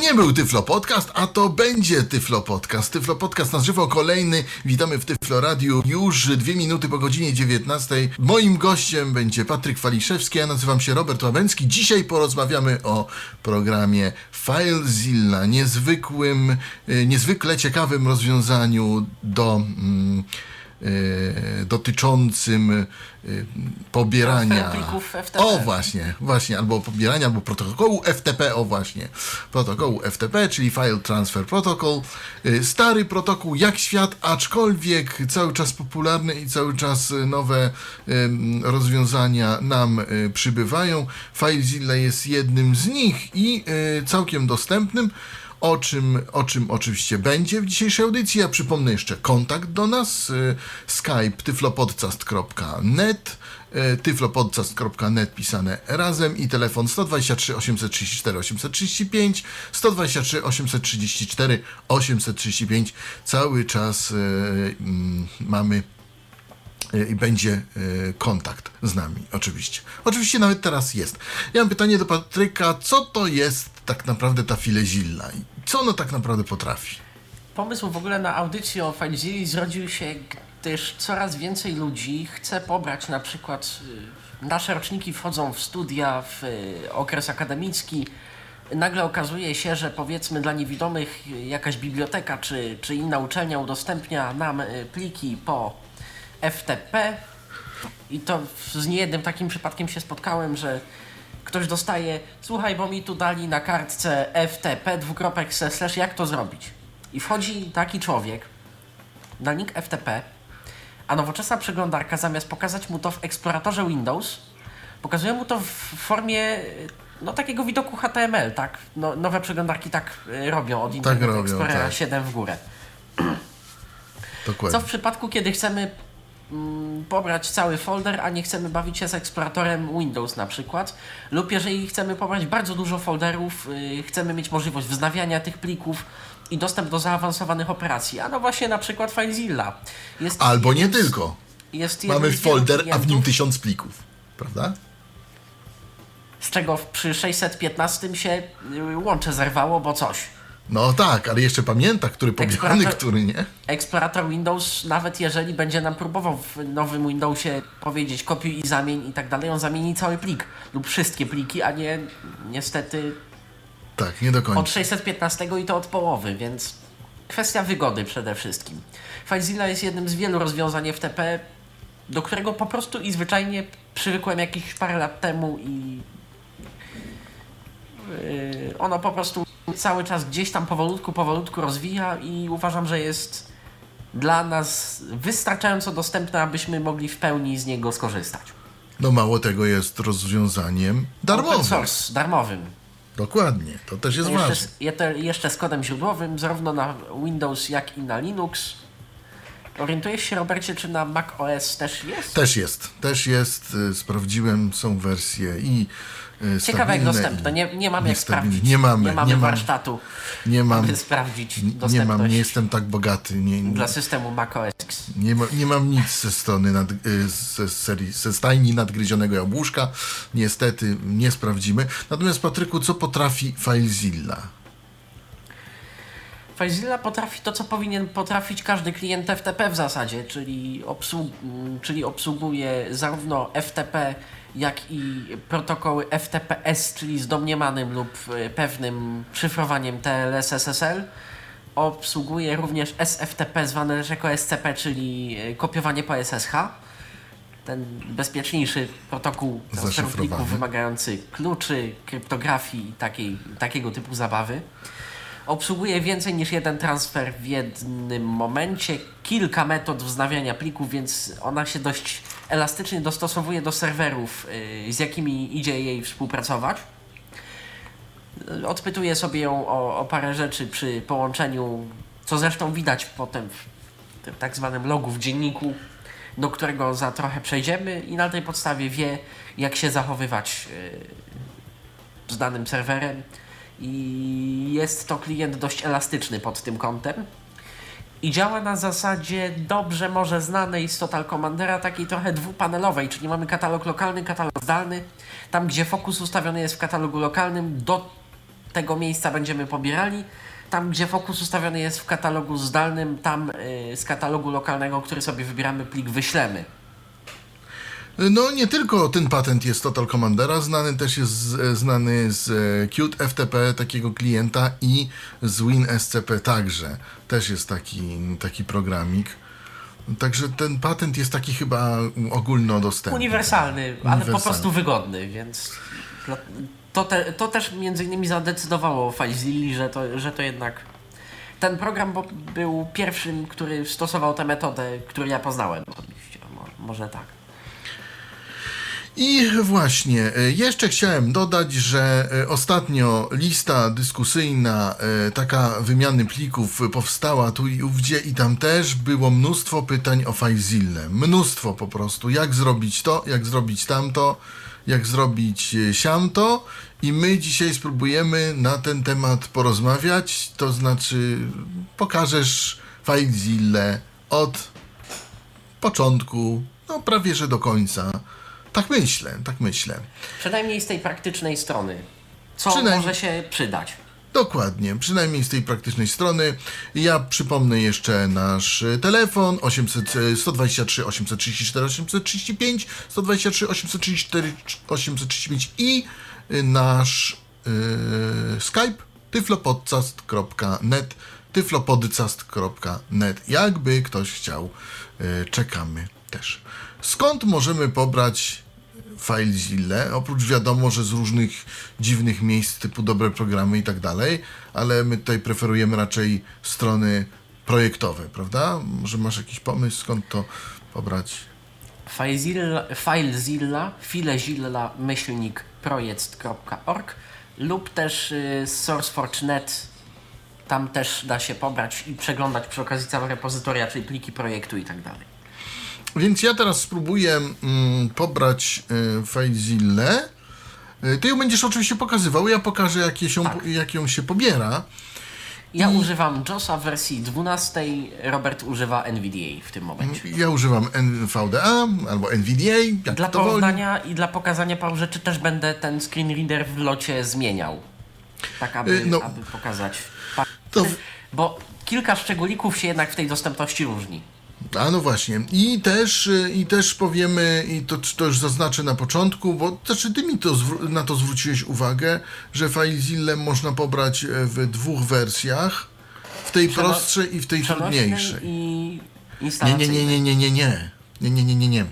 Nie był Tyflo Podcast, a to będzie Tyflo Podcast. Tyflo Podcast na żywo kolejny. Witamy w Tyflo Radiu już dwie minuty po godzinie 19. Moim gościem będzie Patryk Waliszewski, ja nazywam się Robert Łabęcki. Dzisiaj porozmawiamy o programie FileZilla, niezwykłym, y, niezwykle ciekawym rozwiązaniu do... Mm, dotyczącym y, pobierania. O właśnie, właśnie, albo pobierania, albo protokołu FTP, o właśnie, protokołu FTP, czyli File Transfer Protocol. Y, Stary protokół jak świat, aczkolwiek cały czas popularny i cały czas nowe rozwiązania nam przybywają. FileZilla jest jednym z nich i całkiem dostępnym o czym, o czym oczywiście będzie w dzisiejszej audycji. Ja przypomnę jeszcze kontakt do nas, y, skype tyflopodcast.net y, tyflopodcast.net pisane razem i telefon 123 834 835 123 834 835 cały czas y, mamy i będzie kontakt z nami, oczywiście. Oczywiście nawet teraz jest. Ja mam pytanie do Patryka, co to jest tak naprawdę ta filezilla co ono tak naprawdę potrafi? Pomysł w ogóle na audycję o FileZilla zrodził się, gdyż coraz więcej ludzi chce pobrać na przykład y, nasze roczniki wchodzą w studia w y, okres akademicki. Nagle okazuje się, że powiedzmy dla niewidomych y, jakaś biblioteka czy, czy inna uczelnia udostępnia nam pliki po FTP i to z niejednym takim przypadkiem się spotkałem, że ktoś dostaje, słuchaj, bo mi tu dali na kartce FTP dwukropek slash, jak to zrobić? I wchodzi taki człowiek na link FTP, a nowoczesna przeglądarka zamiast pokazać mu to w eksploratorze Windows, pokazuje mu to w formie no, takiego widoku HTML, tak? No, nowe przeglądarki tak y, robią od Internet robią, Explorera tak. 7 w górę. Dokładnie. Co w przypadku, kiedy chcemy pobrać cały folder, a nie chcemy bawić się z eksploratorem Windows na przykład, lub jeżeli chcemy pobrać bardzo dużo folderów, y, chcemy mieć możliwość wznawiania tych plików i dostęp do zaawansowanych operacji, a no właśnie na przykład FileZilla. Jest Albo nie z- tylko. Jest Mamy folder, a w nim tysiąc plików, prawda? Z czego przy 615 się y, łącze zerwało, bo coś. No tak, ale jeszcze pamięta, który pobierany, Eksplorator- który nie. Eksplorator Windows, nawet jeżeli będzie nam próbował w nowym Windowsie powiedzieć kopiuj i zamień i tak dalej, on zamieni cały plik lub wszystkie pliki, a nie niestety Tak, nie do od końca. 615 i to od połowy, więc kwestia wygody przede wszystkim. FileZilla jest jednym z wielu rozwiązań FTP, do którego po prostu i zwyczajnie przywykłem jakieś parę lat temu i ono po prostu cały czas gdzieś tam powolutku, powolutku rozwija i uważam, że jest dla nas wystarczająco dostępne, abyśmy mogli w pełni z niego skorzystać. No mało tego jest rozwiązaniem Open darmowym. source, darmowym. Dokładnie, to też jest Jeszcze ważne. jeszcze- jeszcze z kodem źródłowym, zarówno na Windows, jak i na Linux. Orientujesz się, Robercie, czy na Mac OS też jest? Też jest, też jest, y, sprawdziłem, są wersje i y, Ciekawe jak dostępne. Nie, nie mamy jak sprawdzić. Nie mamy, nie mamy nie mam, warsztatu, nie mam, sprawdzić nie dostępność mam, nie jestem tak bogaty, nie, dla systemu Mac OS X. Nie, ma, nie mam nic ze strony nad, y, ze, serii, ze stajni nadgryzionego jabłuszka. Niestety nie sprawdzimy. Natomiast Patryku, co potrafi FileZilla? FileZilla potrafi to, co powinien potrafić każdy klient FTP w zasadzie, czyli, obsług, czyli obsługuje zarówno FTP, jak i protokoły FTPS, czyli z domniemanym lub e, pewnym szyfrowaniem TLS SSL. Obsługuje również SFTP, zwane też jako SCP, czyli e, kopiowanie po SSH. Ten bezpieczniejszy protokół transferu plików wymagający kluczy, kryptografii i takiej, takiego typu zabawy. Obsługuje więcej niż jeden transfer w jednym momencie, kilka metod wznawiania plików, więc ona się dość elastycznie dostosowuje do serwerów, yy, z jakimi idzie jej współpracować. Odpytuje sobie ją o, o parę rzeczy przy połączeniu, co zresztą widać potem w tym tak zwanym logu w dzienniku, do którego za trochę przejdziemy i na tej podstawie wie, jak się zachowywać yy, z danym serwerem i jest to klient dość elastyczny pod tym kątem. I działa na zasadzie dobrze może znanej z Total Commandera, takiej trochę dwupanelowej, czyli mamy katalog lokalny, katalog zdalny. Tam, gdzie fokus ustawiony jest w katalogu lokalnym, do tego miejsca będziemy pobierali. Tam, gdzie fokus ustawiony jest w katalogu zdalnym, tam yy, z katalogu lokalnego, który sobie wybieramy, plik wyślemy. No nie tylko ten patent jest Total Commandera, znany też jest e, znany z e, Qt FTP takiego klienta i z WinSCP także. Też jest taki, taki programik. Także ten patent jest taki chyba ogólnodostępny. Uniwersalny, ale po prostu wygodny, więc to, te, to też między innymi zadecydowało FileZilla, że to, że to jednak ten program był pierwszym, który stosował tę metodę, którą ja poznałem. Może tak. I właśnie, e, jeszcze chciałem dodać, że e, ostatnio lista dyskusyjna, e, taka wymiany plików powstała tu i ówdzie i tam też było mnóstwo pytań o FileZilla. Mnóstwo po prostu. Jak zrobić to, jak zrobić tamto, jak zrobić siamto i my dzisiaj spróbujemy na ten temat porozmawiać, to znaczy pokażesz FileZilla od początku, no prawie że do końca tak myślę, tak myślę. Przynajmniej z tej praktycznej strony. Co Przynajmniej... może się przydać? Dokładnie, przynajmniej z tej praktycznej strony. Ja przypomnę jeszcze nasz telefon 800, 123 834 835, 123 834 835 i nasz yy, Skype tyflopodcast.net tyflopodcast.net Jakby ktoś chciał, yy, czekamy też. Skąd możemy pobrać FileZilla? Oprócz wiadomo, że z różnych dziwnych miejsc typu dobre programy i tak dalej, ale my tutaj preferujemy raczej strony projektowe, prawda? Może masz jakiś pomysł, skąd to pobrać? FileZilla, FileZilla filezilla myślnik projekt.org lub też y, SourceForge.net tam też da się pobrać i przeglądać przy okazji całe repozytoria, czyli pliki projektu i tak dalej. Więc ja teraz spróbuję mm, pobrać y, FileZillę. Y, ty ją będziesz oczywiście pokazywał, ja pokażę jak, się, tak. jak ją się pobiera. Ja I... używam JOSa w wersji 12, Robert używa NVDA w tym momencie. Ja używam NVDA albo NVDA. Dla porównania woli. i dla pokazania paru rzeczy też będę ten screen reader w locie zmieniał. Tak, aby, y, no, aby pokazać. To... Bo kilka szczególików się jednak w tej dostępności różni. A no właśnie. I też, y, i też powiemy, i to, to już zaznaczę na początku, bo znaczy ty mi to, na to zwróciłeś uwagę, że FileZilla można pobrać e, w dwóch wersjach. W tej Przeno prostszej i w tej trudniejszej. I nie, nie, nie, nie, nie, nie, nie. Nie, nie, nie, nie, nie.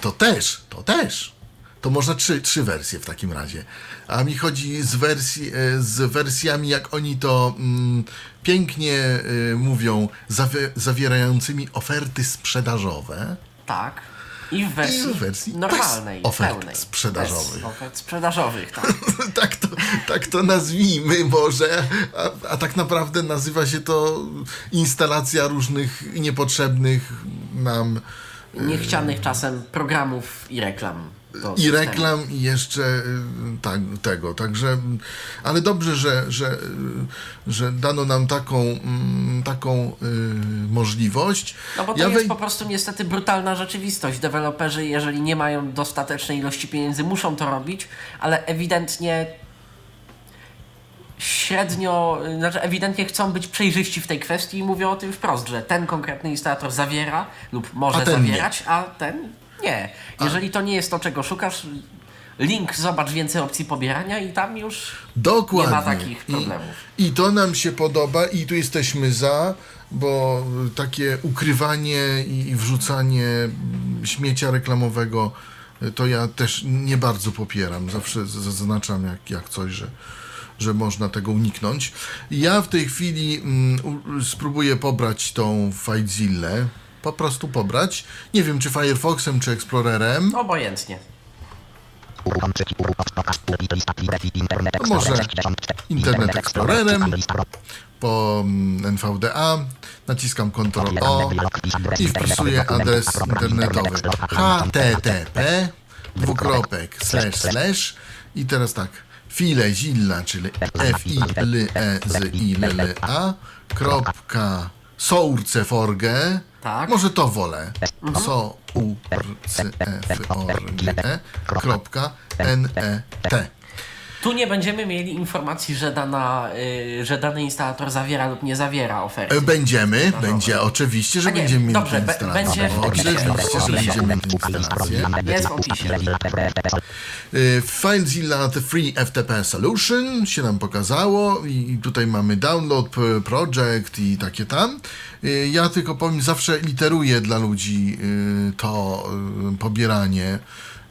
To też, to też to można trzy, trzy wersje w takim razie. A mi chodzi z, wersji, e, z wersjami, jak oni to mm, pięknie y, mówią, zawi zawierającymi oferty sprzedażowe. Tak. I w wersji, I w wersji normalnej, ofert pełnej. sprzedażowych. Bez ofert sprzedażowych, tak. tak, to, tak to nazwijmy może, a, a tak naprawdę nazywa się to instalacja różnych niepotrzebnych nam... Niechcianych czasem programów i reklam. I reklam i jeszcze y, tak, tego, także, ale dobrze, że, że, y, że dano nam taką, mm, taką y, możliwość. No bo to ja jest wej... po prostu niestety brutalna rzeczywistość. Deweloperzy, jeżeli nie mają dostatecznej ilości pieniędzy, muszą to robić, ale ewidentnie średnio, znaczy ewidentnie chcą być przejrzyści w tej kwestii i mówią o tym wprost, że ten konkretny instalator zawiera lub może a zawierać, nie. a ten nie. Jeżeli to nie jest to, czego szukasz, link, zobacz więcej opcji pobierania i tam już Dokładnie. nie ma takich problemów. I, I to nam się podoba i tu jesteśmy za, bo takie ukrywanie i, i wrzucanie śmiecia reklamowego to ja też nie bardzo popieram. Zawsze zaznaczam jak, jak coś, że że można tego uniknąć. Ja w tej chwili mm, spróbuję pobrać tą FileZillę po prostu pobrać. Nie wiem, czy Firefoxem, czy Explorerem. Obojętnie. Może Internet Explorerem po mm, NVDA, naciskam Ctrl O i wpisuję adres internetowy http dwukropek slash slash i teraz tak filezilla, czyli f i l e z i l l a kropka Source Forge. Tak. Może to wolę. Source Forge. Kropka N-E-T. Tu nie będziemy mieli informacji, że, dana, y, że dany instalator zawiera lub nie zawiera oferty. E, Będziemy, będzie, oczywiście, że A nie, będziemy mieli dobrze, tę be- instalację. będzie w opisie. Oczywiście, że będziemy mieli instalację. Jest w opisie. Y, FileZilla The Free FTP Solution się nam pokazało i tutaj mamy download project i takie tam. Y, Ja tylko powiem, zawsze literuję dla ludzi y, to y, pobieranie.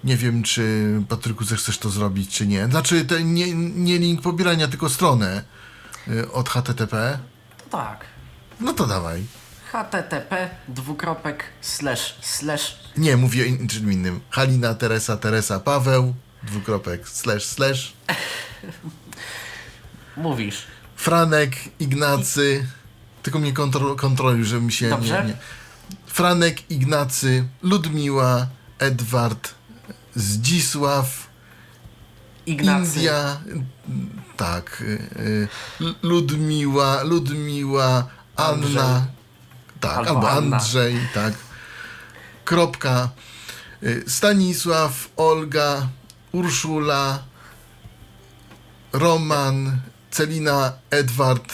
Nie wiem, czy Patryku zechcesz to zrobić, czy nie. Znaczy, te, nie, nie link pobierania, tylko stronę y, od HTTP. To tak. No to dawaj. http dwukropek slash slash Nie, mówię o in- czym innym. Halina, Teresa, Teresa, Paweł, dwukropek, slash, slash. mówisz. Franek, Ignacy. Tylko mnie kontro, kontroluj, żebym się Dobrze. nie, nie. Franek, Ignacy, Ludmiła, Edward, Zdzisław, Ignacy. India. Tak. y, y, Ludmiła, Ludmiła, Anna. Andrzej. Tak, Albo albo, Anna. Andrzej, tak. Kropka. Y, Stanisław, Olga, Urszula, Roman, Celina, Edward,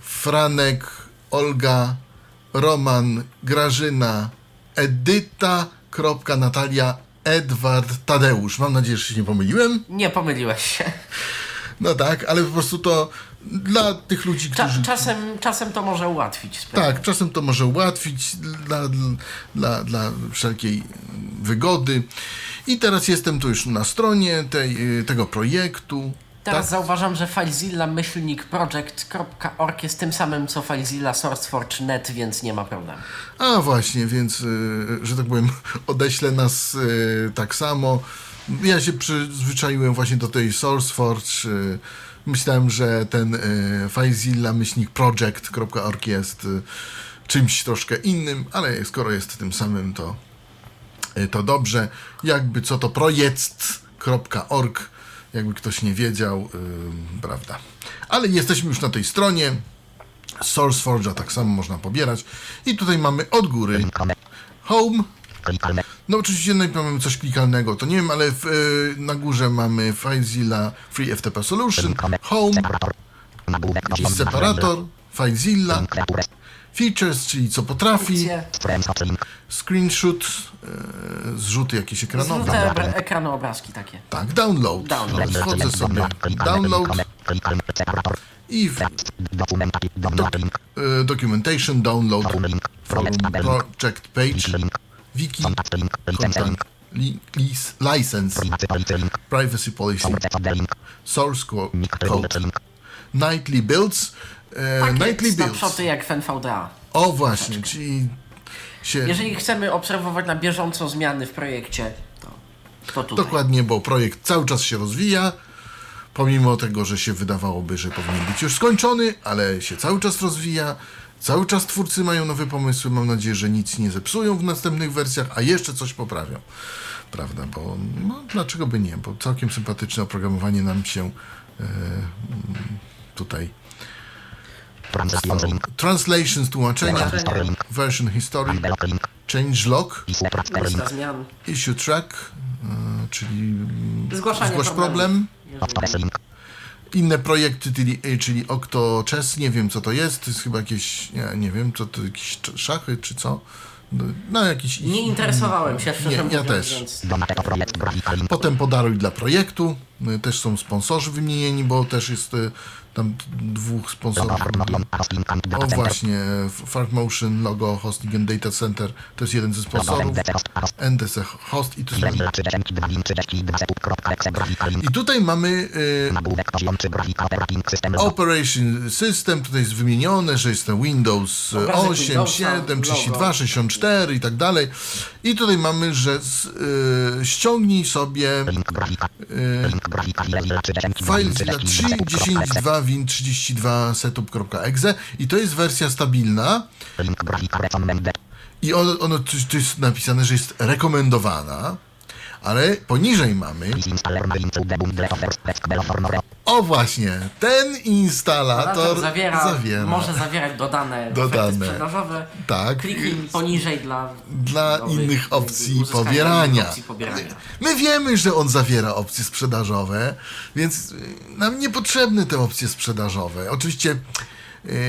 Franek, Olga, Roman, Grażyna, Edyta, kropka, Natalia, Edward, Tadeusz. Mam nadzieję, że się nie pomyliłem. Nie pomyliłeś się. No tak, ale po prostu to dla tych ludzi, którzy... czasem, czasem to może ułatwić sprawę. Tak, czasem to może ułatwić dla, dla, dla wszelkiej wygody. I teraz jestem tu już na stronie tej, tego projektu. Teraz tak? zauważam, że FileZilla myślnik project.org jest tym samym co FileZilla SourceForge.net, więc nie ma problemu. A właśnie, więc, y, że tak powiem, odeślę nas y, tak samo. Ja się przyzwyczaiłem właśnie do tej SourceForge. y, Myślałem, że ten FileZilla myślnik project.org jest czymś troszkę innym, ale skoro jest tym samym, to, to dobrze. Jakby co to projekt.org, jakby ktoś nie wiedział, y, prawda. Ale jesteśmy już na tej stronie. SourceForge'a tak samo można pobierać. I tutaj mamy od góry. Home. No oczywiście najpierw mamy coś klikalnego, to nie wiem, ale w, y, na górze mamy FileZilla Free FTP Solution, Home, separator, FileZilla, Features, czyli co potrafi, Screenshot, y, zrzuty jakieś ekranowe. Zrzucę obra- ekranu obrazki takie. Tak, download. Download. Wchodzę sobie. Download. I w y, documentation download. From project page. Wiki. Contact li, lis, license. Privacy policy. Source co- code. Nightly builds Takie nightly builds snapshoty jak w NVDA. o właśnie czyli się Jeżeli chcemy obserwować na bieżąco zmiany w projekcie, to, to tutaj. Dokładnie, bo projekt cały czas się rozwija. Pomimo tego, że się wydawałoby, że powinien być już skończony, ale się cały czas rozwija. Cały czas twórcy mają nowe pomysły. Mam nadzieję, że nic nie zepsują w następnych wersjach, a jeszcze coś poprawią. Prawda? Bo no, dlaczego by nie? Bo całkiem sympatyczne oprogramowanie nam się e, tutaj. Translations, tłumaczenia, version history, changelog, Lista zmian. issue track, e, czyli Zgłaszanie zgłoś problem. Inne projekty, czyli, e, czyli OctoChess, nie wiem co to jest, to jest chyba jakieś, nie, nie wiem, co to jakieś szachy czy co. No, jakiś... Nie interesowałem się, szczerze Nie, ja też. Potem podaruj dla projektu, e, też są sponsorzy wymienieni, bo też jest tam dwóch sponsorów. O właśnie, Fark Motion, logo, hosting and data center, to jest jeden ze sponsorów. NDC Host i tu są I tutaj mamy e, Operation System, tutaj jest wymienione, że jest ten Windows e, Obrazek 8, Windowsa, 7, 32, logo. 64 i tak dalej. I tutaj mamy, że z, e, ściągnij sobie file dla 3.10.2 win32 setup.exe i to jest wersja stabilna. I ono, ono tu, tu jest napisane, że jest rekomendowana, Ale poniżej mamy, o właśnie, ten instalator zawiera, zawiera może zawierać dodane, Dodane. sprzedażowe. Tak. Kliknij poniżej dla, dla innych opcji pobierania. opcji pobierania. My wiemy, że on zawiera opcje sprzedażowe, więc nam niepotrzebne te opcje sprzedażowe. Oczywiście,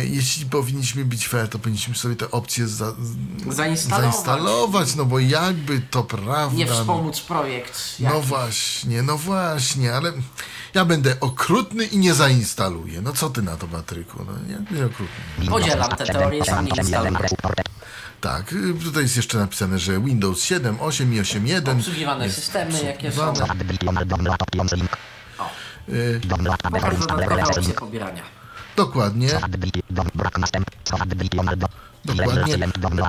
jeśli powinniśmy być fair, to powinniśmy sobie te opcje za, Zainstalować. zainstalować, no bo jakby to prawda. Nie no- wspomóc projekt. No jakiś. właśnie, no właśnie, ale ja będę okrutny i nie zainstaluję. No co ty na to, Patryku? No nie, nie okrutny. Podzielam te teorie, sam nie instaluję. Tak, y, tutaj jest jeszcze napisane, że Windows 7, 8 i 8.1 Obsługiwane systemy, jakie są. O, Y, pokaż dodatkowe opcje pobierania. Dokładnie. Dokładnie.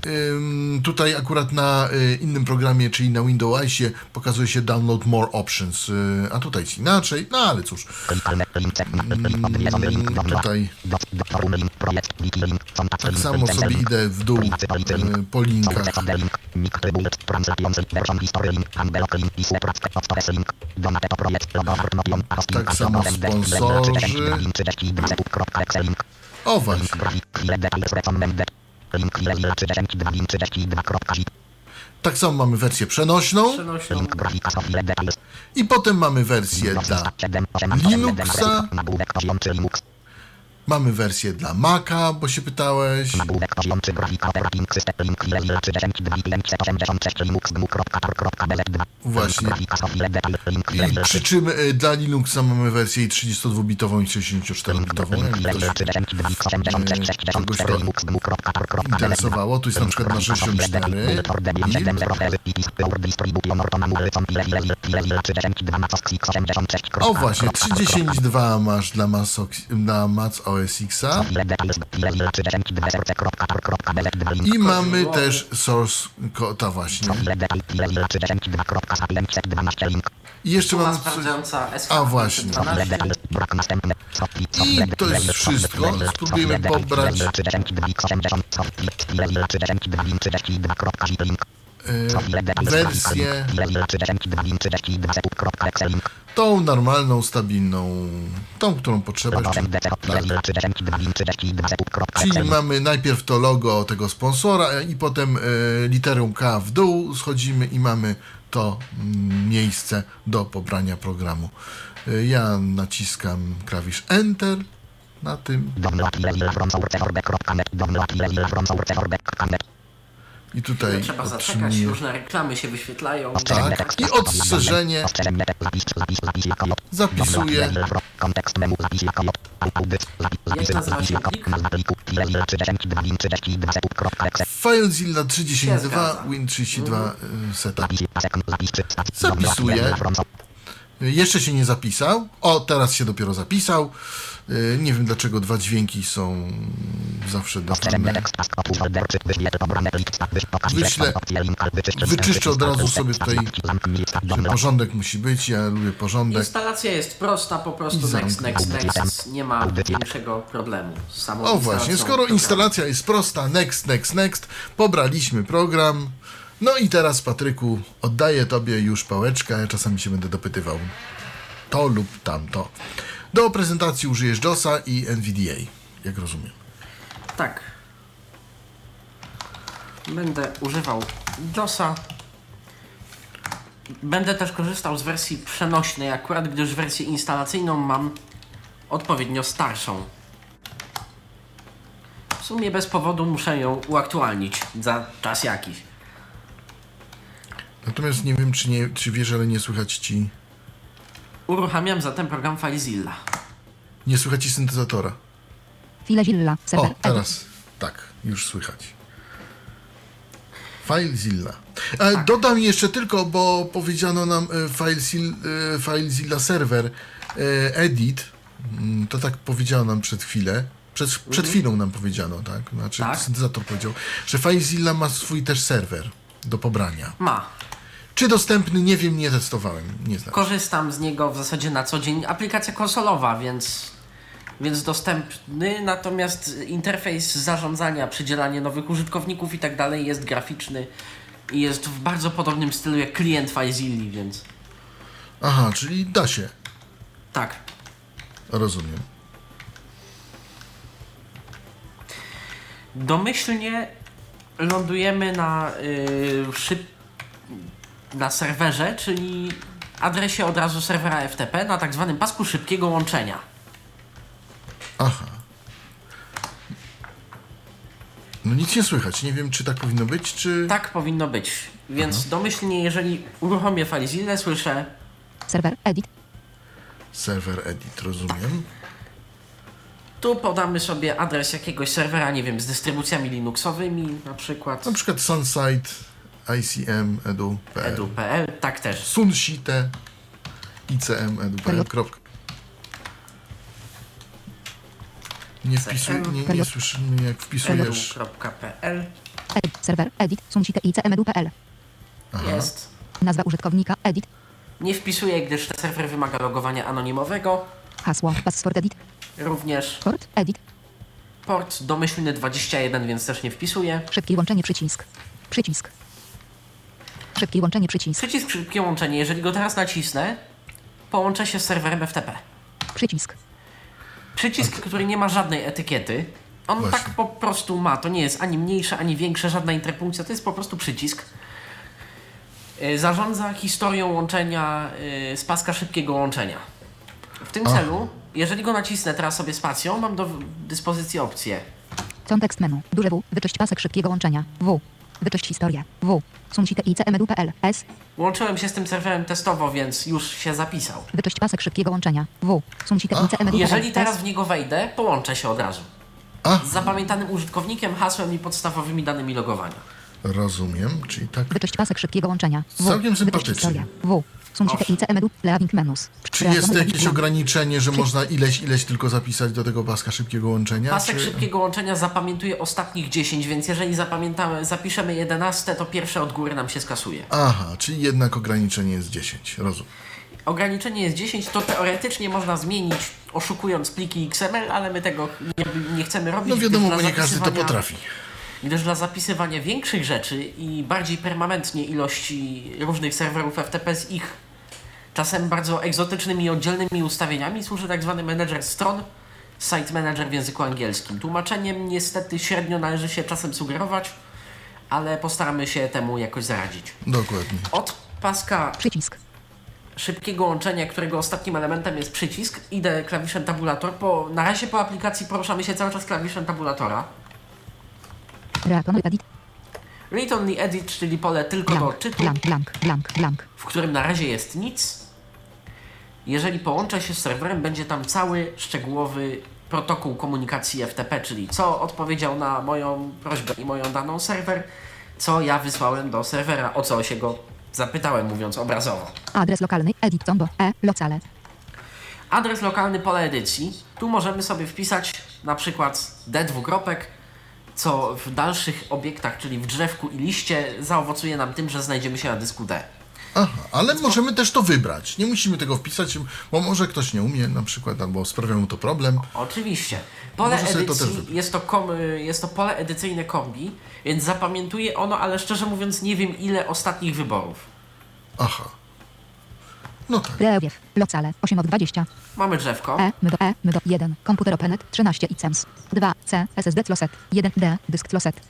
Ym, tutaj akurat na y, innym programie, czyli na Windowsie pokazuje się Download More Options, y, a tutaj jest inaczej, no ale cóż. Mm, tutaj tak samo sobie idę w dół y, po linkach. Tak samo sponsorzy. O właśnie. Tak samo mamy wersję przenośną. Przenośną. I potem mamy wersję dla Linuxa, mamy wersję dla Maca, bo się pytałeś. Właśnie. I przy czym y, dla Linuxa mamy wersję i 32-bitową i 64-bitową. Jakby ktoś y, czegoś to interesowało, tu jest na przykład na 64 O właśnie, 3.10.2 masz dla Mac OS Xa i mamy też source kota właśnie. I jeszcze mamy... A właśnie. 12. I to jest wszystko. Spróbujemy pobrać wersję tą normalną, stabilną, tą, którą potrzeba. Czyli mamy najpierw to logo tego sponsora i potem e, literą K w dół schodzimy i mamy to mm, miejsce do pobrania programu. E, ja naciskam klawisz Enter na tym i tutaj Trzeba zaczekać, różne reklamy się wyświetlają. tak i się plik? FileZilla Się 3.10.2 zgadza. Win32 y, setup Zapisuję. Jeszcze się nie zapisał. O, teraz się dopiero zapisał. Y, Nie wiem dlaczego dwa dźwięki są zawsze dawane. Wyślę, wyczyszczę od razu sobie tutaj, porządek musi być. Ja lubię porządek. Instalacja jest prosta, po prostu next, next, next. Nie ma większego problemu samą O właśnie, skoro instalacja jest prosta, next, next, next, pobraliśmy program. No i teraz, Patryku, oddaję Tobie już pałeczkę, ja czasami się będę dopytywał to lub tamto. Do prezentacji użyjesz JOSa i NVDA, jak rozumiem. Tak. Będę używał DOSa. Będę też korzystał z wersji przenośnej, akurat gdyż wersję instalacyjną mam odpowiednio starszą. W sumie bez powodu muszę ją uaktualnić za czas jakiś. Natomiast nie wiem, czy, nie, czy wiesz, ale nie słychać Ci, Uruchamiam zatem program FileZilla. nie słychać Ci syntezatora. FileZilla, serwer, O, teraz, tak, już słychać. FileZilla. E, Dodam jeszcze tylko, bo powiedziano nam e, FileZilla, e, FileZilla server e, edit. Mm, To tak powiedziano nam przed chwilę. Przed, przed chwilą nam powiedziano, tak? Znaczy Tak. syntezator powiedział, że FileZilla ma swój też serwer do pobrania. Ma. Czy dostępny? Nie wiem, nie testowałem, nie znam. Korzystam z niego w zasadzie na co dzień. Aplikacja konsolowa, więc, więc dostępny, natomiast interfejs zarządzania, przydzielanie nowych użytkowników i tak dalej jest graficzny i jest w bardzo podobnym stylu jak klient FileZilla, więc Aha, czyli da się. tak. Rozumiem. Domyślnie lądujemy na y, szyb... na serwerze, czyli adresie od razu serwera FTP na tak zwanym pasku szybkiego łączenia. Aha. No nic nie słychać. Nie wiem, czy tak powinno być, czy... Tak powinno być. Więc domyślnie, jeżeli uruchomię FileZilla, słyszę Serwer. Edit. Server edit, rozumiem. Tu podamy sobie adres jakiegoś serwera, nie wiem, z dystrybucjami Linuxowymi na przykład. Na przykład Sunsite, ICM, edu.pl. tak też. Sunsite, ICM, edu.pl. Kropka. Nie wpisuj, nie, nie słyszy mnie jak wpisujesz. edu.pl Edit. Serwer. Edit. Sunsite icmedu.pl. jest. Nazwa użytkownika. Edit. Nie wpisuję, gdyż ten serwer wymaga logowania anonimowego. Hasło. Password. Edit. Również Port. Edit. port domyślny 21, więc też nie wpisuję. Szybkie łączenie. Przycisk. Przycisk. Szybkie łączenie. Przycisk. Przycisk szybkie łączenie, jeżeli go teraz nacisnę, połączę się z serwerem FTP. Przycisk. Przycisk, który nie ma żadnej etykiety. On Właśnie. tak po prostu ma. To nie jest ani mniejsze, ani większe, żadna interpunkcja. To jest po prostu przycisk. Y, Zarządza historią łączenia y, z paska szybkiego łączenia. W tym Aha. celu, jeżeli go nacisnę teraz sobie spacją, mam do dyspozycji opcję. Kontekst menu. Duże W. Wyczyść pasek szybkiego łączenia. W. Wyczyść historię. W. S. Łączyłem się z tym serwerem testowo, więc już się zapisał. Wyczyść pasek szybkiego łączenia. W. Jeżeli teraz w niego wejdę, połączę się od razu. A, Z zapamiętanym użytkownikiem, hasłem i podstawowymi danymi logowania. rozumiem, czyli tak. Wyczyść pasek szybkiego łączenia. W. Całkiem sympatycznie. W. Czy jest jakieś ograniczenie, że można ileś, ileś tylko zapisać do tego paska szybkiego łączenia? Pasek czy... szybkiego łączenia zapamiętuje ostatnich 10, więc jeżeli zapamiętamy, zapiszemy 11, to pierwsze od góry nam się skasuje. Aha, czyli jednak ograniczenie jest 10, rozumiem. Ograniczenie jest 10, to teoretycznie można zmienić oszukując pliki XML, ale my tego nie, nie chcemy robić. No wiadomo, bo nie każdy to potrafi. Gdyż dla zapisywania większych rzeczy i bardziej permanentnie ilości różnych serwerów FTP z ich czasem bardzo egzotycznymi i oddzielnymi ustawieniami służy tak zwany manager stron, site manager w języku angielskim. Tłumaczeniem niestety średnio należy się czasem sugerować, ale postaramy się temu jakoś zaradzić. Dokładnie. Od paska Przycisk. szybkiego łączenia, którego ostatnim elementem jest przycisk, idę klawiszem tabulator. Po, na razie po aplikacji poruszamy się cały czas klawiszem tabulatora. Read only edit. Read only edit, czyli pole tylko do Blank. czytu, Blank. Blank. Blank. Blank. w którym na razie jest nic. Jeżeli połączę się z serwerem, będzie tam cały szczegółowy protokół komunikacji FTP, czyli co odpowiedział na moją prośbę i moją daną serwer, co ja wysłałem do serwera, o co się go zapytałem, mówiąc obrazowo. Adres lokalny. Edit. Tombo. E. Locale. Adres lokalny pole edycji. Tu możemy sobie wpisać na przykład D dwukropek, co w dalszych obiektach, czyli w drzewku i liście, zaowocuje nam tym, że znajdziemy się na dysku D. Aha, ale możemy też to wybrać. Nie musimy tego wpisać, bo może ktoś nie umie na przykład, albo sprawia mu to problem. Oczywiście. Pole Może sobie to też edycji wybrać. jest to, kom, jest to pole edycyjne kombi, więc zapamiętuje ono, ale szczerze mówiąc nie wiem ile ostatnich wyborów. Aha. No tak. Relief. Locale. 8 od 20. Mamy drzewko. E. My do E. My do 1. Komputer Openet. 13 ICEMS. 2. C. SSD Closet. 1. D. Dysk Closet.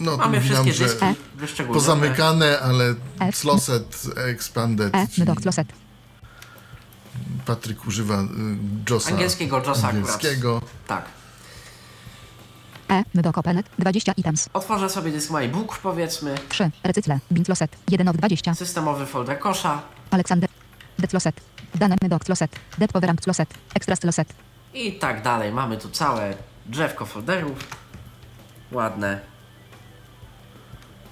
No Mamy wszystkie że dyski wyszczególnione. pozamykane, ale F. Closet Expanded. E. My czyli do Closet. Patryk używa y, JOSa. Angielskiego JOSa akurat. Angielskiego. Tak. E. My do Openet. 20 items. Otworzę sobie dysk MyBook powiedzmy. 3. Recycle. Bin Closet. 1 od 20. Systemowy folder kosza. Aleksander. D Closet. Dane my do Closet. Dead Poweramp Closet. Extras Closet. I tak dalej. Mamy tu całe drzewko folderów. Ładne.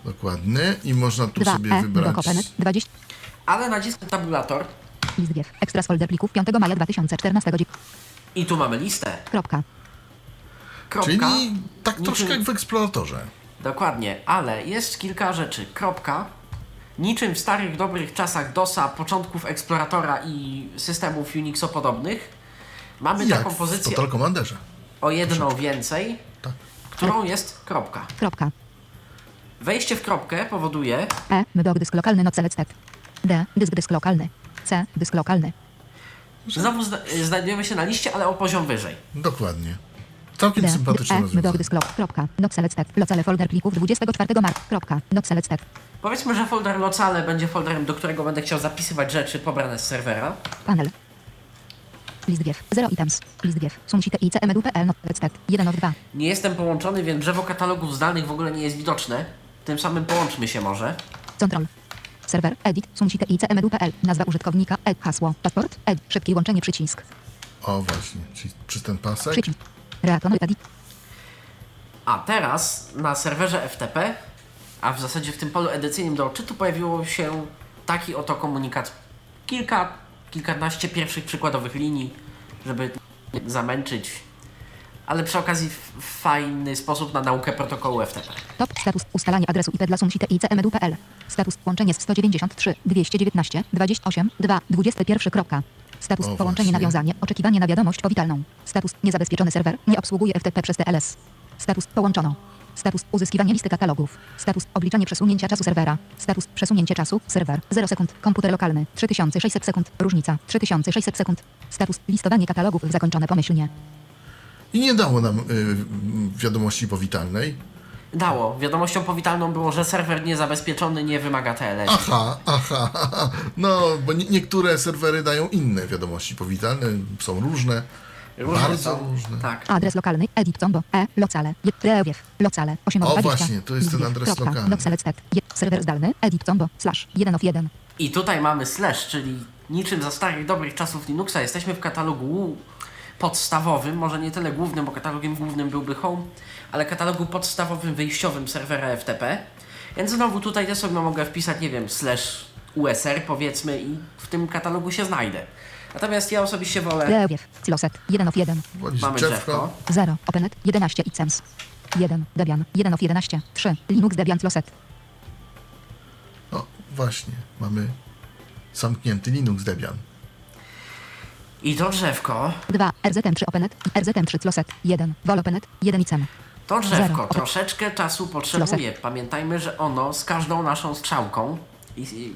Dokładnie. I można tu 2. sobie E. Wybrać. Openet. 20. Ale naciskam tabulator List GIF. Extras folder plików 5 maja 2014. Dzi- i tu mamy listę. Kropka. Kropka. Czyli tak Niczym- troszkę jak w eksploratorze. Dokładnie, ale jest kilka rzeczy. Kropka. Niczym w starych, dobrych czasach DOSa, początków Exploratora i systemów Unixopodobnych, mamy Jak taką w pozycję Total Commanderze. o jedną więcej, Tak. którą jest kropka. Kropka. Wejście w kropkę powoduje, E. Mydok dysk lokalny not select stat. D. Dysk dysk lokalny. C. Dysk lokalny. znowu zna znajdujemy się na liście, ale o poziom wyżej. Dokładnie. Całkiem D. sympatyczne E. Rozwiązanie. Kropka. Stat. Locale folder plików 24 marca. Kropka. Not select stat. Powiedzmy, że folder locale będzie folderem, do którego będę chciał zapisywać rzeczy pobrane z serwera. Panel. List wiew. 0 items. List wiew. Sumsite i stat. 1 of 2. Nie jestem połączony, więc drzewo katalogów zdalnych w ogóle nie jest widoczne. Tym samym połączmy się może. Control. Serwer. Edit. Sumsite i. Nazwa użytkownika. Ed. Hasło. Paszport. Ed. Szybkie łączenie przycisk. O właśnie, czyli przez ten pasek. Przycisk. A teraz na serwerze FTP, a w zasadzie w tym polu edycyjnym do odczytu pojawiło się taki oto komunikat. Kilka, kilkanaście pierwszych przykładowych linii, żeby zamęczyć, ale przy okazji fajny sposób na naukę protokołu FTP. Top. Status. Ustalanie adresu IP dla Sumsite i cmdu.pl. Status. Połączenie z 193 219 28 2 21. Kropka. Status. O, Połączenie właśnie. nawiązanie. Oczekiwanie na wiadomość powitalną. Status. Niezabezpieczony serwer. Nie obsługuje FTP przez TLS. Status. Połączono. Status. Uzyskiwanie listy katalogów. Status. Obliczanie przesunięcia czasu serwera. Status. Przesunięcie czasu. Serwer. 0 sekund. Komputer lokalny. 3600 sekund. Różnica. 3600 sekund. Status. Listowanie katalogów zakończone pomyślnie. I nie dało nam y, wiadomości powitalnej. Dało. Wiadomością powitalną było, że serwer niezabezpieczony nie wymaga TLS. Aha, aha, aha. No, bo nie, niektóre serwery dają inne wiadomości powitalne, są różne. Różne bardzo są. różne. Tak. Adres lokalny. Edit combo. E. Locale. Je. Reowiew. Locale. 8 O, 20. właśnie, to jest ten adres Kropka. lokalny. Serwer zdalny. Edit combo. Slash. 1 of 1. I tutaj mamy slash, czyli niczym za starych, dobrych czasów Linuxa jesteśmy w katalogu podstawowym, może nie tyle głównym, bo katalogiem głównym byłby home, ale katalogu podstawowym, wyjściowym serwera FTP. Więc znowu tutaj też sobie mogę wpisać, nie wiem, slash USR powiedzmy i w tym katalogu się znajdę. Natomiast ja osobiście wolę, Reowiew. Siloset. 1 of 1. Wolisz mamy drzewko? drzewko. 0. Openet. 11 icems. 1. Debian. 1 of 11. 3. Linux Debian Closet. No, właśnie, mamy zamknięty Linux Debian. I to drzewko, 2. RZM3 Openet. i RZM3 Closet. 1. Vol Openet. 1 icem. To drzewko Zero. troszeczkę czasu potrzebuje. Pamiętajmy, że ono z każdą naszą strzałką i, i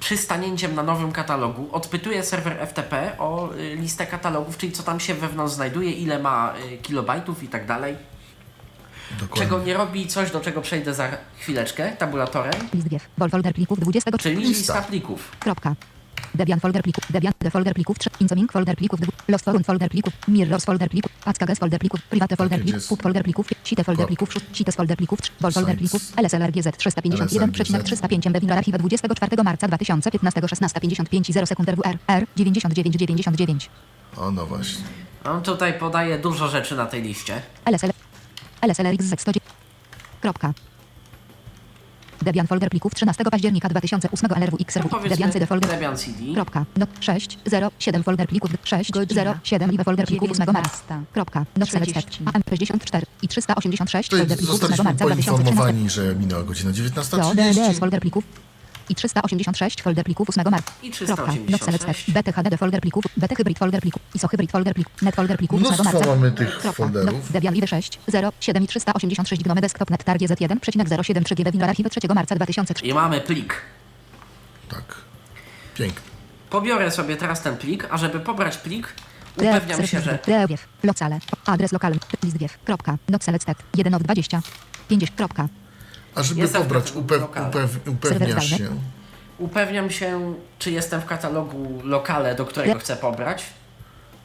przystanięciem na nowym katalogu odpytuje serwer FTP o y, listę katalogów, czyli co tam się wewnątrz znajduje, ile ma y, kilobajtów i tak dalej. Dokładnie. Czego nie robi coś, do czego przejdę za chwileczkę, tabulatorem, List wiew. Folder plików 23. czyli Lista. lista plików. Kropka. Debian folder plików. Debian de folder plików 3. Incoming folder plików 2. Lost forum folder plików. Mirrors folder plików. Packages folder plików. Private folder gdzie plików. Pub folder plików. Site folder plików. Cites folder plików. 3. Vol folder Sites. plików. LSLRGZ 351,305 MB archiwa 24 marca 2015 16.55 0 sekund RWR R 9999. O, no właśnie. On tutaj podaje dużo rzeczy na tej liście. LSL LSLRXZ 100. Kropka. Debian folder plików 13 października 2008 LRW No XRW. Debian CD folder. Debian CD. Kropka. Not 6, 0, 7 folder plików 6, Godzina. 0, 7 live folder plików 8 marca. 19. Kropka. Select 30. AM 64 i 386 To folder plików 8 zostaliśmy marca 2013. poinformowani, że minęła godzina Do DDS 19.30. folder plików i 386 folder plików 8 marca. I Kropka. Not 386. select BTHDD folder plików, BT hybrid folder plików, ISO hybrid folder plików, net folder plików 8 Mnóstwo marca. mamy tych Kropka. folderów. Debian Live 6, 0, 7 i 386 gnome desktop net targ Z1,073 GB WinRAR archiwy 3 marca 2003. I mamy plik. Tak. Pięknie. Pobiorę sobie teraz ten plik, a żeby pobrać plik, upewniam się, że locale, adres lokalny, list wiew, kropka, stat, 1 of 20, 50, kropka, A żeby Jestem pobrać, upew, upew, upewniasz się. upewniam się, czy jestem w katalogu lokale, do którego chcę pobrać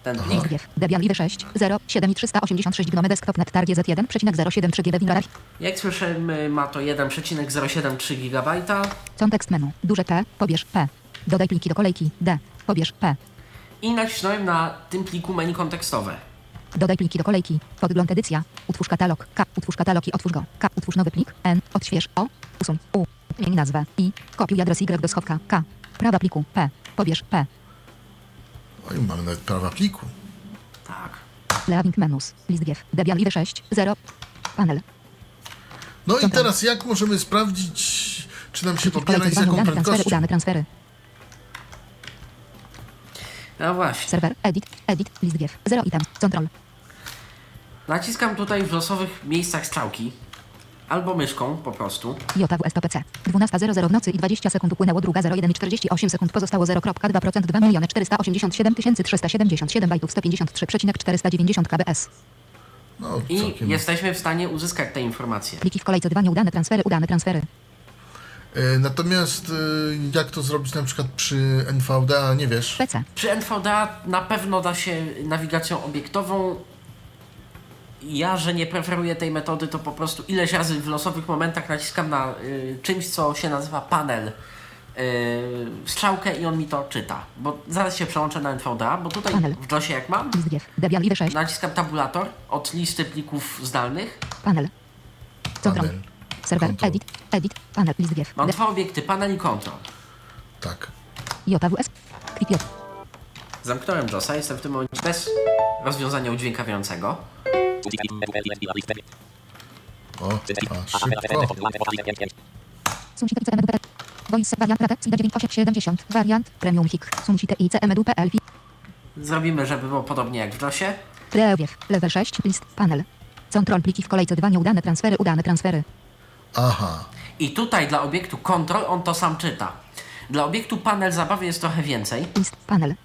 ten plik. Debian Live 6, 0, 7 i 386 gnome desktop net targ Z1,073 GB Jak słyszymy, ma to 1,073 GB. Kontekst menu. Duże P. Pobierz P. Dodaj pliki do kolejki. D. Pobierz P. I nacisnąłem na tym pliku menu kontekstowe. Dodaj pliki do kolejki. Podgląd edycja. Utwórz katalog. K. Utwórz katalog i otwórz go. K. Utwórz nowy plik. N. Odśwież. O. Usuń. U. Zmień nazwę. I. Kopiuj adres Y do schowka. K. Prawa pliku. P. Pobierz P. Oj, mamy nawet prawa pliku. Tak. Leaving menus. List wiew. Debian Live 6. 0. Panel. No i teraz jak możemy sprawdzić, czy nam się pobiera i z jaką prędkością? Udane transfery. No właśnie. Serwer. Edit. Edit. List wiew. 0 item. Control. Naciskam tutaj w losowych miejscach strzałki. Albo myszką po prostu. JWSPC. 12.00 w nocy i 20 sekund upłynęło druga 01 i 48 sekund pozostało 0,2% 2 miliony 487 377 bajtów 153,490 kbs. No, I całkiem. jesteśmy w stanie uzyskać te informacje. Pliki w kolejce 2 nieudane transfery, udane transfery. E, Natomiast e, jak to zrobić na przykład przy NVDA, nie wiesz? PC. Przy NVDA na pewno da się nawigacją obiektową. Ja, że nie preferuję tej metody, to po prostu ileś razy w losowych momentach naciskam na y, czymś, co się nazywa panel, y, strzałkę i on mi to czyta. Bo zaraz się przełączę na NVDA, bo tutaj Panel. w JOSie jak mam, List GIF. Debian Live 6. naciskam tabulator od listy plików zdalnych. Panel. Control. Panel. Serwer. Control. Edit. Edit. Panel. List GIF. Mam dwa obiekty, panel i control. Tak. JWS. J. Zamknąłem JOSa, jestem w tym momencie bez rozwiązania udźwiękawiającego. O, a, szybko. Sumsite ICMEDU.pl. Voice wariant rate. SIDA 9870. Wariant. Premium HIK. Sumsite ICMEDU.pl. Zrobimy, żeby było podobnie jak w JOSie. Prewiew. Level 6. List. Panel. Control pliki w kolejce 2 nieudane transfery, udane transfery. Aha. I tutaj dla obiektu control on to sam czyta. Dla obiektu panel zabawy jest trochę więcej, List. Panel.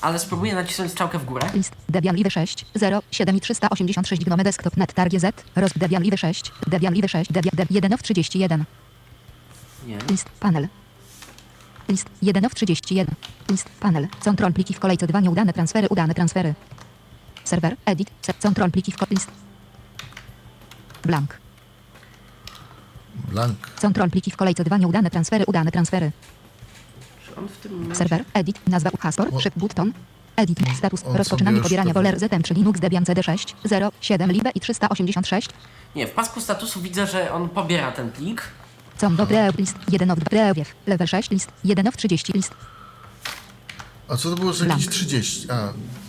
Ale spróbuję nacisnąć strzałkę w górę. List. Debian Live 6. 0. 7 i 386 Gnome Desktop. Net Targ Z. Roz. Debian Live 6. Debian Live 6. Debian. Deb 1 of 31. Nie. List. Panel. List. 1 of 31. List. Panel. Control pliki w kolejce 2 nieudane transfery, udane transfery. Serwer. Edit. Se- Control pliki w list. Blank. Blank. Control pliki w kolejce 2 nieudane transfery, udane transfery. On w tym momencie... Serwer. Edit. Nazwa Hastor. O. Szyb button. Edit. Status. on Rozpoczynanie sobie pobierania Woler ZM czy Linux Debian CD6. 0. 7 Libe i 386. Nie, w pasku statusu widzę, że on pobiera ten plik. Com do brew. List. 1 of 2. Brewiew. Level 6. List. 1 of 30. List. A co to było za Blank. jakieś 30? A, List. 30.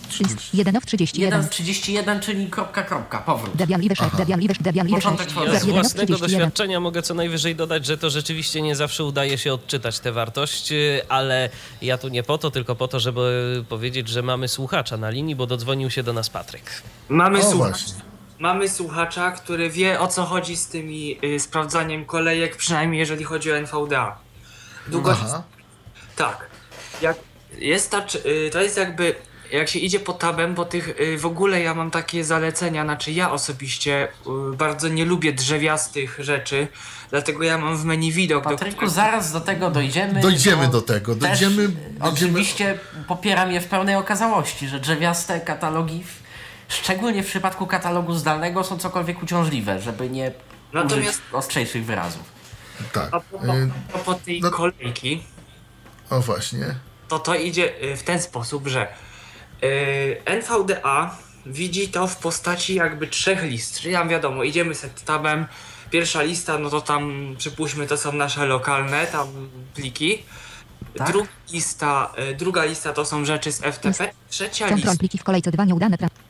1 of 31. 1 z 31, czyli kropka, kropka, powrót. Debian 6. Debian 6. Debian Live 6. Początek tworzenia. Ja z 1 of własnego 31. doświadczenia mogę co najwyżej dodać, że to rzeczywiście nie zawsze udaje się odczytać tę wartość, y, ale ja tu nie po to, tylko po to, żeby powiedzieć, że mamy słuchacza na linii, bo dodzwonił się do nas Patryk. Mamy, O, słuchacza, właśnie. mamy słuchacza, który wie o co chodzi z tymi y, sprawdzaniem kolejek, przynajmniej jeżeli chodzi o NVDA. Długo Aha. tak. Jak jest ta, y, to jest jakby jak się idzie po tabem, bo tych y, w ogóle ja mam takie zalecenia, znaczy ja osobiście y, bardzo nie lubię drzewiastych rzeczy, dlatego ja mam w menu widok, do Patryku, którego zaraz do tego dojdziemy. Dojdziemy do tego, dojdziemy- będziemy- Oczywiście popieram je w pełnej okazałości, że drzewiaste katalogi, w, szczególnie w przypadku katalogu zdalnego, są cokolwiek uciążliwe, żeby nie Natomiast- użyć ostrzejszych wyrazów. Tak. a po, Y, tej no- kolejki O właśnie. to to idzie w ten sposób, że NVDA widzi to w postaci jakby trzech list. Czyli tam wiadomo, idziemy set tabem. Pierwsza lista, no to tam przypuśćmy to są nasze lokalne tam pliki. Tak. Druga lista, y, druga lista to są rzeczy z FTP. Trzecia Control lista, pliki w kolejce 2 nieudane transfery.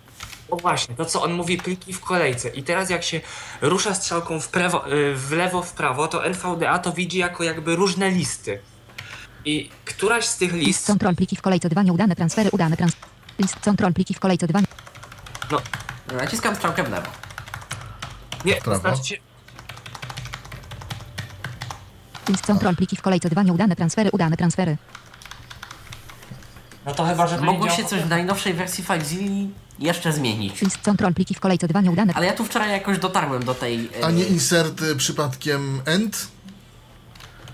o właśnie, to co on mówi pliki w kolejce. I teraz jak się rusza strzałką w, prawo, y, w lewo, w prawo, to NVDA to widzi jako jakby różne listy. I któraś z tych List. Control pliki w kolejce 2 nieudane transfery, udane transfery. Control pliki w kolejce 2. no, Naciskam strzałkę w lewo. nie, to Prawo. znaczy. Control pliki w kolejce 2 nieudane transfery, udane transfery. No to chyba, że to Mogło nie się coś w najnowszej wersji FileZilla jeszcze zmienić. Control pliki w kolejce 2 nieudane. Ale ja tu wczoraj jakoś dotarłem do tej... e, A nie insert y, przypadkiem end?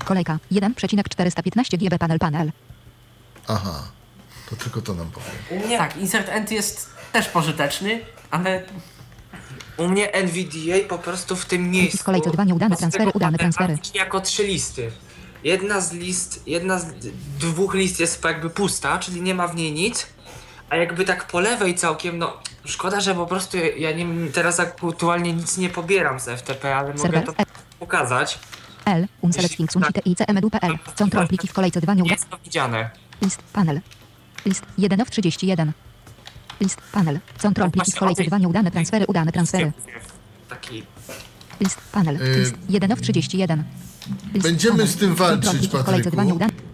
Kolejka 1,415 GB panel panel. Aha. To tylko to nam powie. U mnie, Tak, insert end jest też pożyteczny, ale u mnie NVDA po prostu w tym miejscu. w kolejce dwa nieudane z transfery, udane transfery. jako trzy listy. Jedna z list, jedna z dwóch list jest jakby pusta, czyli nie ma w niej nic. A jakby tak po lewej całkiem, no szkoda, że po prostu ja, nie, teraz aktualnie nic nie pobieram z FTP, ale mogę to E. pokazać. L. Unselect Things Unsite ICMEDU.pl. Control pliki w kolejce 2 nieudane. Jest to widziane. List. Panel. List. 1 of 31. List. Panel. Control pliki w kolejce 2 nieudane transfery, udane transfery. Taki List. Panel. List. 1 of 31. List. Będziemy Panel. z tym walczyć, w kolejce 2 Patryku. nieudane.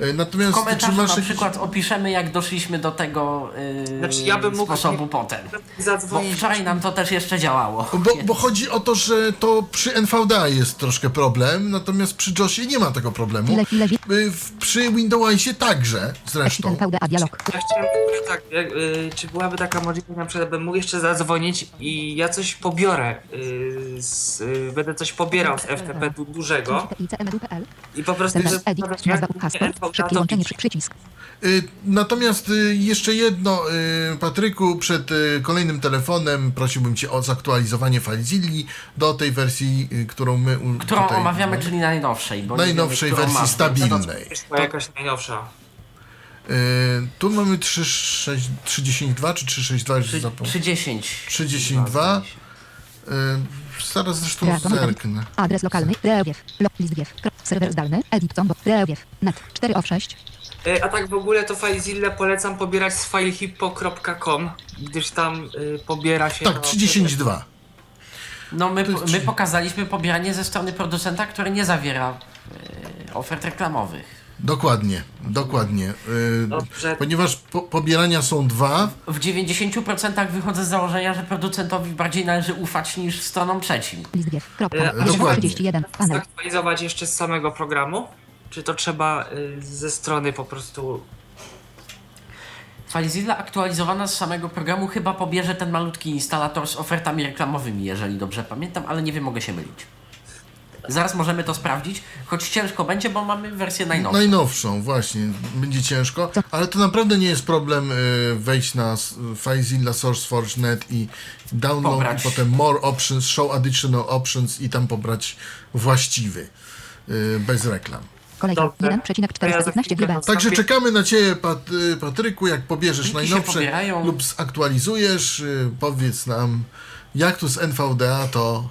E, Natomiast W masz na jakiś... przykład opiszemy, jak doszliśmy do tego yy, Znaczy, ja bym mógł- sposobu potem. Bo Zadzwonić. wczoraj nam to też jeszcze działało. Bo, bo chodzi o to, że to przy NVDA jest troszkę problem, natomiast przy JOSie nie ma tego problemu. Ile, ile, Y, w- Przy Windowsie także zresztą. NVDA dialog. Ja chciałem tak, jak, y, czy byłaby taka możliwość, na przykład bym mógł jeszcze zadzwonić i ja coś pobiorę, y, z, y, będę coś pobierał z FTP du, dużego i po prostu Serwer dobić. przy- przycisk. Y, Natomiast y, jeszcze jedno, y, Patryku, przed kolejnym telefonem prosiłbym Cię o zaktualizowanie FileZilla do tej wersji, którą my Którą tutaj omawiamy, czyli najnowszej. Bo najnowszej wiemy, wersji stabilnej. Jest to jakaś najnowsza. Tu mamy 3.6 3.10.2 czy 3.6.2 już Trzy- zapomniałem. 3.10. 3.10.2 Y, Zaraz zresztą edit. zerknę. Adres lokalny, reowiew, log, list wiew, kro- serwer zdalny, edit combo, reowiew, net, 4 of 6, Y, A tak w ogóle to FileZilla polecam pobierać z filehippo.com, gdyż tam y, pobiera się... Tak, to- 3.10.2. No my, my pokazaliśmy pobieranie ze strony producenta, który nie zawiera e, ofert reklamowych. Dokładnie, dokładnie. Y, Dobrze. Ponieważ po, pobierania są dwa, W 90% wychodzę z założenia, że producentowi bardziej należy ufać niż stronom trzecim. E, 1 dokładnie. 31, panel, zaktualizować jeszcze z samego programu? Czy to trzeba y, ze strony po prostu... FileZilla aktualizowana z samego programu chyba pobierze ten malutki instalator z ofertami reklamowymi, jeżeli dobrze pamiętam, ale nie wiem, mogę się mylić. Zaraz możemy to sprawdzić, choć ciężko będzie, bo mamy wersję najnowszą. najnowszą właśnie, będzie ciężko, ale to naprawdę nie jest problem y, wejść na FileZilla SourceForge.net i download Pobrać. i potem more options, show additional options i tam pobrać właściwy, y, bez reklam. kolejka, Dobrze. 1,415 GB, Także czekamy na Ciebie, Pat, y, Patryku, jak pobierzesz najnowsze lub zaktualizujesz, powiedz nam, jak tu z NVDA to,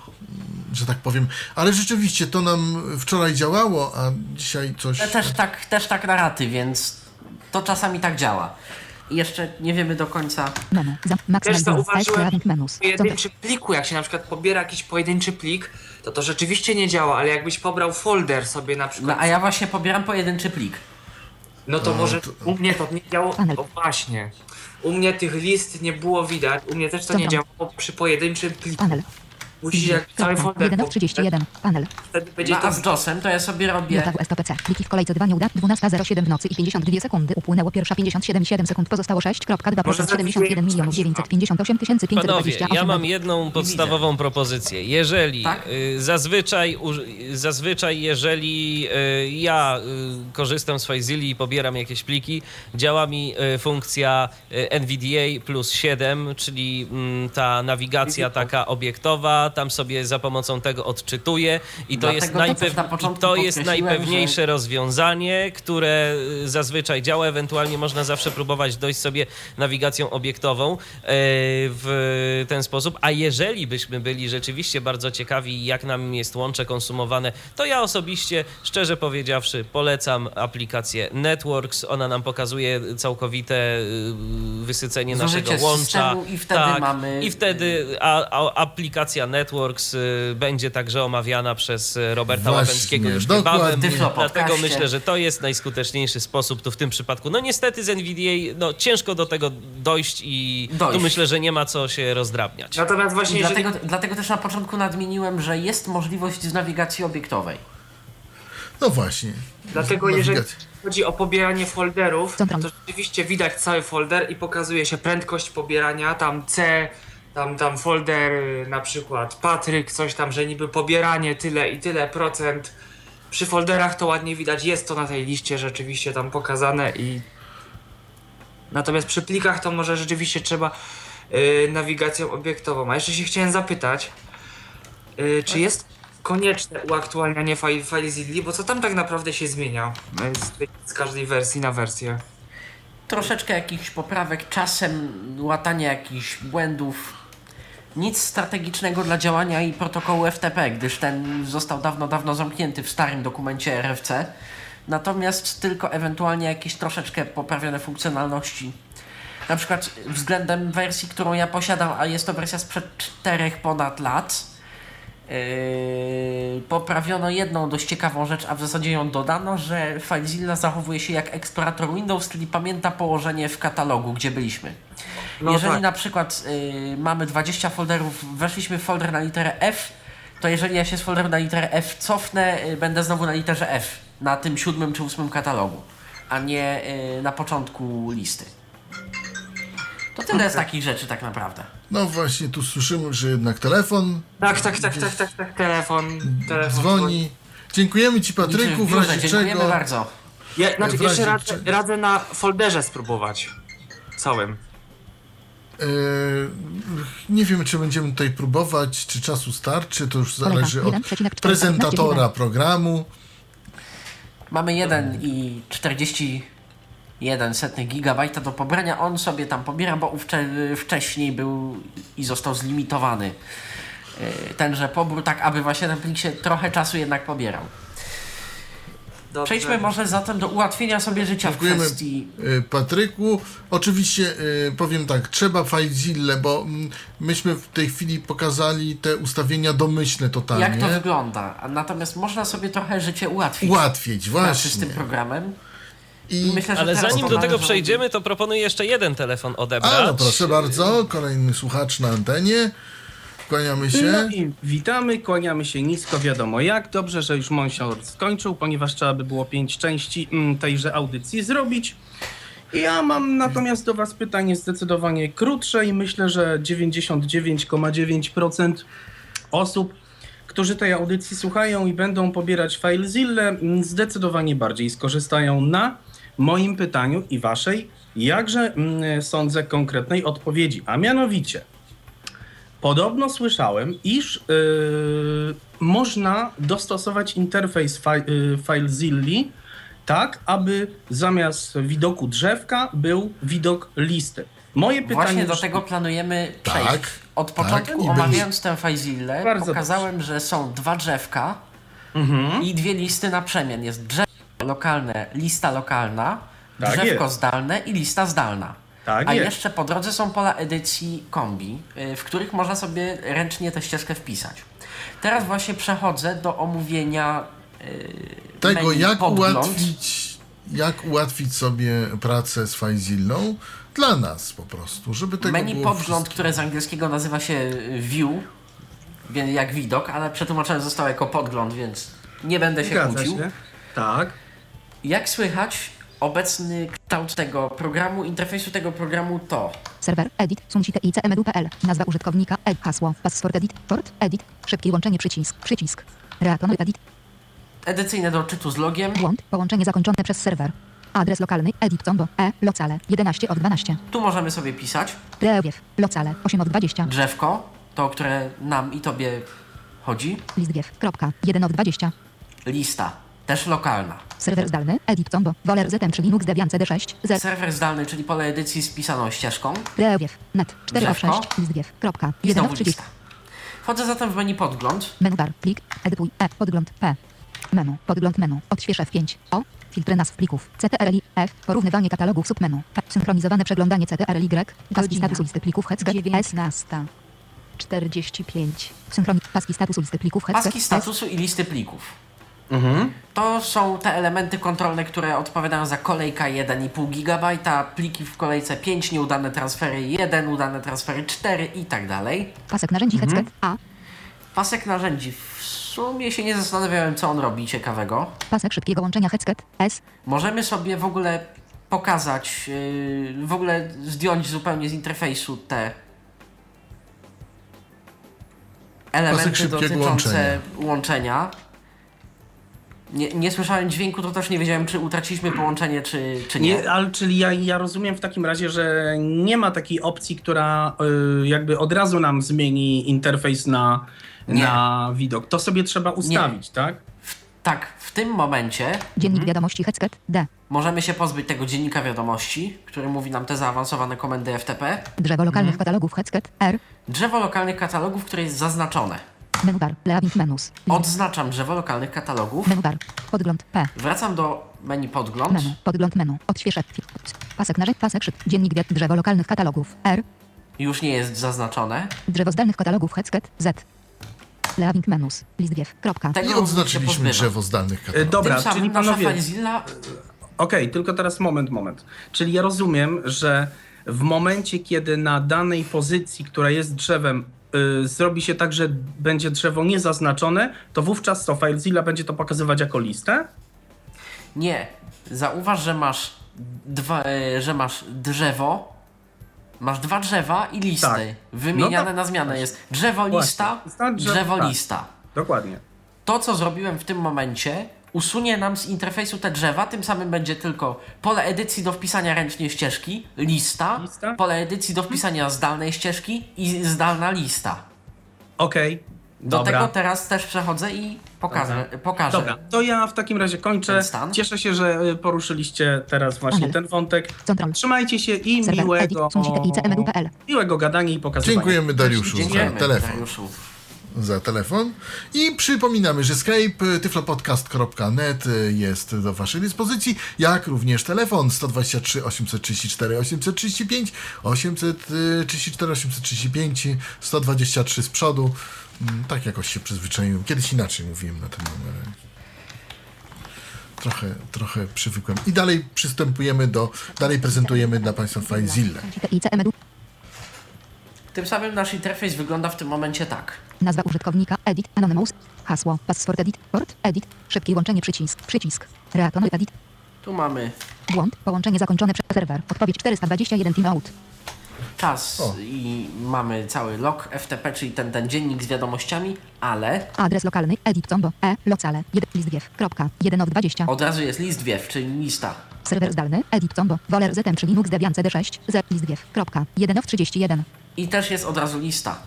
że tak powiem, ale rzeczywiście to nam wczoraj działało, a dzisiaj coś... Ale też tak, też tak na raty, więc to czasami tak działa. I jeszcze nie wiemy do końca. menu, za, Też zauważyłem pojedynczym pliku, jak się na przykład pobiera jakiś pojedynczy plik, to to rzeczywiście nie działa, ale jakbyś pobrał folder sobie na No, przykład, a ja właśnie pobieram pojedynczy plik. no to może u mnie to nie działało, o właśnie. U mnie tych list nie było widać, u mnie też to nie działało przy pojedynczym pliku. panel, Musisz jak cały folder 1 of 31, panel, wtedy będzie No, to a z JOSem to ja sobie robię. JW SPPC, pliki w kolejce 2 nie uda, 12.07 w nocy i 52 sekundy, upłynęło pierwsza 57,7 sekund, pozostało 6,2% Może 71 milionów 958 Panowie, 528 ja mam jedną podstawową propozycję. Jeżeli Tak? y, zazwyczaj, uż- zazwyczaj jeżeli y, ja y, korzystam z FileZilla i pobieram jakieś pliki, działa mi y, funkcja y, NVDA plus 7, czyli mm, ta nawigacja taka obiektowa, tam sobie za pomocą tego odczytuję i to Dlatego jest, najpew... na to jest najpewniejsze rozwiązanie, które y, zazwyczaj działa, ewentualnie można zawsze próbować dojść sobie nawigacją obiektową e, w ten sposób, a jeżeli byśmy byli rzeczywiście bardzo ciekawi, jak nam jest łącze konsumowane, to ja osobiście, szczerze powiedziawszy, polecam aplikację Networks. Ona nam pokazuje całkowite y, wysycenie Zużycie naszego łącza. i wtedy tak, mamy- I wtedy a, a, aplikacja Networks y, będzie także omawiana przez y, Roberta Właśnie, Łapęckiego już niebawem. Dlatego myślę, że to jest najskuteczniejszy sposób tu w tym przypadku. No niestety z NVDA no, ciężko do tego dojść i Dojść. tu myślę, że nie ma co się rozdrabniać. Natomiast właśnie jeżeli... dlatego, dlatego też na początku nadmieniłem, że jest możliwość z nawigacji obiektowej. No właśnie. Dlatego jeżeli chodzi o pobieranie folderów, to rzeczywiście widać cały folder i pokazuje się prędkość pobierania, tam C, tam, tam folder na przykład Patryk, coś tam, że niby pobieranie tyle i tyle procent. Przy folderach to ładnie widać, jest to na tej liście rzeczywiście tam pokazane i natomiast przy plikach to może rzeczywiście trzeba y, nawigacją obiektową. A jeszcze się chciałem zapytać, y, czy jest konieczne uaktualnianie file, FileZilla, bo co tam tak naprawdę się zmienia y, z, z każdej wersji na wersję? Troszeczkę jakichś poprawek, czasem łatanie jakichś błędów. Nic strategicznego dla działania i protokołu FTP, gdyż ten został dawno, dawno zamknięty w starym dokumencie RFC. Natomiast tylko ewentualnie jakieś troszeczkę poprawione funkcjonalności. Na przykład względem wersji, którą ja posiadam, a jest to wersja sprzed czterech ponad lat, Yy, poprawiono jedną dość ciekawą rzecz, a w zasadzie ją dodano, że FileZilla zachowuje się jak eksplorator Windows, czyli pamięta położenie w katalogu, gdzie byliśmy. No jeżeli tak. na przykład yy, mamy 20 folderów, weszliśmy w folder na literę F, to jeżeli ja się z folderu na literę F cofnę, yy, będę znowu na literze F, na tym siódmym czy ósmym katalogu, a nie yy, na początku listy. To tyle z takich rzeczy tak naprawdę. No właśnie, tu słyszymy, że jednak telefon Tak, tak, tak, tak, tak, tak, telefon, telefon. dzwoni. Dziękujemy Ci, Patryku, w razie Dziękujemy czego. bardzo. Ja, znaczy, jeszcze radzę, radzę na folderze spróbować. Całym. E, nie wiem, czy będziemy tutaj próbować, czy czasu starczy, to już zależy od 1,4 prezentatora programu. Mamy 1,41 setnych gigabajta do pobrania. On sobie tam pobiera, bo wcze- wcześniej był i został zlimitowany yy, tenże pobór, tak aby właśnie ten plik się trochę czasu jednak pobierał. Dobrze. Przejdźmy może zatem do ułatwienia sobie życia w Dziękujemy kwestii... e, Patryku. Oczywiście e, powiem tak, trzeba FileZilla, bo mm, myśmy w tej chwili pokazali te ustawienia domyślne totalnie. Jak to wygląda? Natomiast można sobie trochę życie ułatwić Ułatwić, pracy z właśnie. tym programem. I, myślę, że Ale zanim do tego przejdziemy, to proponuję jeszcze jeden telefon odebrać. a, no proszę bardzo, kolejny słuchacz na antenie. Kłaniamy się. No i witamy, kłaniamy się nisko, wiadomo jak. Dobrze, że już Monsior skończył, ponieważ trzeba by było pięć części mm, tejże audycji zrobić. Ja mam natomiast do Was pytanie zdecydowanie krótsze i myślę, że 99,9% osób, którzy tej audycji słuchają i będą pobierać FileZilla, mm, zdecydowanie bardziej skorzystają na moim pytaniu i Waszej, jakże mm, sądzę, konkretnej odpowiedzi. A mianowicie, Podobno słyszałem, iż yy, można dostosować interfejs fi, yy, FileZilli tak, aby zamiast widoku drzewka był widok listy. Moje pytanie Właśnie do tego planujemy przejść. Tak, Od tak, początku i omawiając tę FileZillę, pokazałem, że są dwa drzewka Mhm. i dwie listy na przemian. Jest drzewko lokalne, lista lokalna, Tak drzewko jest. zdalne i lista zdalna. Tak A jest. jeszcze po drodze są pola edycji kombi, y, w których można sobie ręcznie tę ścieżkę wpisać. Teraz właśnie przechodzę do omówienia y, Tego, menu jak podgląd. ułatwić, jak ułatwić sobie pracę z FileZillą dla nas po prostu, żeby tego Menu było podgląd, wszystko. które z angielskiego nazywa się y, view, wie- jak widok, ale przetłumaczone zostało jako podgląd, więc nie będę się Zgadza kłócił. się. Tak. Jak słychać, obecny kształt tego programu, interfejsu tego programu to Serwer, edit, sumsite i cmedu.pl. Nazwa użytkownika, ed, hasło, password edit, port, edit, szybkie łączenie przycisk, przycisk. Reatonuj edit, edycyjne do odczytu z logiem. błąd, połączenie zakończone przez serwer. Adres lokalny, edit combo, e, locale, 11 od 12. Tu możemy sobie pisać. Reowiew, locale, 8 od 20. Drzewko, to które nam i tobie chodzi. Listgiew, kropka, 1 od 20. Lista, też lokalna. Serwer zdalny, edit combo, woler ZM czy Linux Debian CD6, Z, Serwer zdalny, czyli pole edycji z pisaną ścieżką. Reowiew, net, 4 od Drzewko. 6, listgiew, kropka, I 1 znowu od 30. lista. Wchodzę zatem w menu podgląd. Menu bar, plik, edytuj, e, podgląd, p. Menu, podgląd menu, odśwież F5, o, filtry nazw plików, CTRL, F, porównywanie katalogów submenu, P, synchronizowane przeglądanie CTRL, Y, paski statusu listy plików, HECG, S, 45. Synchroni, paski statusu listy plików, Paski statusu i listy plików. Mhm. To są te elementy kontrolne, które odpowiadają za kolejka 1,5 GB, pliki w kolejce 5, nieudane transfery 1, udane transfery 4 i tak dalej. pasek narzędzi Mhm. HECG, A, Pasek narzędzi. W sumie się nie zastanawiałem, co on robi ciekawego. pasek szybkiego łączenia HECG, S, Możemy sobie w ogóle pokazać, yy, w ogóle zdjąć zupełnie z interfejsu te elementy dotyczące łączenia. Nie, nie słyszałem dźwięku, to też nie wiedziałem, czy utraciliśmy połączenie, czy, czy nie. Nie, ale czyli ja, ja rozumiem w takim razie, że nie ma takiej opcji, która y, jakby od razu nam zmieni interfejs na, Nie. na widok. To sobie trzeba ustawić, tak? Tak, w tym momencie dziennik wiadomości HECG, D, możemy się pozbyć tego dziennika wiadomości, który mówi nam te zaawansowane komendy FTP. drzewo lokalnych Mhm. katalogów HECG, R, Drzewo lokalnych katalogów, które jest zaznaczone. Menu bar, leaving menus, Odznaczam drzewo lokalnych katalogów. menu bar, podgląd, P, Wracam do menu podgląd. menu, podgląd menu, odśwież F, pasek narzędzi, pasek szyb, dziennik wiat, drzewo lokalnych katalogów, R, Już nie jest zaznaczone. drzewo zdalnych katalogów HECG, Z, Leaving menus. List wiew. Kropka. Tego I odznaczyliśmy drzewo zdalnych E, katalogów. Dobra, Tym samym czyli nasza panowie... FileZilla Okej, tylko teraz moment, moment. Czyli ja rozumiem, że w momencie, kiedy na danej pozycji, która jest drzewem, y, zrobi się tak, że będzie drzewo niezaznaczone, to wówczas to FileZilla będzie to pokazywać jako listę? Nie. Zauważ, że masz dwa, e, że masz drzewo, masz dwa drzewa i listy. Tak. Wymieniane No tak. na zmianę jest drzewo, lista, Właśnie. Lista, drzewo, drzewo, tak. lista. Dokładnie. To, co zrobiłem w tym momencie, usunie nam z interfejsu te drzewa, tym samym będzie tylko pole edycji do wpisania ręcznie ścieżki, lista, Lista. pole edycji do wpisania zdalnej ścieżki i zdalna lista. Okej. Do Dobra. tego teraz też przechodzę i pokażę. pokażę. Dobra, to ja w takim razie kończę. Cieszę się, że y, poruszyliście teraz właśnie Panel. ten wątek. Control. Trzymajcie się i Serwer. miłego, miłego gadania i pokazywania. Dziękujemy Dariuszu za Dziękujemy, telefon. Dariuszu. Za telefon. I przypominamy, że Skype y, tyflopodcast.net y, jest do Waszej dyspozycji, jak również telefon 123 834 835 834 835 123 z przodu. Mm, Tak jakoś się przyzwyczaiłem. Kiedyś inaczej mówiłem na ten numer. Trochę, trochę przywykłem. I dalej przystępujemy do, dalej prezentujemy dla Państwa FileZilla. Tym samym nasz interfejs wygląda w tym momencie tak. Nazwa użytkownika. Edit. Anonymous. Hasło. Password edit. Port. Edit. Szybkie łączenie przycisk. Przycisk. Reaton edit. Tu mamy Błąd. Połączenie zakończone przez serwer. Odpowiedź 421 timeout. czas O. i mamy cały log FTP, czyli ten, ten dziennik z wiadomościami, ale Adres lokalny. Edit combo. E. Locale. 1. List wiew. Kropka. 1 of 20. od razu jest list wiew, czyli lista. Serwer zdalny. Edit combo. Woler ZM czy Linux Debian CD6. Z. List wiew. Kropka. 1 of 31. I też jest od razu lista.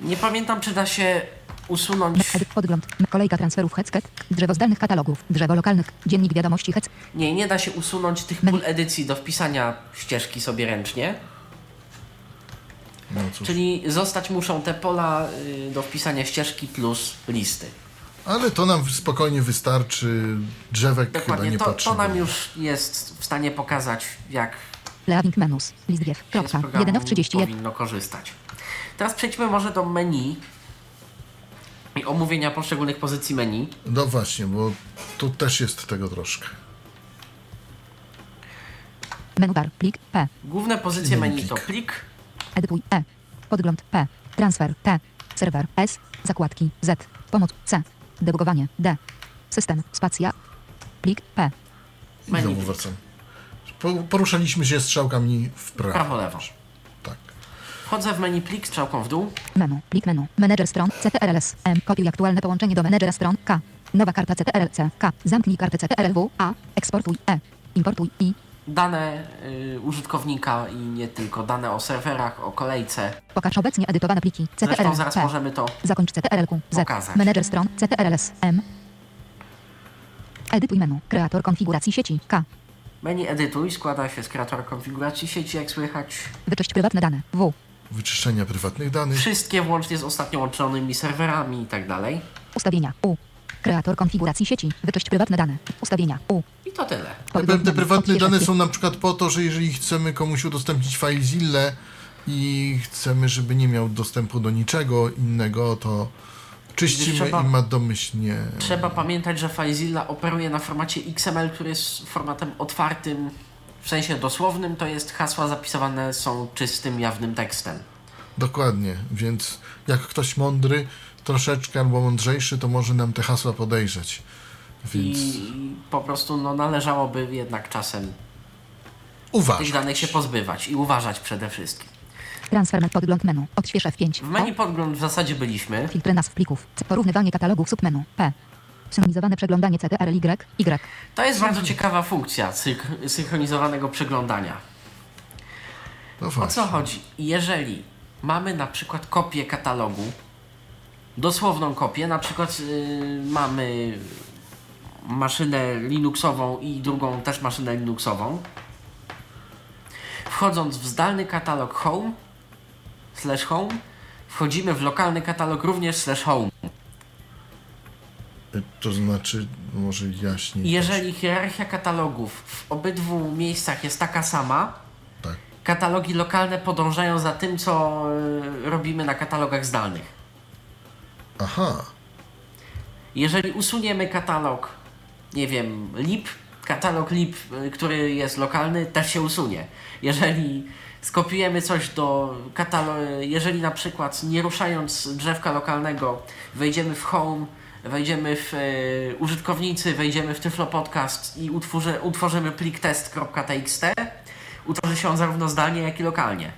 Nie pamiętam, czy da się usunąć. Podgląd. Kolejka transferów hecket. Drzewo zdalnych katalogów. Drzewo lokalnych. Dziennik wiadomości hec. Nie, nie da się usunąć tych pól edycji do wpisania ścieżki sobie ręcznie. No. Czyli zostać muszą te pola y, do wpisania ścieżki plus listy. Ale to nam spokojnie wystarczy. Drzewek chyba Dokładnie, nie to, to nam już jest w stanie pokazać, jak Leaving menus. List wiew. Kropka. programu 1 of 31. powinno korzystać. Teraz przejdźmy może do menu i omówienia poszczególnych pozycji menu. No właśnie, bo tu też jest tego troszkę. Menu bar. Plik. P. Główne pozycje Menu menu to plik. Edytuj. E. Podgląd. P. Transfer. T. Serwer. S. Zakładki. Z. Pomoc. C. Debugowanie. D. System. Spacja. Plik. P. I Menu znowu plik. wracam. Po- Poruszaliśmy się strzałkami w prawo. prawo-lewo. Tak. Wchodzę w menu plik strzałką w dół. Menu. Plik menu. Manager stron. CTRLS. M. Kopiuj aktualne połączenie do menedżera stron. K. Nowa karta CTRL-C. K. Zamknij kartę CTRL-W. A. Eksportuj. E. Importuj. I. Dane y, użytkownika i nie tylko, dane o serwerach, o kolejce. Pokaż obecnie edytowane pliki. Zresztą CTRL. zaraz P. możemy to Zakończ CTRL-Q. Z. Pokazać. Manager stron. CTRLS. M. Edytuj menu. Kreator konfiguracji sieci. K. Menu edytuj składa się z kreatora konfiguracji sieci, jak słychać. Wyczyść prywatne dane. W. Wyczyszczenia prywatnych danych. Wszystkie włącznie z ostatnio łączonymi serwerami i tak dalej. Ustawienia. U. Kreator konfiguracji sieci. Wyczyść prywatne dane. Ustawienia. U. I to tyle. Te, te prywatne dane są na przykład po to, że jeżeli chcemy komuś udostępnić FileZilla i chcemy, żeby nie miał dostępu do niczego innego, to czyścimy Trzeba- i ma domyślnie... Trzeba pamiętać, że FileZilla operuje na formacie XML, który jest formatem otwartym. W sensie dosłownym to jest hasła zapisywane są czystym, jawnym tekstem. Dokładnie, więc jak ktoś mądry, troszeczkę albo mądrzejszy, to może nam te hasła podejrzeć. Więc I po prostu no, należałoby jednak czasem tych uważaj. danych się pozbywać i uważać przede wszystkim. Transfer med podgląd menu. Odśwież F5. W menu podgląd w zasadzie byliśmy. Filtry nazw plików. Porównywanie katalogów submenu. P. Synchronizowane przeglądanie CTRL Y. Y. To jest bardzo ciekawa funkcja synch- synchronizowanego przeglądania. No O co chodzi? Jeżeli mamy na przykład kopię katalogu, dosłowną kopię, na przykład yy, mamy maszynę Linuxową i drugą też maszynę Linuxową, wchodząc w zdalny katalog home, slash home, wchodzimy w lokalny katalog również slash home. To znaczy, może jaśniej. Jeżeli hierarchia katalogów w obydwu miejscach jest taka sama, Tak. katalogi lokalne podążają za tym, co y, robimy na katalogach zdalnych. Aha. Jeżeli usuniemy katalog, nie wiem, lip, katalog lip, y, który jest lokalny, też się usunie. Jeżeli skopiujemy coś do katalogu, jeżeli na przykład nie ruszając drzewka lokalnego, wejdziemy w home, wejdziemy w y, użytkownicy, wejdziemy w Tyflo Podcast i utworzy, utworzymy plik test.txt, utworzy się on zarówno zdalnie, jak i lokalnie.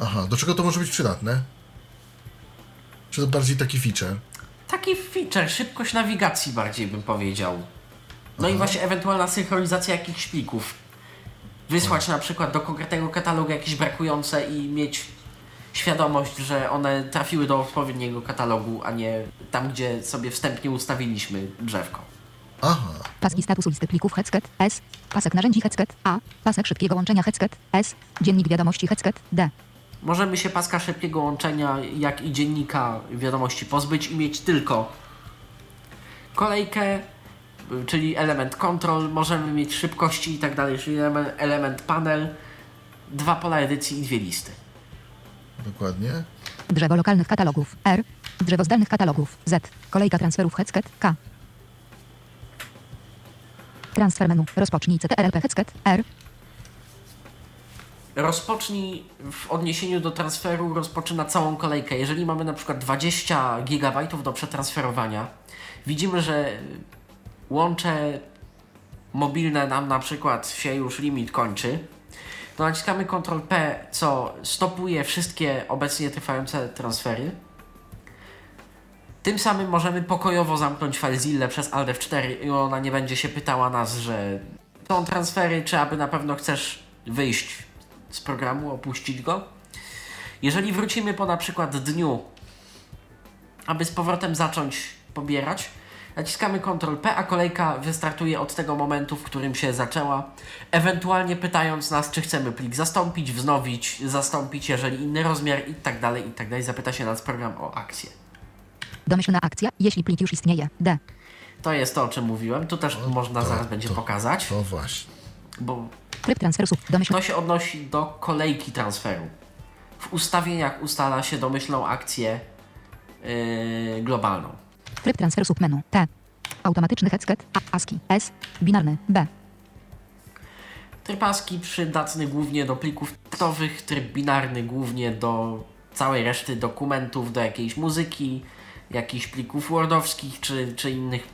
Aha. Do czego to może być przydatne? Czy to bardziej taki feature? Taki feature, szybkość nawigacji bardziej bym powiedział. No i właśnie ewentualna synchronizacja jakichś plików. Wysłać na przykład do konkretnego katalogu jakieś brakujące i mieć świadomość, że one trafiły do odpowiedniego katalogu, a nie tam, gdzie sobie wstępnie ustawiliśmy drzewko. Aha. Paski statusu listy plików Hetzket S. Pasek narzędzi Hetzket A. Pasek szybkiego łączenia Hetzket S. Dziennik wiadomości Hetzket D. Możemy się paska szybkiego łączenia, jak i dziennika wiadomości pozbyć i mieć tylko kolejkę, czyli element control, możemy mieć szybkości i tak dalej, czyli element, element panel, dwa pola edycji i dwie listy. Dokładnie. Drzewo lokalnych katalogów R. Drzewo zdalnych katalogów Z. Kolejka transferów Hetzket K. Transfer menu. Rozpocznij CTRLP Hetzket R. Rozpocznij w odniesieniu do transferu, rozpoczyna całą kolejkę. Jeżeli mamy na przykład 20 GB do przetransferowania, widzimy, że łącze mobilne nam na przykład się już limit kończy, to naciskamy Ctrl P, co stopuje wszystkie obecnie trwające transfery. Tym samym możemy pokojowo zamknąć FileZilla przez Alt F4 i ona nie będzie się pytała nas, że są transfery, czy aby na pewno chcesz wyjść z programu, opuścić go. Jeżeli wrócimy po na przykład dniu, aby z powrotem zacząć pobierać, naciskamy Ctrl P, a kolejka wystartuje od tego momentu, w którym się zaczęła, ewentualnie pytając nas, czy chcemy plik zastąpić, wznowić, zastąpić, jeżeli inny rozmiar i tak dalej, i tak dalej. Zapyta się nas program o akcję. Domyślna akcja, jeśli plik już istnieje. D. To jest to, o czym mówiłem. Tu też można to- zaraz będzie to- pokazać, To właśnie. bo Tryb transferu. To się odnosi do kolejki transferu. W ustawieniach ustala się domyślną akcję yy, globalną. Tryb transferu sub menu. T. Automatyczny Hetzket A. ASCII S. Binarny B. Tryb ASCII przydatny głównie do plików tekstowych, tryb binarny głównie do całej reszty dokumentów, do jakiejś muzyki, jakichś plików wordowskich czy, czy innych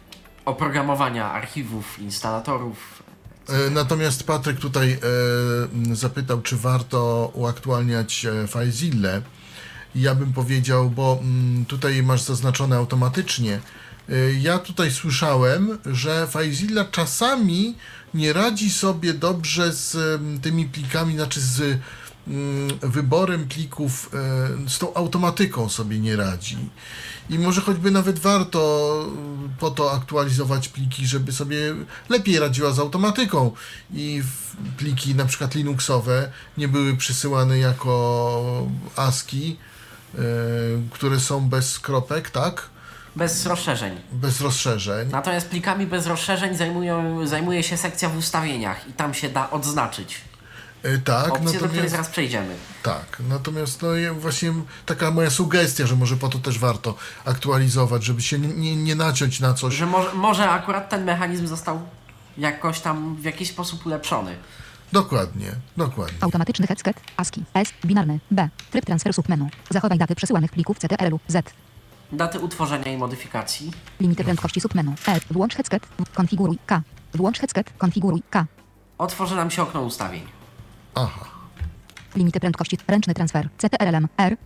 oprogramowania archiwów, instalatorów. E, Natomiast Patryk tutaj e, zapytał, czy warto uaktualniać e, FileZilla. Ja bym powiedział, bo mm, tutaj masz zaznaczone automatycznie. E, Ja tutaj słyszałem, że FileZilla czasami nie radzi sobie dobrze z em, tymi plikami, znaczy z mm, wyborem plików, e, z tą automatyką sobie nie radzi. I może choćby nawet warto mm, po to aktualizować pliki, żeby sobie lepiej radziła z automatyką i pliki na przykład Linuxowe nie były przysyłane jako ASCII, które są bez kropek, tak? Bez rozszerzeń. Bez rozszerzeń. Natomiast plikami bez rozszerzeń zajmują, zajmuje się sekcja w ustawieniach i tam się da odznaczyć E, Tak, opcje, do której zaraz przejdziemy. tak, natomiast no ja właśnie taka moja sugestia, że może po to też warto aktualizować, żeby się nie, nie, nie naciąć na coś. Że może, może akurat ten mechanizm został jakoś tam w jakiś sposób ulepszony. Dokładnie, dokładnie. Automatyczny Hetzket ASCII S. Binarny B. Tryb transferu sub menu. Zachowaj daty przesyłanych plików CTRL-u Z. Daty utworzenia i modyfikacji. Limity prędkości submenu. E. Włącz Hetzket. Konfiguruj K. Włącz Hetzket. Konfiguruj K. Otworzy nam się okno ustawień. Aha. Limity prędkości. Ręczny transfer. CTRL-M R.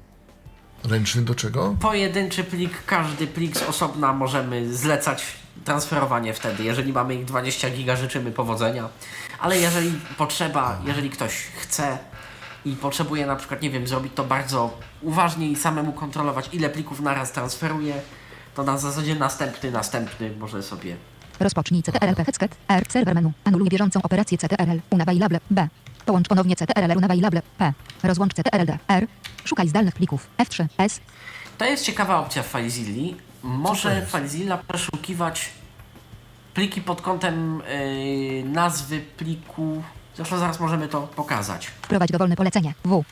Ręczny do czego? Pojedynczy plik, każdy plik z osobna możemy zlecać transferowanie wtedy. Jeżeli mamy ich 20 giga, życzymy powodzenia. Ale jeżeli potrzeba, jeżeli ktoś chce i potrzebuje na przykład, nie wiem, zrobić to bardzo uważnie i samemu kontrolować, ile plików naraz transferuje, to na zasadzie następny, następny może sobie Rozpocznij CTRL-P Hetzket R. Serwer menu. Anuluj bieżącą operację CTRL. Unavailable B. Połącz ponownie CTRL Unavailable P. Rozłącz CTRL-D R. Szukaj zdalnych plików F3 S. To jest ciekawa opcja w FileZilli. Może? FileZilla przeszukiwać pliki pod kątem yy, nazwy pliku. Zresztą zaraz możemy to pokazać. Wprowadź dowolne polecenie W.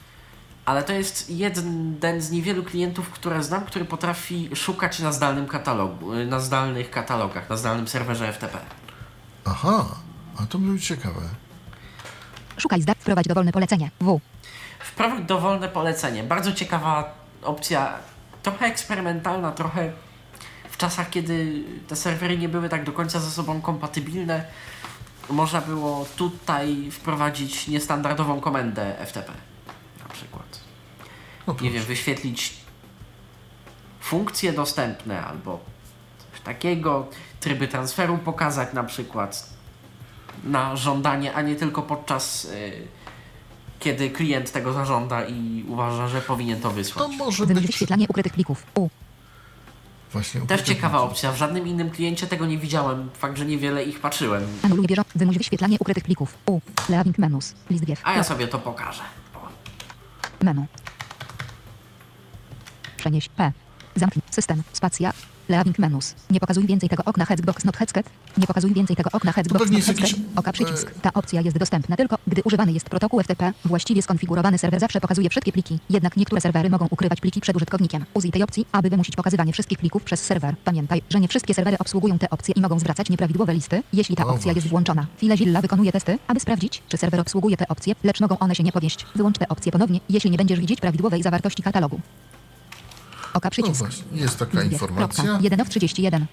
Ale to jest jeden z niewielu klientów, które znam, który potrafi szukać na zdalnym katalogu, y, na zdalnych katalogach, na zdalnym serwerze FTP. Aha, a to być ciekawe. Szukaj zda. Wprowadź dowolne polecenie. W. Wprowadź dowolne polecenie. Bardzo ciekawa opcja, trochę eksperymentalna, trochę czasach, kiedy te serwery nie były tak do końca ze sobą kompatybilne, można było tutaj wprowadzić niestandardową komendę FTP na przykład. No Nie wiem, wyświetlić funkcje dostępne albo coś takiego, tryby transferu pokazać na przykład na żądanie, a nie tylko podczas y, kiedy klient tego zażąda i uważa, że powinien to To wysłać. może Wymyśl być wyświetlanie ukrytych plików. U. właśnie Też ciekawa opcja. W żadnym innym kliencie tego nie widziałem. Fakt, że niewiele ich patrzyłem. Anuluj bieżące. Wymuś wyświetlanie ukrytych plików. U. Leaving menus. List. A ja sobie to pokażę. O. Menu. Przenieś P. Zamknij system. Spacja. Leaving menus. Nie pokazuj więcej tego okna Hexbox not headset. Nie pokazuj więcej tego okna Hexbox pewnie not headset. jakiś, Oka przycisk. e, Ta opcja jest dostępna tylko, gdy używany jest protokół FTP. Właściwie skonfigurowany serwer zawsze pokazuje wszystkie pliki. Jednak niektóre serwery mogą ukrywać pliki przed użytkownikiem. Użyj tej opcji, aby wymusić pokazywanie wszystkich plików przez serwer. Pamiętaj, że nie wszystkie serwery obsługują te opcje i mogą zwracać nieprawidłowe listy, jeśli ta O, opcja jest włączona. FileZilla wykonuje testy, aby sprawdzić, czy serwer obsługuje te opcje, lecz mogą one się nie powieść. Wyłącz te opcje ponownie, jeśli nie będziesz widzieć prawidłowej zawartości katalogu. Oka No przycisk. właśnie, jest taka wiew. informacja. Kropka. 1 of 31.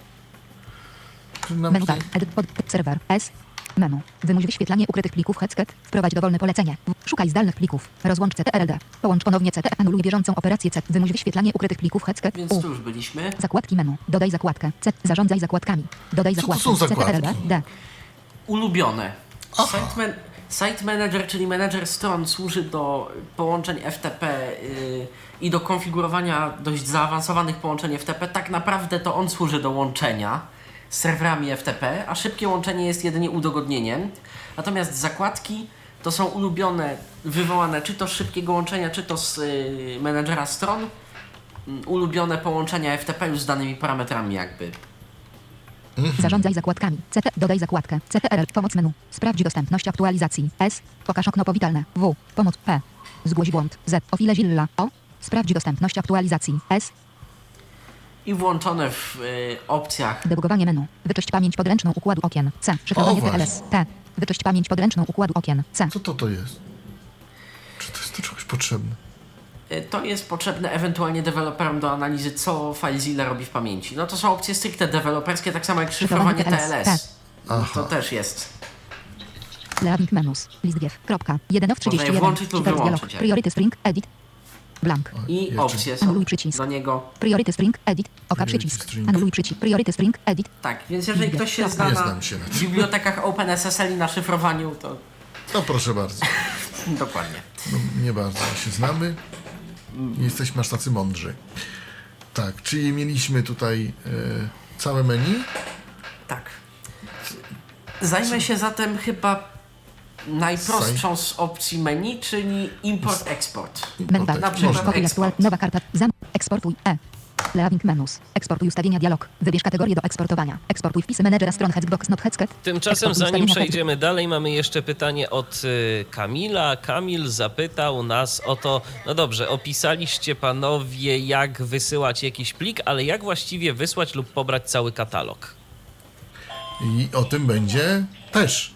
że nam Menu bar. Edit pod serwer. S. Menu. Wymuś wyświetlanie ukrytych plików headset. Wprowadź dowolne polecenie. Szukaj zdalnych plików. Rozłącz CTRLD. Połącz ponownie CT. Anuluj bieżącą operację C. Wymuś wyświetlanie ukrytych plików headset. Więc U. tu już byliśmy. Zakładki menu. Dodaj zakładkę. C. Zarządzaj zakładkami. Dodaj Co to są zakładki? CTRLD. D. Ulubione. Aha. Site, man, site Manager, czyli manager stron, służy do połączeń FTP yy, i do konfigurowania dość zaawansowanych połączeń FTP. Tak naprawdę to on służy do łączenia z serwerami FTP, a szybkie łączenie jest jedynie udogodnieniem. Natomiast zakładki to są ulubione, wywołane czy to z szybkiego łączenia, czy to z yy, menedżera stron, mm, ulubione połączenia FTP już z danymi parametrami jakby. Zarządzaj zakładkami. CT. Dodaj zakładkę. CTRL. Pomoc menu. Sprawdź dostępność aktualizacji. S. Pokaż okno powitalne. W. Pomoc P. Zgłoś błąd. Z. O FileZilla. O. Sprawdź dostępność aktualizacji. S. I włączone w yy, opcjach Debugowanie menu. Wyczyść pamięć podręczną układu okien. C. Szyfrowanie. TLS. T. Wyczyść pamięć podręczną układu okien. C. Co to to jest? Czy to jest do czegoś potrzebne? Y, To jest potrzebne ewentualnie deweloperom do analizy, co FileZilla robi w pamięci. No to są opcje stricte deweloperskie, tak samo jak szyfrowanie Szyfrowanie TLS. Aha. To też jest. Leaving menus. List wiew. Kropka. 1 of Można je 31. włączyć lub wyłączyć, jak- Priority string. Edit. Blank. I opcje są Anuluj przycisk. do niego. Priority string. Edit. Oka przycisk. string. Anuluj przycisk. Priority string. Edit. Tak, więc jeżeli ktoś się Nie zna na znam się na tym. bibliotekach OpenSSL i na szyfrowaniu, to No proszę bardzo. dokładnie. No, nie bardzo się znamy. Nie jesteśmy aż tacy mądrzy. Tak, czyli mieliśmy tutaj e, całe menu. Tak. Zajmę się zatem chyba najprostszą z opcji menu, czyli import-export. Menu Na przykład eksport. Nowa karta. Zam. Eksportuj. E. Leaving menus. Eksportuj ustawienia dialog. Wybierz kategorię do eksportowania. Eksportuj wpisy menedżera stron Hexbox not headset. Tymczasem, Eksportuj zanim przejdziemy dalej, mamy jeszcze pytanie od y, Kamila. Kamil zapytał nas o to, no dobrze, opisaliście panowie, jak wysyłać jakiś plik, ale jak właściwie wysłać lub pobrać cały katalog? I o tym będzie też.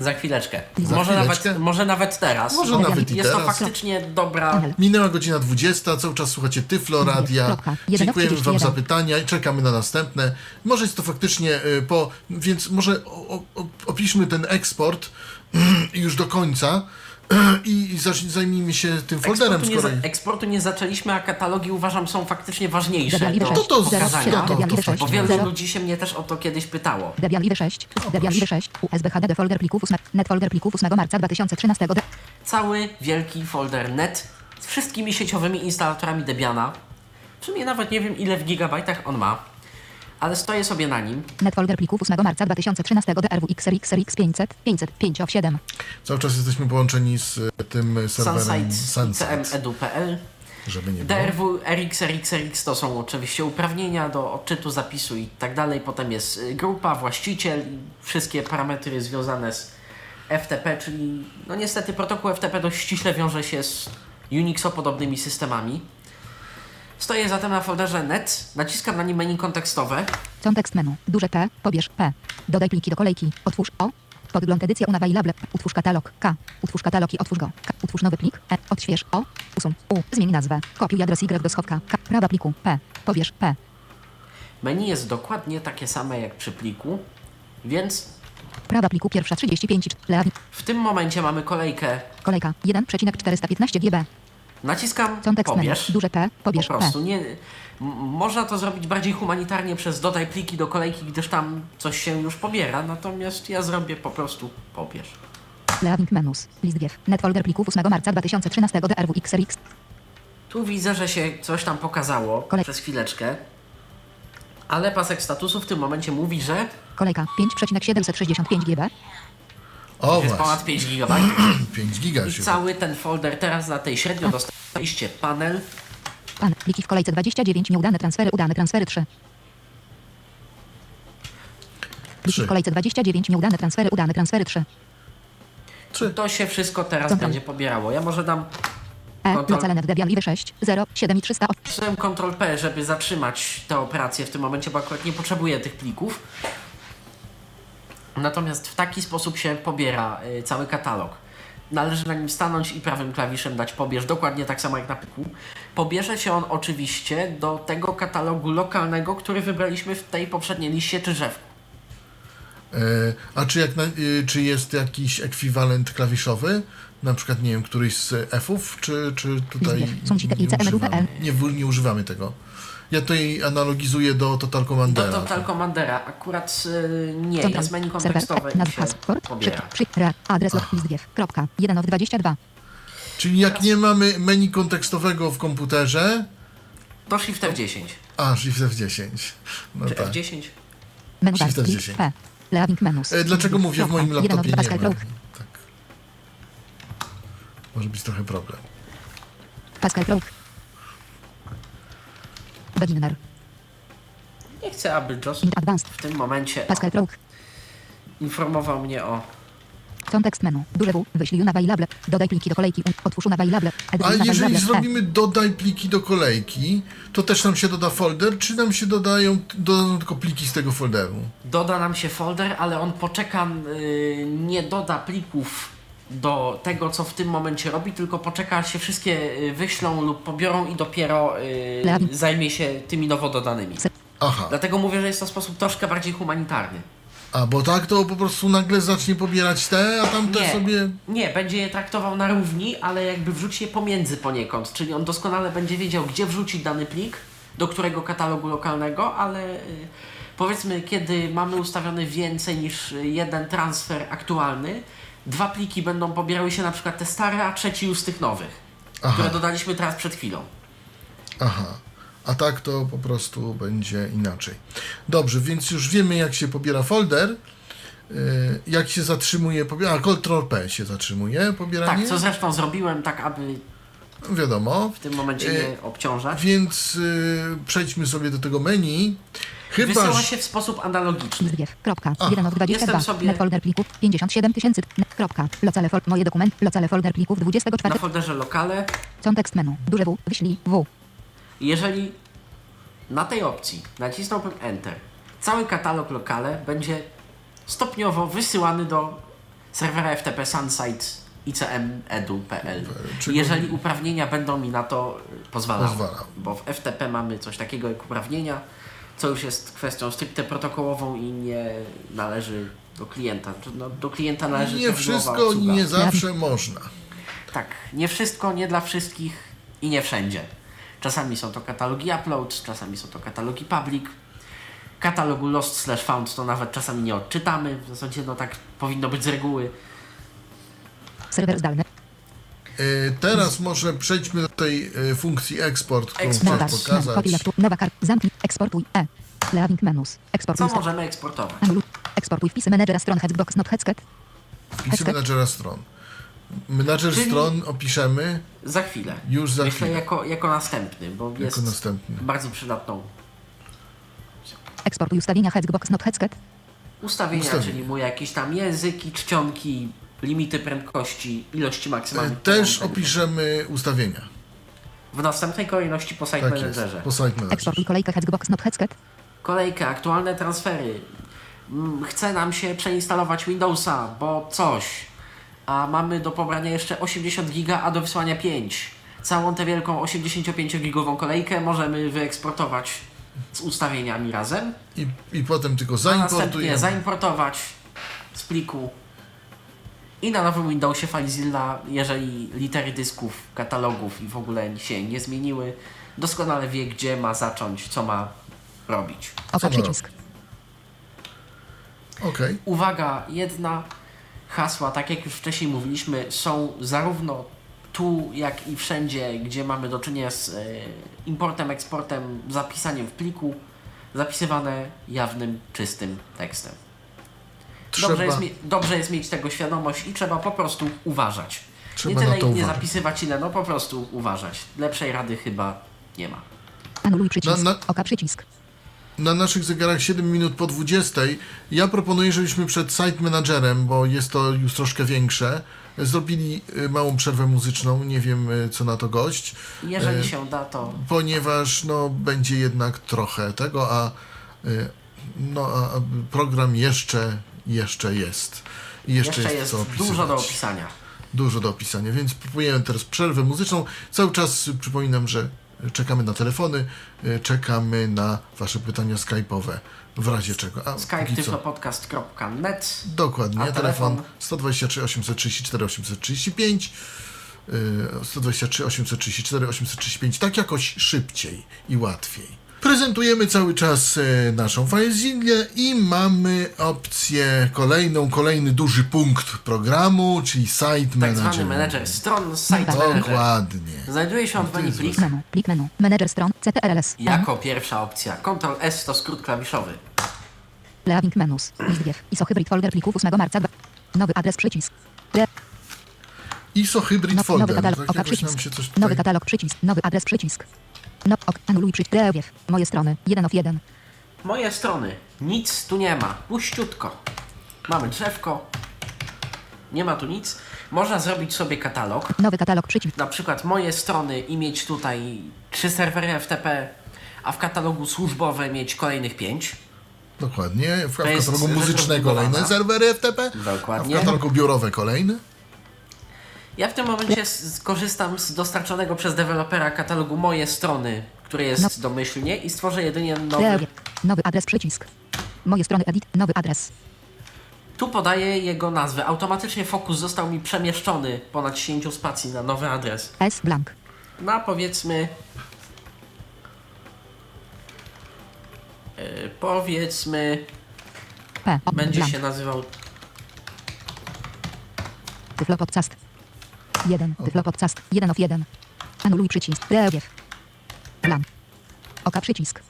Za chwileczkę. Za może, chwileczkę? Nawet, może nawet teraz. Może nawet i Jest to teraz. faktycznie dobra. Minęła godzina 20, cały czas słuchacie Tyflo Radia. Dziękujemy Wam 31. za pytania i czekamy na następne. Może jest to faktycznie y, po, więc może o, o, opiszmy ten eksport już do końca i, i zajmijmy się tym folderem, Eksportu nie, skoro... za, eksportu nie zaczęliśmy, a katalogi uważam są faktycznie ważniejsze Debian do No to, to, pokazania. to, to, Bo wielu Zero. ludzi się mnie też o to kiedyś pytało. Debian Libre 6. Debian Libre 6. USB HD folder plików 8. Net folder plików 8 marca 2013. De- Cały wielki folder net z wszystkimi sieciowymi instalatorami Debiana. W sumie nawet nie wiem ile w gigabajtach on ma, ale stoję sobie na nim. Net folder plików 8 marca 2013. DRW XRX 500 505 of 7. Cały czas jesteśmy połączeni z y, tym serwerem Sunsite Sunset, ICM-edu.pl żeby nie było. DRW, RX, RX, RX to są oczywiście uprawnienia do odczytu zapisu i tak dalej. Potem jest y, grupa, właściciel i wszystkie parametry związane z FTP, czyli no niestety protokół FTP dość ściśle wiąże się z Unixo-podobnymi systemami. Stoję zatem na folderze net, naciskam na nim menu kontekstowe. Kontekst menu. Duże P. Pobierz P. Dodaj pliki do kolejki. Otwórz O. Podgląd edycja unavailable. Utwórz katalog. K. Utwórz katalog i otwórz go. K. Utwórz nowy plik. E. Odśwież. O. Usuń. U. Zmień nazwę. Kopiuj adres Y do schowka. K. Prawa pliku. P. Pobierz P. Menu jest dokładnie takie same jak przy pliku, więc Prawa pliku pierwsza 35. Leawi. w tym momencie mamy kolejkę. Kolejka 1,415 GB. Naciskam pobierz. Duże P. Pobierz Po P. prostu nie. m- Można to zrobić bardziej humanitarnie przez dodaj pliki do kolejki, gdyż tam coś się już pobiera, natomiast ja zrobię po prostu pobierz. Leaving menus. List GIF. Net folder plików 8 marca 2013 DRWXRX. Tu widzę, że się coś tam pokazało Kolej- przez chwileczkę, ale pasek statusu w tym momencie mówi, że Kolejka 5,765 GB. O jest ponad właśnie, 5 GB. 5 giga I się. cały ten folder teraz na tej średnio dostaliście panel. Pan. Pliki w kolejce 29. Nieudane transfery. Udane transfery 3. Pliki w kolejce 29. Nieudane transfery. Udane transfery 3. Trzy. To się wszystko teraz Co tam? będzie pobierało. Ja może dam E. Kontrol- Localenet Debian Live 6. 0. 7 i 300. Wpisałem Ctrl P, żeby zatrzymać tę operację w tym momencie, bo akurat nie potrzebuję tych plików. Natomiast w taki sposób się pobiera y, cały katalog. Należy na nim stanąć i prawym klawiszem dać pobierz, dokładnie tak samo jak na pliku. Pobierze się on oczywiście do tego katalogu lokalnego, który wybraliśmy w tej poprzedniej liście czy drzewku. E, a czy, jak na, y, czy jest jakiś ekwiwalent klawiszowy? Na przykład, nie wiem, któryś z F-ów, czy, czy tutaj nie, używamy, nie, nie używamy tego? Ja tutaj analogizuję do Total Do Commandera. Total Commandera akurat y, nie, Kontrol. jest menu kontekstowe i Nazw się paszport. Przy, pobiera. przy, re, adres log list GIF. Kropka. 1 of 22. Czyli jak nie mamy menu kontekstowego w komputerze, To Shift F10. a Shift F10. No Czy tak. F10? Menu Shift bar. F10. Klik. P. Leaving menus. E, dlaczego mówię w moim Kropka. 1 of laptopie nie ma? Tak. Może być trochę problem. Pascal Krog. Beginner. Nie chcę, aby Joss advanced. w tym momencie Pascal Krog. informował mnie o Kontekst menu. Duże W. Wyślij unavailable. Dodaj pliki do kolejki. Otwórz unavailable. Edit A jeżeli zrobimy dodaj pliki do kolejki, to też nam się doda folder, czy nam się dodają dodaną tylko pliki z tego folderu? doda nam się folder, ale on poczeka, yy, nie doda plików do tego, co w tym momencie robi, tylko poczeka, aż się wszystkie yy, wyślą lub pobiorą i dopiero Lab. zajmie się tymi nowo dodanymi. Aha, Dlatego mówię, że jest to sposób troszkę bardziej humanitarny. a bo tak to po prostu nagle zacznie pobierać te, a tamte Nie. sobie... Nie, będzie je traktował na równi, ale jakby wrzuci je pomiędzy poniekąd, czyli on doskonale będzie wiedział, gdzie wrzucić dany plik, do którego katalogu lokalnego, ale y, powiedzmy, kiedy mamy ustawiony więcej niż y, jeden transfer aktualny, dwa pliki będą pobierały się na przykład te stare, a trzeci już z tych nowych, Aha. które dodaliśmy teraz przed chwilą. Aha. A tak to po prostu będzie inaczej. Dobrze, więc już wiemy jak się pobiera folder, yy, jak się zatrzymuje pobiera, a Ctrl P się zatrzymuje pobieranie, Tak, co zresztą zrobiłem tak, aby wiadomo. w tym momencie Y, nie obciążać. Więc yy, przejdźmy sobie do tego menu. Chyba, Wysyła się w sposób analogiczny. GIF. Kropka. Ach. 1 of 22. Jestem sobie- Net folder plików 57 tysięcy. Net. Kropka. Locale fol. Moje dokument. Locale folder plików 24. Na folderze lokale Kontekst menu. Duże W. Wyślij W. Jeżeli na tej opcji nacisnąłbym Enter, cały katalog lokale będzie stopniowo wysyłany do serwera FTP Sunsite icmedu.pl. Czyli- Jeżeli uprawnienia będą mi na to pozwalały. Pozwalał. Bo w FTP mamy coś takiego jak uprawnienia, co już jest kwestią stricte protokołową i nie należy do klienta. No, do klienta należy nie wszystko, nie zawsze można. Tak, nie wszystko, nie dla wszystkich i nie wszędzie. Czasami są to katalogi upload, czasami są to katalogi public. Katalogu lost slash found to nawet czasami nie odczytamy. W zasadzie no tak powinno być z reguły. Serwer zdalny. Yy, teraz może przejdźmy do tej yy, funkcji export, którą Export. chcę pokazać. Nowa karta. Zamknij. Eksportuj. E. Leaving menus. Co Eksportuj. możemy eksportować? Eksportuj wpisy menedżera stron Hexbox not Hexket. Wpisy menadżera stron. Menadżer Czyli- stron opiszemy Za chwilę. już za Myślę chwilę. jako, jako następny, bo jest Jako następny. bardzo przydatną Eksportuj ustawienia Hexbox not Hexket. ustawienia, Ustawienia. czyli mu jakieś tam języki, czcionki, limity prędkości, ilości maksymalnych. E, Też opiszemy ustawienia. W następnej kolejności po site Tak jest, managerze. po site managerze. Eksportuj kolejkę Hexbox not. Kolejkę, aktualne transfery. Mm, Chce nam się przeinstalować Windowsa, bo coś. A mamy do pobrania jeszcze 80 giga, a do wysłania 5. Całą tę wielką 85-gigową kolejkę możemy wyeksportować z ustawieniami razem, I, I potem tylko a następnie zaimportujemy. zaimportować z pliku i na nowym Windowsie FileZilla, jeżeli litery dysków, katalogów i w ogóle się nie zmieniły, doskonale wie, gdzie ma zacząć, co ma robić. Ma przycisk. Okej. Uwaga, jedna hasła, tak jak już wcześniej mówiliśmy, są zarówno tu, jak i wszędzie, gdzie mamy do czynienia z e, importem, eksportem, zapisaniem w pliku, zapisywane jawnym, czystym tekstem. Dobrze Trzeba, jest, mie- dobrze jest mieć tego świadomość i trzeba po prostu uważać. Trzeba nie tyle nie zapisywać ile, no po prostu uważać. Lepszej rady chyba nie ma. Anuluj przycisk. Na- na- Oka przycisk. na naszych zegarach 7 minut po 20. Ja proponuję, żebyśmy przed site managerem, bo jest to już troszkę większe, zrobili y, małą przerwę muzyczną. Nie wiem, y, co na to gość. Jeżeli E, się da, to ponieważ no, będzie jednak trochę tego, a, no, a program jeszcze, jeszcze jest. I jeszcze, jeszcze jest, jest dużo do opisania. Dużo do opisania, więc próbujemy teraz przerwę muzyczną. Cały czas przypominam, że czekamy na telefony, y, czekamy na Wasze pytania skype'owe, w razie czego. A Skype póki co, tyflopodcast.net dokładnie, A telefon telefon? 123 834 835, y, 123 834 835, tak jakoś szybciej i łatwiej. Prezentujemy cały czas e, naszą FileZillę i mamy opcję kolejną, kolejny duży punkt programu, czyli Site tak Manager. zwany menedżer stron, site manager. Dokładnie. Znajduje się on w menu plik Menu. Plik menu. Manager stron. CTRLS. jako pierwsza opcja. Ctrl S to skrót klawiszowy. Leaving menus. List. ISO hybrid folder plików 8 marca. Nowy adres przycisk. Le- ISO Hybrid Folder. nowy katalog. tak przycisk. Nowy katalog przycisk. Nowy adres przycisk. No, ok, anuluj przycisk. Leawiew. Moje strony. 1 of 1. Moje strony. Nic tu nie ma. Puściutko. Mamy drzewko. Nie ma tu nic. Można zrobić sobie katalog. Nowy katalog przycisk. Na przykład moje strony i mieć tutaj trzy serwery FTP, a w katalogu służbowe mieć kolejnych pięć. Dokładnie. W, katalogu rzecz muzyczne rozbudowana. kolejne serwery FTP, Dokładnie. a w katalogu biurowe kolejne. Ja w tym momencie skorzystam z dostarczonego przez dewelopera katalogu moje strony, który jest No. domyślnie i stworzę jedynie nowy. Nowy adres przycisk. Moje strony edit. Nowy adres. Tu podaję jego nazwę. Automatycznie fokus został mi przemieszczony ponad 10 spacji na nowy adres. S blank. Na powiedzmy. e, powiedzmy, P. O, będzie blank. się nazywał Tyflo podcast. 1. Tyflo podcast. 1 of 1. Anuluj przycisk. Leawiew. Blank. Oka przycisk.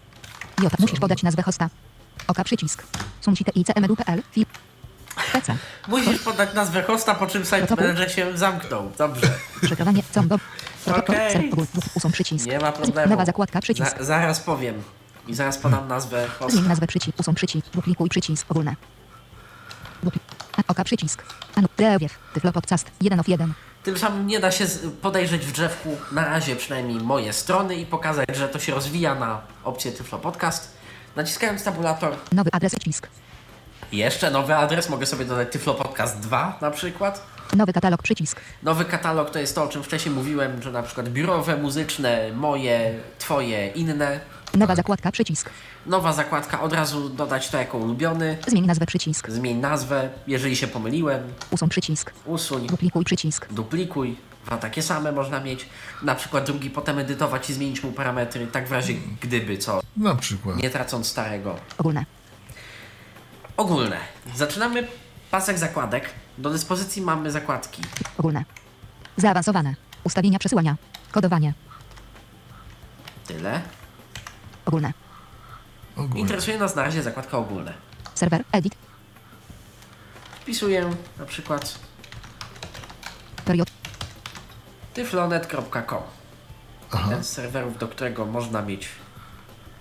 J. Musisz podać nazwę hosta. Oka przycisk. Sumsite icmedu.pl. Fi. PC. Musisz podać nazwę hosta, po czym site manager się zamknął. Dobrze. Przekrowanie. Combo. Okej. Usuń przycisk. Nie ma problemu. Nowa zakładka. Przycisk. Za, zaraz powiem. I zaraz podam nazwę Zmień hosta. nazwę przycisk. Usuń przycisk. Duplikuj przycisk. Ogólne. Oka przycisk. Anu. Leawiew. Tyflo podcast. 1 of 1. Tym samym nie da się podejrzeć w drzewku, na razie przynajmniej moje strony i pokazać, że to się rozwija na opcję Tyflo Podcast. Naciskając tabulator, Nowy adres przycisk. jeszcze nowy adres, mogę sobie dodać Tyflo Podcast 2 na przykład. Nowy katalog przycisk. Nowy katalog to jest to, o czym wcześniej mówiłem, że na przykład biurowe, muzyczne, moje, twoje, inne. Nowa zakładka przycisk. Nowa zakładka, od razu dodać to jako ulubiony. Zmień nazwę przycisk. Zmień nazwę, jeżeli się pomyliłem, Usuń przycisk. usuń, Duplikuj przycisk. duplikuj. Dwa takie same można mieć. Na przykład drugi potem edytować i zmienić mu parametry, tak w razie gdyby co, Na przykład. nie tracąc starego. Ogólne. Ogólne. Zaczynamy pasek zakładek. Do dyspozycji mamy zakładki. Ogólne. Zaawansowane. Ustawienia przesyłania. Kodowanie. Tyle. Ogólne. Ogólnie. Interesuje nas na razie zakładka ogólne. Serwer. Edit. Wpisuję na przykład Period. tyflonet.com. Aha. Ten z serwerów, do którego można mieć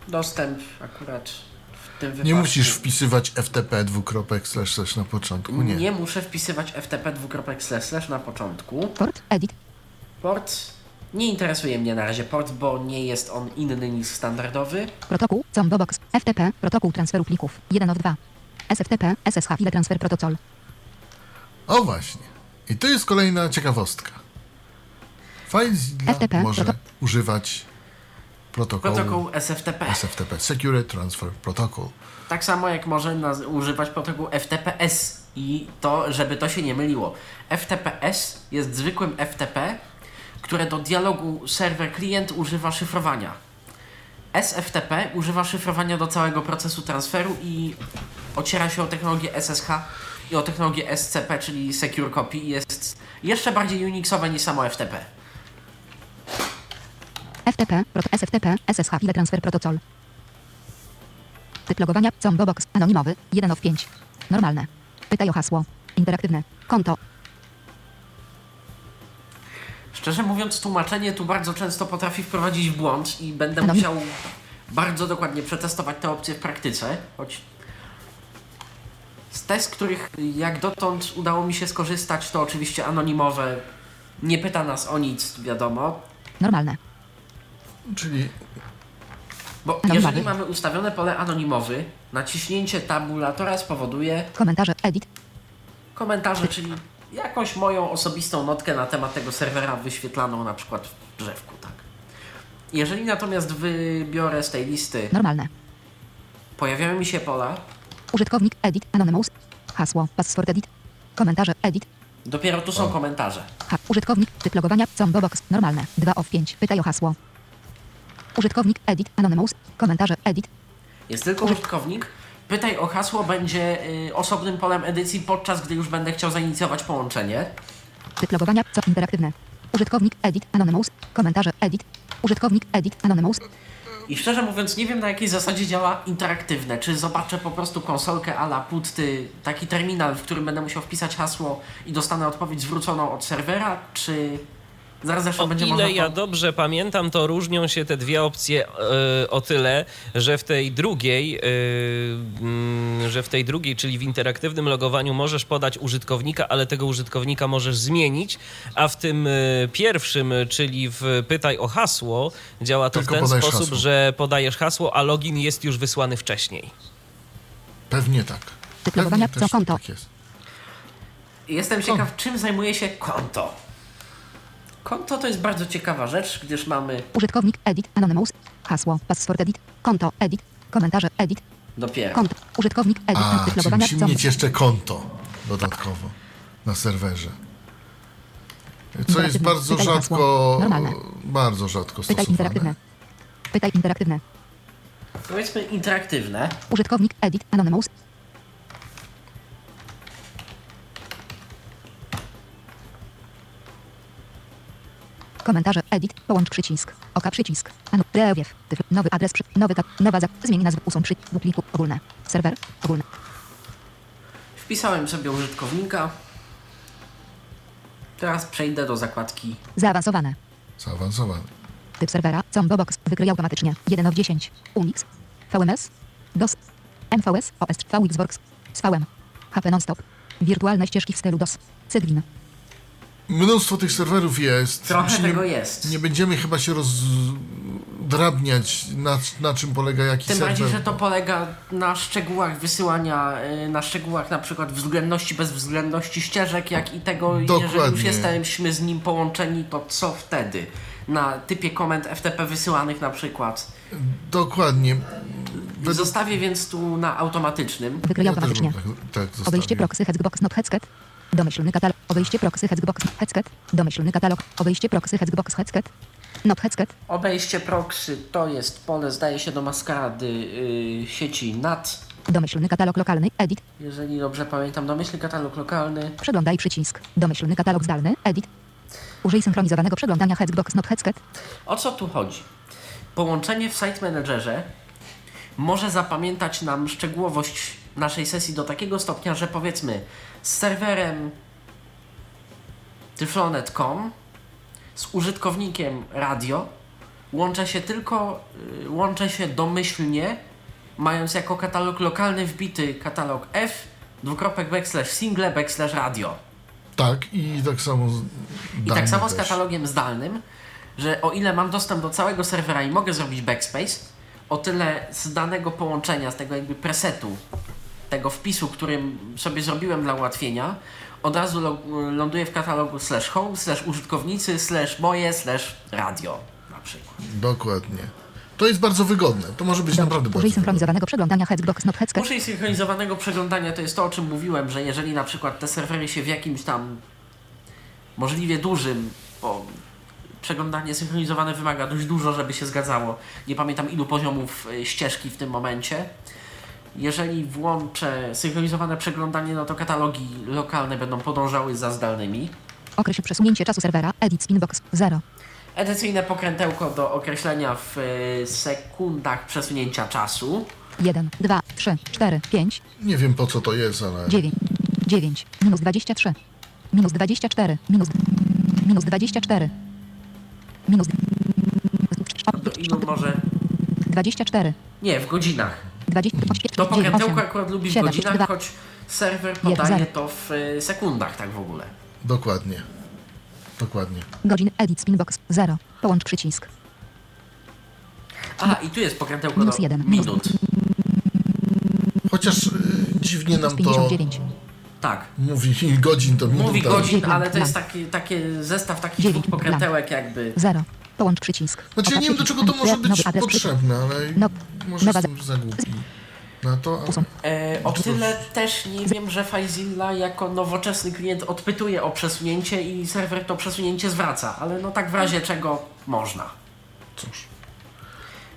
dostęp akurat w tym Nie wypadku musisz wpisywać FTP dwukropek slash slash na początku, nie. nie muszę wpisywać FTP dwukropek slash slash na początku. Port, edit, Port nie interesuje mnie na razie port, bo nie jest on inny niż standardowy. protokół, combo box, FTP, protokół transferu plików, 1 of 2. SFTP, SSH, file transfer protocol. O właśnie. I to jest kolejna ciekawostka. FileZilla FTP, może proto- używać protokołu Protokół SFTP. SFTP, Secure Transfer Protocol. Tak samo jak może naz- używać protokołu FTPS i to, żeby to się nie myliło. FTPS jest zwykłym FTP, które do dialogu serwer-klient używa szyfrowania. SFTP używa szyfrowania do całego procesu transferu i ociera się o technologię SSH i o technologię SCP, czyli Secure Copy i jest jeszcze bardziej unixowe niż samo FTP. FTP, SFTP, SSH, file transfer protocol. Typ logowania, combo box, anonimowy, 1 of 5. Normalne. Pytaj o hasło. Interaktywne. Konto. Szczerze mówiąc, tłumaczenie tu bardzo często potrafi wprowadzić w błąd i będę No. musiał bardzo dokładnie przetestować te opcje w praktyce, choć z test, których jak dotąd udało mi się skorzystać, to oczywiście anonimowe, nie pyta nas o nic, wiadomo, Normalne. Czyli bo Anonimowy. jeżeli mamy ustawione pole anonimowy, naciśnięcie tabulatora spowoduje Komentarze, edit, komentarze, czyli jakąś moją osobistą notkę na temat tego serwera wyświetlaną na przykład w drzewku, tak. Jeżeli natomiast wybiorę z tej listy, normalne. pojawiają mi się pola, Użytkownik, edit, anonymous. Hasło, password edit. Komentarze, edit. dopiero tu są komentarze. Ha, użytkownik, typ logowania, combo box, normalne, 2 of 5. Pytaj o hasło. Użytkownik, edit, anonymous. Komentarze, edit. Jest tylko użytkownik. Pytaj o hasło będzie y, osobnym polem edycji, podczas gdy już będę chciał zainicjować połączenie. Typ logowania, co interaktywne. Użytkownik, edit, anonymous. Komentarze, edit. Użytkownik, edit, anonymous. I szczerze mówiąc, nie wiem na jakiej zasadzie działa interaktywne. Czy zobaczę po prostu konsolkę ala putty, taki terminal, w którym będę musiał wpisać hasło i dostanę odpowiedź zwróconą od serwera, czy zaraz zresztą O będzie ile można... ja dobrze pamiętam, to różnią się te dwie opcje e, o tyle, że w tej drugiej, mm, że w tej drugiej, czyli w interaktywnym logowaniu możesz podać użytkownika, ale tego użytkownika możesz zmienić, a w tym e, pierwszym, czyli w pytaj o hasło, działa to Tylko w ten sposób, hasło. że podajesz hasło, a login jest już wysłany wcześniej. pewnie tak. Pewnie logowania, też co konto. tak jest. Jestem ciekaw, czym zajmuje się konto. Konto to jest bardzo ciekawa rzecz, gdyż mamy Użytkownik, edit, anonymous. Hasło, password edit. Konto, edit. Komentarze, edit. dopiero. Konto. Użytkownik, edit. A, typ czyli logowania, musimy mieć jeszcze konto dodatkowo na serwerze. Co jest bardzo rzadko, bardzo rzadko Pytaj stosowane. interaktywne. Pytaj interaktywne. Powiedzmy interaktywne. Użytkownik, edit, anonymous. Komentarze, edit, połącz przycisk, oka przycisk, anu, rewiew, tyfl, nowy adres, przy, nowy tab, nowa zap, zmień nazwę, usuń przy, do pliku, ogólne, serwer, ogólne, Wpisałem sobie użytkownika. Teraz przejdę do zakładki. Zaawansowane, Zaawansowany. typ serwera, combo box, wykryj automatycznie, 1 of 10, Unix, VMS, DOS, MVS, OS, VXWorks, SVM, HP nonstop, wirtualne ścieżki w stylu DOS, Cygwin, Mnóstwo tych serwerów jest. Trochę tego nie, jest. Nie będziemy chyba się rozdrabniać, na, na czym polega jaki Tym serwer. bardziej, że to polega na szczegółach wysyłania, y, na szczegółach na przykład względności, bezwzględności ścieżek, jak i tego, jeżeli już Dokładnie. jesteśmy z nim połączeni, to co wtedy? Na typie komend FTP wysyłanych na przykład. Dokładnie. Zostawię więc tu na automatycznym. wykryj Ja automatycznie, bym tak, tak Obejście zostawił. proxy Hexbox not headset. Domyślny katalog. Obejście proxy Hexbox headset. Domyślny katalog. Obejście proxy Hexbox headset. Not headset. Obejście proxy to jest pole, zdaje się, do maskarady y, sieci NAT. Domyślny katalog lokalny. Edit. Jeżeli dobrze pamiętam, domyślny katalog lokalny. Przeglądaj przycisk. Domyślny katalog zdalny. Edit. Użyj synchronizowanego przeglądania Hexbox not headset. O co tu chodzi? Połączenie w Site Managerze może zapamiętać nam szczegółowość naszej sesji do takiego stopnia, że powiedzmy z serwerem tyflonet.com z użytkownikiem radio łączę się tylko, y, łączę się domyślnie mając jako katalog lokalny wbity katalog F, dwukropek backslash single, backslash radio. Tak, i tak samo z I tak samo z katalogiem zdalnym, że o ile mam dostęp do całego serwera i mogę zrobić backspace, o tyle z danego połączenia, z tego jakby presetu, tego wpisu, którym sobie zrobiłem dla ułatwienia, od razu lo- ląduje w katalogu slash home, slash użytkownicy, slash moje, slash radio na przykład. Dokładnie. To jest bardzo wygodne. To może być Dobrze. naprawdę bardzo Użyj wygodne. synchronizowanego przeglądania Hexbox Not Hexket. Użyj synchronizowanego przeglądania to jest to, o czym mówiłem, że jeżeli na przykład te serwery się w jakimś tam możliwie dużym, bo przeglądanie synchronizowane wymaga dość dużo, żeby się zgadzało. Nie pamiętam ilu poziomów y, ścieżki w tym momencie. Jeżeli włączę synchronizowane przeglądanie, no to katalogi lokalne będą podążały za zdalnymi. Określ przesunięcie czasu serwera. Edit Spinbox 0. Edycyjne pokrętełko do określenia w y, sekundach przesunięcia czasu. 1, 2, 3, 4, 5, Nie wiem po co to jest, ale 9, 9, minus 23, minus 24, minus, minus 24, minus ilu może... 24, Nie, w godzinach. 20, To pokrętełko 8, akurat lubi w 7, godzinach, 2, choć serwer podaje to w y, sekundach tak w ogóle. dokładnie. Dokładnie. godzin, edit Spinbox 0. Połącz przycisk. A, i tu jest pokrętełko Minus do jeden, minus- minut. Chociaż y, dziwnie nam to 59, Tak. mówi godzin, to minuta. Mówi godzin, ale to jest taki, takie zestaw takich Dziewięć, dwóch pokrętełek jakby. 0. Połącz przycisk. Znaczy ja nie wiem do czego to może być Nowy adres potrzebne, ale No- może nowa- jestem za głupi na to. Usuń. E, o tyle też nie wiem, że FileZilla jako nowoczesny klient odpytuje o przesunięcie i serwer to przesunięcie zwraca, ale no tak w razie czego można. Cóż.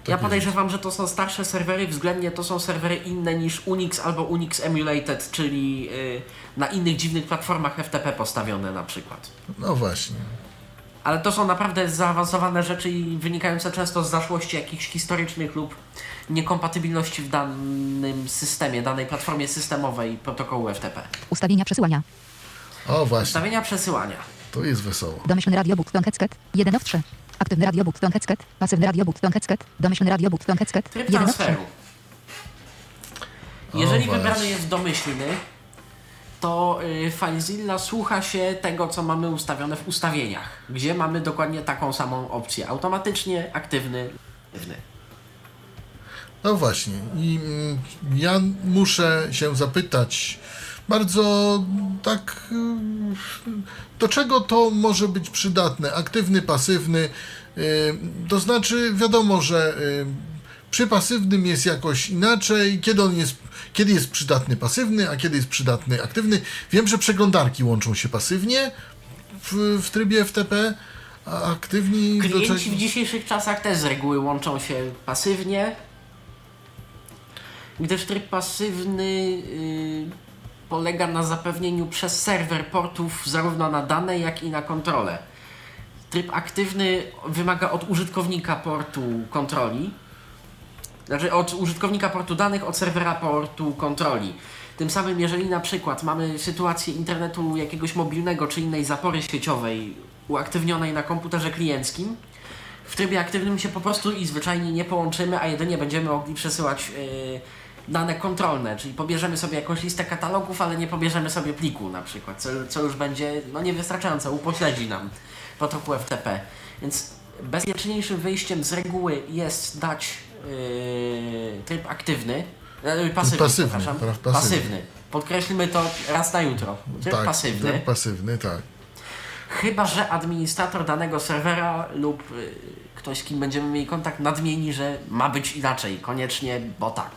Ja jest. podejrzewam, że to są starsze serwery, względnie to są serwery inne niż Unix albo Unix Emulated, czyli y, na innych dziwnych platformach FTP postawione na przykład. No właśnie. Ale to są naprawdę zaawansowane rzeczy i wynikające często z zaszłości jakichś historycznych lub niekompatybilności w danym systemie, danej platformie systemowej protokołu FTP. Ustawienia przesyłania. O właśnie, Ustawienia przesyłania. to jest wesoło. Domyślny radio button headset. 1 of 3. Aktywny radio button headset. Pasywny radio button headset. Domyślny radio button headset. Tryb 1 of 3. transferu. Jeżeli wybrany jest domyślny, to y, FileZilla słucha się tego, co mamy ustawione w ustawieniach, gdzie mamy dokładnie taką samą opcję. Automatycznie, aktywny, aktywny. No właśnie. I mm, ja muszę się zapytać bardzo tak, y, do czego to może być przydatne? Aktywny, pasywny. y, To znaczy, wiadomo, że przy pasywnym jest jakoś inaczej, kiedy on jest, kiedy jest przydatny pasywny, a kiedy jest przydatny aktywny. Wiem, że przeglądarki łączą się pasywnie w, w trybie FTP, a aktywni Klienci w dzisiejszych czasach też z reguły łączą się pasywnie, gdyż tryb pasywny y, polega na zapewnieniu przez serwer portów zarówno na dane, jak i na kontrolę. Tryb aktywny wymaga od użytkownika portu kontroli, znaczy od użytkownika portu danych, od serwera portu kontroli. Tym samym, jeżeli na przykład mamy sytuację internetu jakiegoś mobilnego czy innej zapory sieciowej uaktywnionej na komputerze klienckim, w trybie aktywnym się po prostu i zwyczajnie nie połączymy, a jedynie będziemy mogli przesyłać yy, dane kontrolne, czyli pobierzemy sobie jakąś listę katalogów, ale nie pobierzemy sobie pliku na przykład, co, co już będzie no, niewystarczające, upośledzi nam protokół FTP. Więc bezpieczniejszym wyjściem z reguły jest dać yy, tryb aktywny, yy, pasywny, Pasywny, pasywny. pasywny. Podkreślmy to raz na jutro. Tryb tak, pasywny. Tryb pasywny, tak. Chyba, że administrator danego serwera lub y, ktoś, z kim będziemy mieli kontakt, nadmieni, że ma być inaczej, koniecznie, bo tak.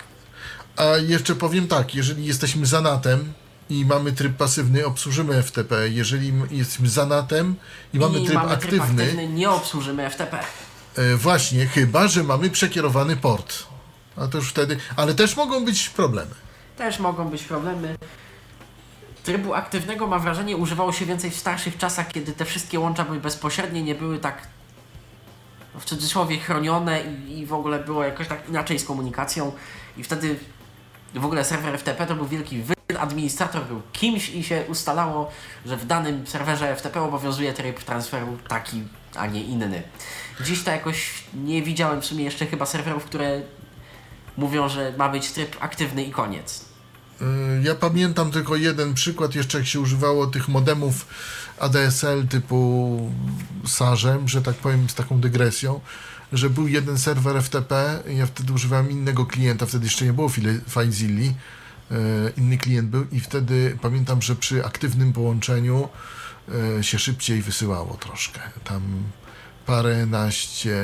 A jeszcze powiem tak, jeżeli jesteśmy za NATem i mamy tryb pasywny, obsłużymy FTP. Jeżeli jesteśmy za NATem i mamy I tryb mamy aktywny, tryb aktywny, nie obsłużymy FTP. E, właśnie, chyba, że mamy przekierowany port. A to już wtedy, ale też mogą być problemy. Też mogą być problemy. Trybu aktywnego, mam wrażenie, używało się więcej w starszych czasach, kiedy te wszystkie łącza były bezpośrednie, nie były tak no, w cudzysłowie chronione i, i w ogóle było jakoś tak inaczej z komunikacją i wtedy w ogóle serwer FTP to był wielki wy... administrator był kimś i się ustalało, że w danym serwerze FTP obowiązuje tryb transferu taki, a nie inny. Dziś to jakoś nie widziałem w sumie jeszcze chyba serwerów, które mówią, że ma być tryb aktywny i koniec. Y, Ja pamiętam tylko jeden przykład, jeszcze jak się używało tych modemów ADSL typu Sarzem, że tak powiem z taką dygresją, że był jeden serwer FTP, ja wtedy używałem innego klienta, wtedy jeszcze nie było file- FileZilli, y, inny klient był i wtedy pamiętam, że przy aktywnym połączeniu y, się szybciej wysyłało troszkę, tam paręnaście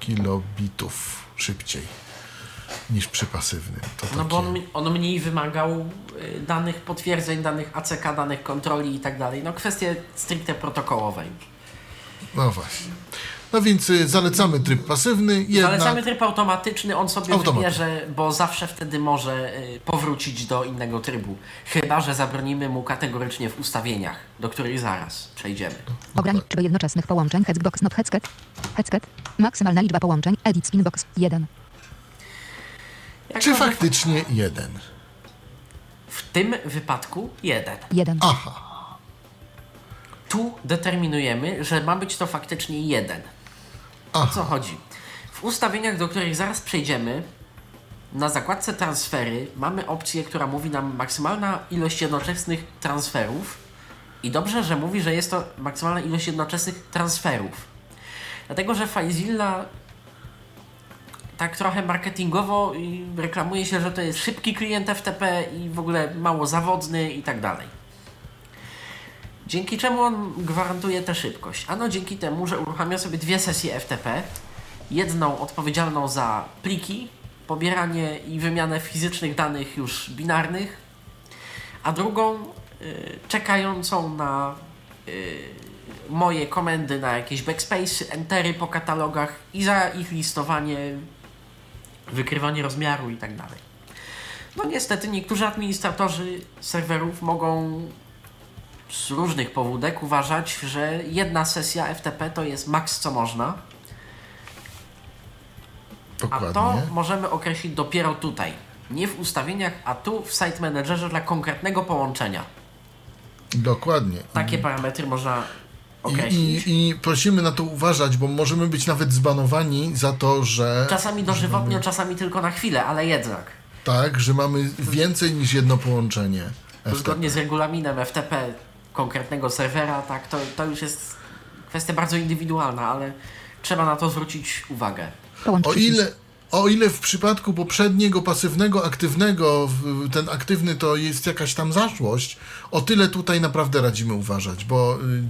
kilobitów szybciej niż przy pasywnym. To No bo takie- on, mi- on mniej wymagał y, danych potwierdzeń, danych ACK, danych kontroli i tak dalej. No kwestie stricte protokołowe już. No właśnie. No więc y, zalecamy tryb pasywny. Jednak... Zalecamy tryb automatyczny, on sobie Automat. wybierze, bo zawsze wtedy może y, powrócić do innego trybu. Chyba, że zabronimy mu kategorycznie w ustawieniach, do których zaraz przejdziemy. Ogranicz liczbę jednoczesnych połączeń. Hexbox not headset. Headset. Maksymalna liczba połączeń. Edit spinbox 1. Jak Czy faktycznie jeden? W tym wypadku jeden. 1. Aha. Tu determinujemy, że ma być to faktycznie jeden. O co chodzi? W ustawieniach, do których zaraz przejdziemy, na zakładce transfery mamy opcję, która mówi nam maksymalna ilość jednoczesnych transferów. I dobrze, że mówi, że jest to maksymalna ilość jednoczesnych transferów. Dlatego, że FileZilla tak trochę marketingowo reklamuje się, że to jest szybki klient FTP i w ogóle mało zawodny i tak dalej. Dzięki czemu on gwarantuje tę szybkość? Ano dzięki temu, że uruchamia sobie dwie sesje FTP. Jedną odpowiedzialną za pliki, pobieranie i wymianę fizycznych danych już binarnych, a drugą y, czekającą na y, moje komendy na jakieś backspace, entery po katalogach i za ich listowanie, wykrywanie rozmiaru i tak dalej. No niestety niektórzy administratorzy serwerów mogą z różnych powódek uważać, że jedna sesja FTP to jest maks co można, a Dokładnie. to możemy określić dopiero tutaj. Nie w ustawieniach, a tu w Site Managerze dla konkretnego połączenia. Dokładnie. Takie parametry można I, określić. i, I prosimy na to uważać, bo możemy być nawet zbanowani za to, że Czasami dożywotnio, czasami tylko na chwilę, ale jednak. tak, że mamy więcej niż jedno połączenie. FTP. Zgodnie z regulaminem FTP konkretnego serwera, tak, to, to już jest kwestia bardzo indywidualna, ale trzeba na to zwrócić uwagę. O ile, o ile w przypadku poprzedniego pasywnego, aktywnego, ten aktywny to jest jakaś tam zaszłość, o tyle tutaj naprawdę radzimy uważać, bo y,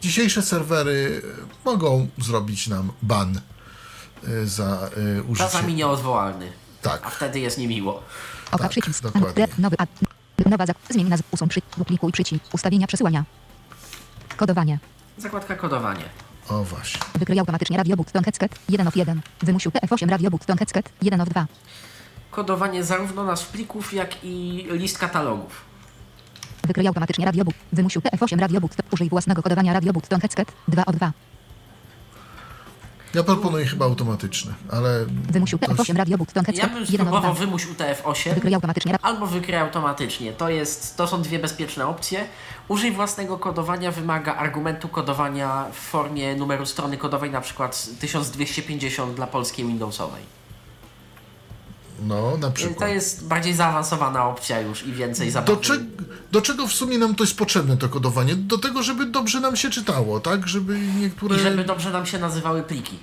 dzisiejsze serwery y, mogą zrobić nam ban y, za y, użycie. Czasami nieodwołalny, a Tak, wtedy jest niemiło. Oka tak, przycisk. dokładnie. Nowy. Nowa zak. Zmień nazwę. Usuń przy. Duplikuj przycisk. Ustawienia przesyłania. Kodowanie. Zakładka kodowanie. o właśnie. Wykryj automatycznie radio button headset 1 of 1. Wymusił TF8 radio button headset 1 of 2. Kodowanie zarówno nazw plików, jak i list katalogów. Wykryj automatycznie radio but. Wymusił TF8 radio button. Użyj własnego kodowania radio button headset 2 o 2. Ja proponuję chyba automatyczne, ale Wymusił to TF8 radio button Ja bym 1 o spróbował 2. wymuś UTF-8 Wykryj automatycznie albo wykryj automatycznie. To, jest, to są dwie bezpieczne opcje. Użyj własnego kodowania wymaga argumentu kodowania w formie numeru strony kodowej, na przykład 1250 dla polskiej Windowsowej. No na To przykład. jest bardziej zaawansowana opcja już i więcej Do, zabawy. cze- do czego w sumie nam to jest potrzebne, to kodowanie? Do tego, żeby dobrze nam się czytało, tak? Żeby niektóre... I żeby dobrze nam się nazywały pliki.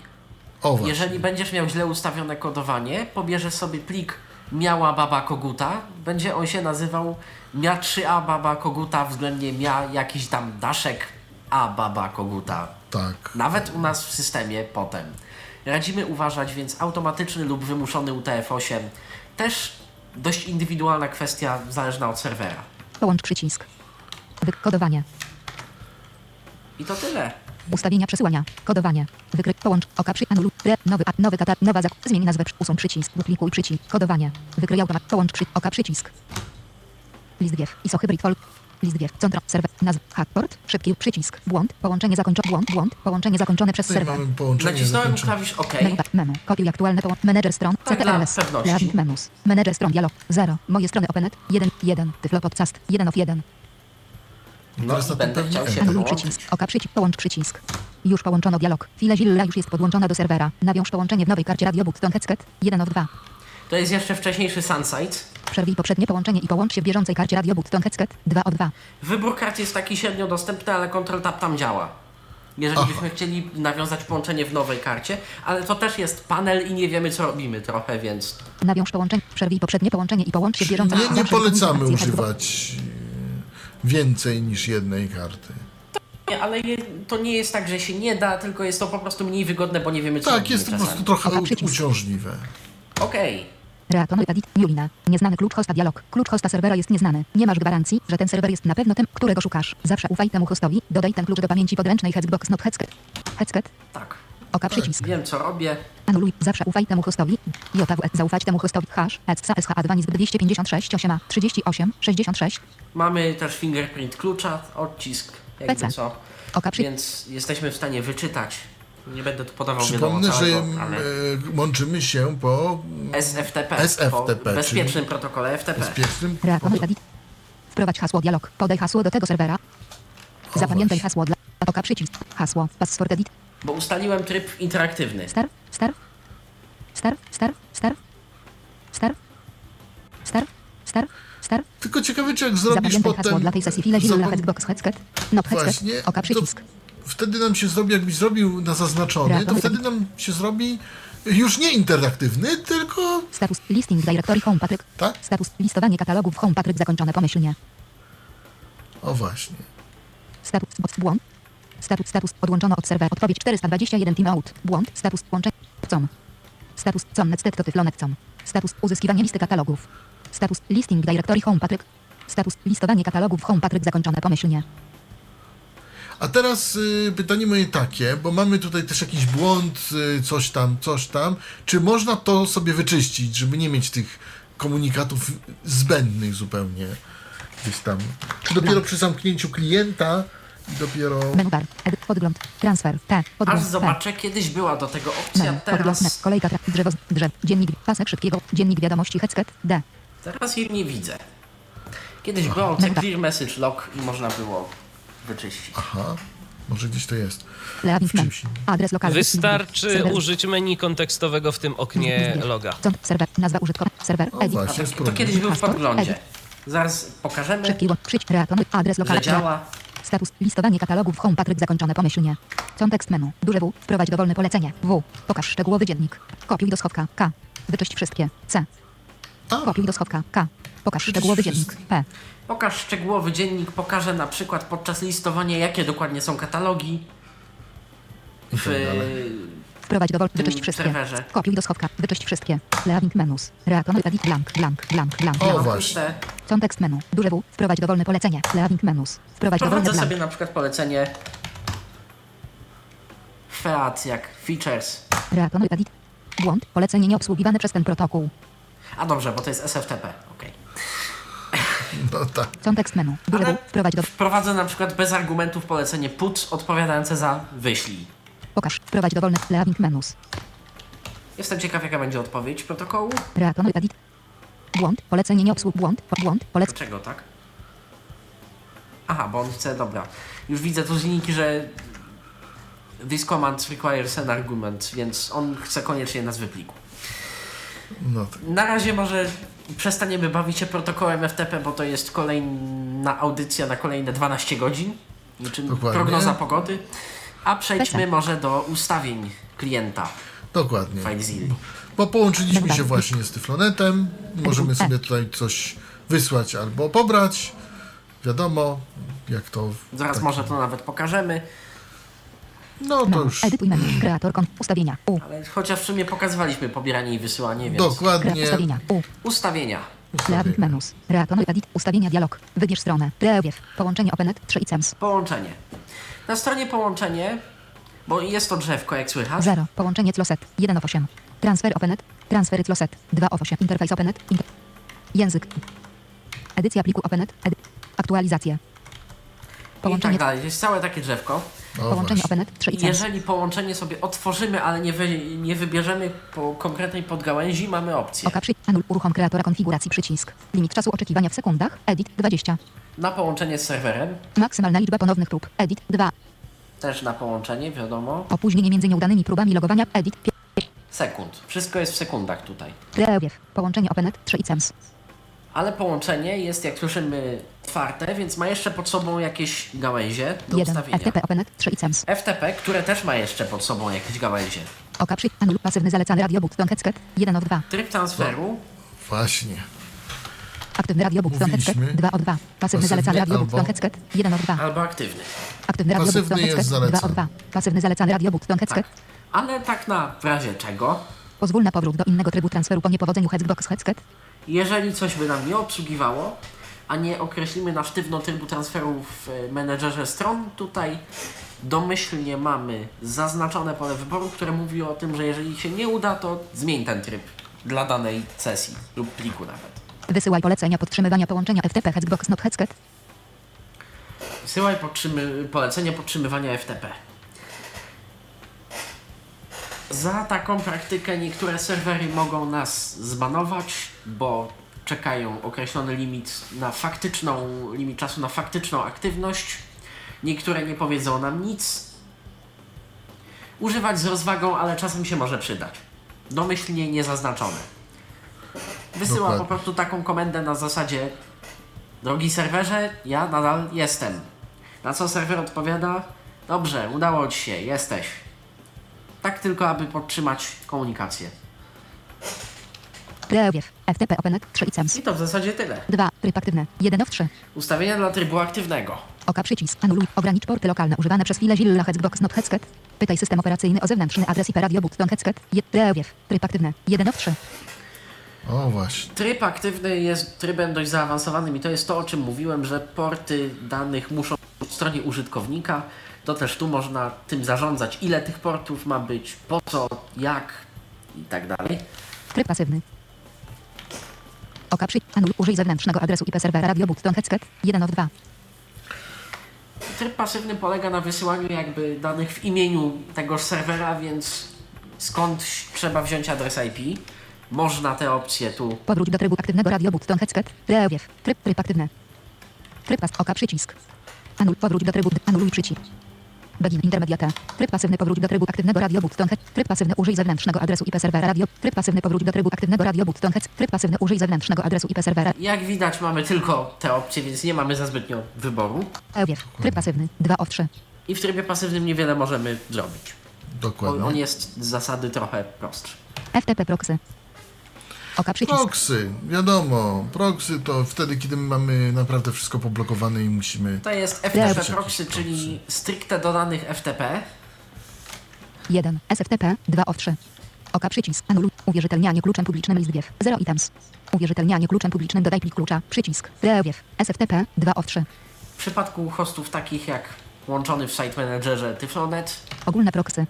O właśnie. Jeżeli będziesz miał źle ustawione kodowanie, pobierzesz sobie plik miała baba koguta, będzie on się nazywał mia 3a baba koguta względnie mia jakiś tam daszek a baba koguta. Tak. Nawet u nas w systemie potem. Radzimy uważać, więc automatyczny lub wymuszony UTF-8 też dość indywidualna kwestia, zależna od serwera. Połącz przycisk. Wyk- kodowanie. I to tyle. Ustawienia przesyłania. Kodowanie. Wykryj. Połącz. Oka przy. Anuluj. Re. Nowy. A, nowy kata. Nowa zak. Zmień nazwę. Usuń przycisk. Duplikuj przycisk. Kodowanie. Wykryj automat. Połącz przy. Oka przycisk. List wiew. ISO hybrid fol. List wiew. Centro. Serwer. Nazw. Hackport. Szybki przycisk. Błąd. Połączenie zakończone. Błąd. Błąd. Połączenie zakończone przez serwer. mamy połączenie Nacisnąłem zakończone. klawisz OK. Menu. Menu. Kopiuj aktualne połączenie. Menedżer stron. Tak, dla CTRLS. pewności. Menus. Menedżer stron. Dialog. 0. Moje strony Openet. 1. 1. Tyflo podcast. 1 of 1. No Teraz tym będę pewnie chciał się. Anuluj przycisk. Oka przycisk. Połącz przycisk. Już połączono dialog. File Zilla już jest podłączona do serwera. Nawiąż połączenie w nowej karcie Radio Button Headset 1 of 2. To jest jeszcze wcześniejszy Sunside. Przerwij poprzednie połączenie i połącz się w bieżącej karcie radio button headset 2 o 2. Wybór kart jest taki średnio dostępny, ale Control Tab tam działa. Jeżeli Aha. byśmy chcieli nawiązać połączenie w nowej karcie, ale to też jest panel i nie wiemy co robimy trochę, więc Nawiąż połączenie. Przerwij poprzednie połączenie i połącz się w bieżącej nie, nie polecamy używać więcej niż jednej karty. Nie, ale je, to nie jest tak, że się nie da, tylko jest to po prostu mniej wygodne, bo nie wiemy co Tak, robimy jest to po prostu trochę uciążliwe. Okej. Reaktor edit Julina. Nieznany klucz hosta dialog. Klucz hosta serwera jest nieznany. Nie masz gwarancji, że ten serwer jest na pewno tym, którego szukasz. Zawsze ufaj temu hostowi. Dodaj ten klucz do pamięci podręcznej Hexbox not Headset. Headset. Tak. Oka przycisk. Wiem co robię. Anuluj. Zawsze ufaj temu hostowi. JWS. Zaufać temu hostowi. Hash. ECSA SHA 2 256 8 38 66. Mamy też fingerprint klucza, odcisk, jakby PC. co. Oka przy... Więc jesteśmy w stanie wyczytać. Nie będę tu podawał Przypomnę, że ale... E, łączymy się po SFTP, SFTP po bezpiecznym protokole FTP. Bezpiecznym... Wprowadź hasło dialog. Podaj hasło do tego serwera. O Zapamiętaj hasło dla oka przycisk. Hasło. Password edit. Bo ustaliłem tryb interaktywny. Star, star, star, star, star, star, star, star. Star. Tylko ciekawe, czy jak zrobisz Zapamiętaj potem... hasło dla tej sesji. File, Zapam... Headbox, Headset. Nop, Headset. Oka, przycisk. To wtedy nam się zrobi, jakbyś zrobił na zaznaczony, to wtedy nam się zrobi już nie interaktywny, tylko... Status listing directory home Patryk. Tak? Status listowanie katalogów home Patryk zakończone pomyślnie. O właśnie. Status błąd. Status status odłączono od serwera. Odpowiedź 421 timeout. Błąd. Status połączenie. Com. Status com net to tyflonet com. Status uzyskiwanie listy katalogów. Status listing directory home Patryk. Status listowanie katalogów home Patryk zakończone pomyślnie. A teraz y, pytanie moje takie, bo mamy tutaj też jakiś błąd, y, coś tam, coś tam. Czy można to sobie wyczyścić, żeby nie mieć tych komunikatów zbędnych zupełnie gdzieś tam? Czy dopiero przy zamknięciu klienta i dopiero... Menu bar. Edit. Podgląd. Transfer. T. Aż Podgląd. T. zobaczę, kiedyś była do tego opcja, Menu. Podgląd. Teraz, Kolejka. Tra- drzewo. z- Drzew. Dziennik. Pasek szybkiego. Dziennik wiadomości. Headset. D. teraz jej nie widzę. Kiedyś była opcja clear message log i można było wyczyścić. Aha, może gdzieś to jest. Czymś. Adres lokalny. Wystarczy Serwer. użyć menu kontekstowego w tym oknie loga. Serwer. Nazwa użytkownika. Serwer. O Edit. właśnie, To spróbuj. kiedyś był w podglądzie. Zaraz pokażemy. Przyjdź. Reaktor. Adres że lokalny. działa. Status. Listowanie katalogów home Patryk zakończone pomyślnie. Kontekst menu. Duże W. Wprowadź dowolne polecenie. W. Pokaż szczegółowy dziennik. Kopiuj do schowka. K. Wyczyść wszystkie. C. Kopiuj do schowka. K. Pokaż szczegółowy dziennik. P. Pokaż szczegółowy dziennik, pokażę na przykład podczas listowania, jakie dokładnie są katalogi w, tak dalej. Wprowadź dowolne. Wyczyść wszystkie. serwerze. Kopiuj do schowka. Wyczyść wszystkie. Leaving menus. Reaktor. Edit. Blank. Blank. Blank. Blank. O, właśnie. Kontekst menu. Duże W. Wprowadź dowolne polecenie. Leaving menus. Wprowadź dowolne Prowadzę blank. sobie na przykład polecenie FEAT jak features. Reaktor. Edit. Błąd. Polecenie nieobsługiwane przez ten protokół. A dobrze, bo to jest SFTP. okej. No tak. Kontekst menu. W. Wprowadź do... wprowadzę na przykład bez argumentów polecenie put odpowiadające za wyślij. Pokaż. Wprowadź dowolne. Leaving menus. Jestem ciekaw jaka będzie odpowiedź protokołu. Edit. Błąd. Polecenie nie obsług. Błąd. po- Błąd. Polec... Dlaczego tak? Aha, bo on chce, dobra. Już widzę tu z linijki, że this command requires an argument, więc on chce koniecznie nazwy pliku. No tak. Na razie może przestaniemy bawić się protokołem FTP, bo to jest kolejna audycja na kolejne 12 godzin, niczym Dokładnie. prognoza pogody. A przejdźmy Pesa. może do ustawień klienta Dokładnie. FileZilla. Bo połączyliśmy Dobra. się właśnie z Tyflonetem. Możemy sobie tutaj coś wysłać albo pobrać. Wiadomo, jak to... Zaraz tak. może to nawet pokażemy, No to już Edytuj menu. Kreator kont. Ustawienia. U. ale chociaż w sumie pokazywaliśmy pobieranie i wysyłanie, więc Kre... dokładnie... Ustawienia. U. ustawienia. Leaving menus. Edit. Ustawienia dialog. Wybierz stronę. Preview. Połączenie OpenNet 3 i CEMS. Połączenie. Na stronie połączenie, bo jest to drzewko, jak słychać. 0. Połączenie Closet. 1 of 8. Transfer OpenNet. Transfery Closet. 2 of 8. Interfejs OpenNet. Inter... Język. Edycja pliku OpenNet. Edy... Aktualizacje. I Połączenie, tak dalej. Jest całe takie drzewko. Połączenie. OpenNet 3 i I CEMS. jeżeli połączenie sobie otworzymy, ale nie, wy, nie wybierzemy po konkretnej podgałęzi, mamy opcję. Oka przy... Anul. Uruchom kreatora konfiguracji przycisk. Limit czasu oczekiwania w sekundach. Edit 20. Na połączenie z serwerem, Maksymalna liczba ponownych prób. Edit 2. też na połączenie, wiadomo. Opóźnienie między nieudanymi próbami logowania. Edit 5. sekund. Wszystko jest w sekundach tutaj. Prewiew. Połączenie OpenNet 3 ICEMS. Ale połączenie jest, jak słyszymy, otwarte, więc ma jeszcze pod sobą jakieś gałęzie do 1. ustawienia. FTP OpenNet 3 ICEMS. FTP, które też ma jeszcze pod sobą jakieś gałęzie. Oka przy anul pasywny zalecany radiobut ton headset 1 of 2. Tryb transferu, Właśnie. Aktywny radiobut headset Mówiliśmy. 2 o 2. Pasywny Pasywny zalecany radiobut albo- ton headset 1 of 2. albo aktywny. Aktywny radiobut jest headset 2 zalecany. o 2. Pasywny zalecany radiobut ton headset. Tak. Ale tak na razie czego, Pozwól na powrót do innego trybu transferu po niepowodzeniu Hexbox headset. jeżeli coś by nam nie obsługiwało, a nie określimy na sztywno trybu transferu w e, menedżerze stron, tutaj domyślnie mamy zaznaczone pole wyboru, które mówi o tym, że jeżeli się nie uda, to zmień ten tryb dla danej sesji lub pliku nawet. Wysyłaj polecenia podtrzymywania połączenia FTP Hexbox not headset. Wysyłaj podtrzymy, polecenie podtrzymywania FTP. Za taką praktykę niektóre serwery mogą nas zbanować, bo czekają określony limit na faktyczną, limit czasu na faktyczną aktywność. Niektóre nie powiedzą nam nic. Używać z rozwagą, ale czasem się może przydać. Domyślnie niezaznaczone. Wysyła Dokładnie. po prostu taką komendę na zasadzie Drogi serwerze, ja nadal jestem. Na co serwer odpowiada? Dobrze, udało ci się, jesteś. Tak tylko, aby podtrzymać komunikację. Prewiew. FTP OpenNet 3 ICEMS. I to w zasadzie tyle. 2. Tryb aktywny 1 of 3. Ustawienia dla trybu aktywnego. Oka przycisk. Anuluj. Ogranicz porty lokalne używane przez chwilę Zilla Hexbox not headset. Pytaj system operacyjny o zewnętrzny adres IP radiobut ton headset. Je- Prewiew. Tryb aktywny 1 of 3. O właśnie. Tryb aktywny jest trybem dość zaawansowanym i to jest to, o czym mówiłem, że porty danych muszą być w stronie użytkownika. To też tu można tym zarządzać, ile tych portów ma być, po co, jak i tak dalej. Tryb pasywny. Oka przy anul użyj zewnętrznego adresu IP serwera headset 1 of 2. Tryb pasywny polega na wysyłaniu jakby danych w imieniu tegoż serwera, więc skąd trzeba wziąć adres IP. Można te opcje tu. Powróć do trybu aktywnego radiobut ton headset. Prewiew. Tryb tryb aktywny. Tryb pas oka przycisk. Anul powróć do trybu anuluj przycisk. Begin intermediate. Tryb pasywny powróć do trybu aktywnego radiobut ton head. Tryb pasywny użyj zewnętrznego adresu IP serwera radio. Tryb pasywny powróć do trybu aktywnego radiobut ton head. Tryb pasywny użyj zewnętrznego adresu IP serwera. Jak widać mamy tylko te opcje, więc nie mamy za zbytnio wyboru. Prewiew. Tryb pasywny 2 of 3. I w trybie pasywnym niewiele możemy zrobić. Dokładnie. on jest z zasady trochę prostszy. FTP proxy. Oka przycisk. Proxy, wiadomo. Proxy to wtedy, kiedy mamy naprawdę wszystko poblokowane i musimy... To jest FTP Dobrze. proxy, czyli stricte do danych FTP. 1. SFTP 2 of 3. Oka przycisk. Anuluj. Uwierzytelnianie kluczem publicznym list wiew. 0 items. Uwierzytelnianie kluczem publicznym dodaj plik klucza. Przycisk. Prewiew. SFTP 2 of 3. W przypadku hostów takich jak łączony w Site Managerze Tyflonet, Ogólne proxy.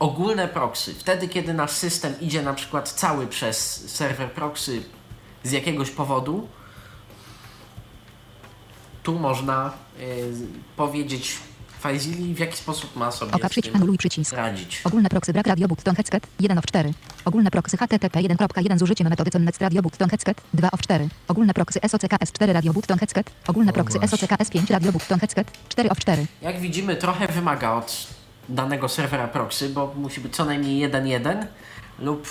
Ogólne proxy. Wtedy, kiedy nasz system idzie na przykład cały przez serwer proxy z jakiegoś powodu, tu można y, powiedzieć FileZilla w jaki sposób ma sobie Oka przycisk. Anuluj przycisk. radzić. Ogólne proxy brak radiobut ton headset 1 of 4. Ogólne proxy HTTP 1.1 z użyciem metody Connet radiobut ton headset 2 of 4. Ogólne proxy SOCKS 4 radiobut ton headset. Ogólne proxy. SOCKS 5 radiobut ton headset 4 of 4. Jak widzimy, trochę wymaga od danego serwera proxy, bo musi być co najmniej 1.1 lub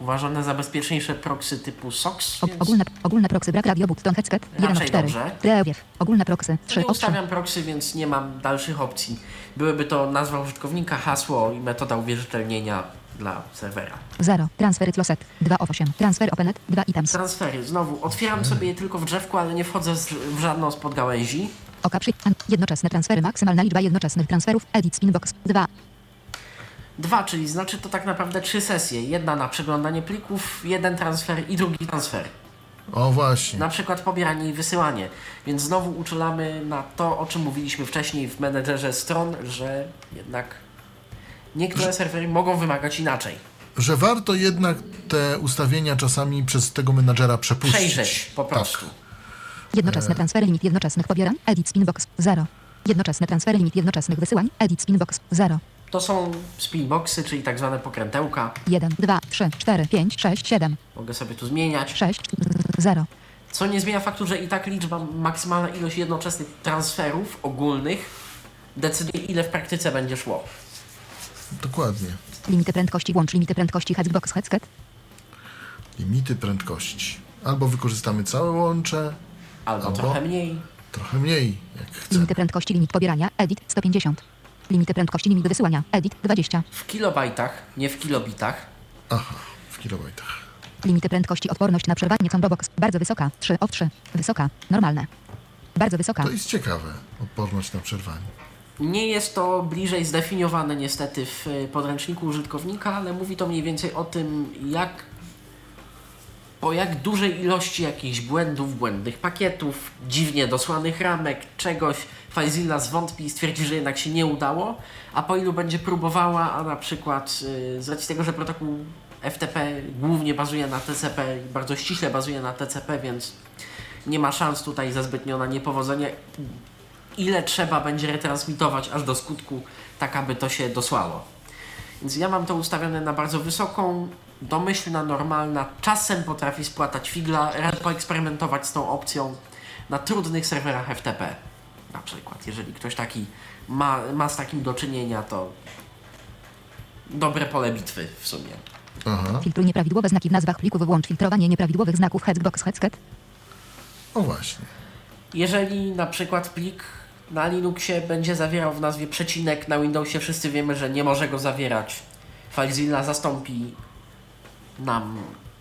uważane za bezpieczniejsze proxy typu SOX. Więc ogólne, ogólne proxy brak radiobut ton headset 1 of Raczej 4. dobrze. Prewiew. Ogólne proxy 3 nie of 3. ustawiam proxy, więc nie mam dalszych opcji. Byłyby to nazwa użytkownika, hasło i metoda uwierzytelnienia dla serwera. 0. Transfery closet 2 of 8. Transfer openet 2 items. Transfery. Znowu, otwieram sobie je tylko w drzewku, ale nie wchodzę z, w żadną z podgałęzi. Oka przy... Jednoczesne transfery. Maksymalna liczba jednoczesnych transferów. Edit Spinbox 2. Dwa, czyli znaczy to tak naprawdę trzy sesje. Jedna na przeglądanie plików, jeden transfer i drugi transfer. O właśnie. Na przykład pobieranie i wysyłanie. Więc znowu uczulamy na to, o czym mówiliśmy wcześniej w menedżerze stron, że jednak niektóre serwery mogą wymagać inaczej. Że warto jednak te ustawienia czasami przez tego menadżera przepuścić. Przejrzeć po prostu. Jednoczesne transfery. Limit jednoczesnych pobierań. Edit Spinbox 0. Jednoczesne transfery. Limit jednoczesnych wysyłań. Edit Spinbox 0. To są spinboxy, czyli tak zwane pokrętełka. 1, 2, 3, 4, 5, 6, 7, Mogę sobie tu zmieniać. 6, 0. Co nie zmienia faktu, że i tak liczba, maksymalna ilość jednoczesnych transferów ogólnych decyduje, ile w praktyce będzie szło. Dokładnie. Limity prędkości włącz limity prędkości Hexbox Headset. Limity prędkości. Albo wykorzystamy całe łącze, Albo Albo- trochę mniej. trochę mniej, jak chcemy. Limity prędkości limit pobierania edit 150. Limity prędkości limit wysyłania edit 20. W kilobajtach, nie w kilobitach. Aha, w kilobajtach. Limity prędkości odporność na przerwanie combo box bardzo wysoka 3 of 3. Wysoka, normalne. Bardzo wysoka. To jest ciekawe, odporność na przerwanie. Nie jest to bliżej zdefiniowane niestety w podręczniku użytkownika, ale mówi to mniej więcej o tym, jak po jak dużej ilości jakichś błędów, błędnych pakietów, dziwnie dosłanych ramek, czegoś FileZilla zwątpi i stwierdzi, że jednak się nie udało, a po ilu będzie próbowała, a na przykład yy, z racji tego, że protokół FTP głównie bazuje na TCP bardzo ściśle bazuje na TCP, więc nie ma szans tutaj za zbytnio na niepowodzenie ile trzeba będzie retransmitować aż do skutku, tak aby to się dosłało. Więc ja mam to ustawione na bardzo wysoką, domyślna, normalna, czasem potrafi spłatać figla, rad poeksperymentować z tą opcją na trudnych serwerach FTP. Na przykład, jeżeli ktoś taki ma, ma z takim do czynienia, to dobre pole bitwy w sumie. Aha, Filtruj nieprawidłowe znaki w nazwach plików. Włącz filtrowanie nieprawidłowych znaków Hexbox Headset. o właśnie. Jeżeli na przykład plik na Linuxie będzie zawierał w nazwie przecinek, na Windowsie wszyscy wiemy, że nie może go zawierać. FileZilla zastąpi nam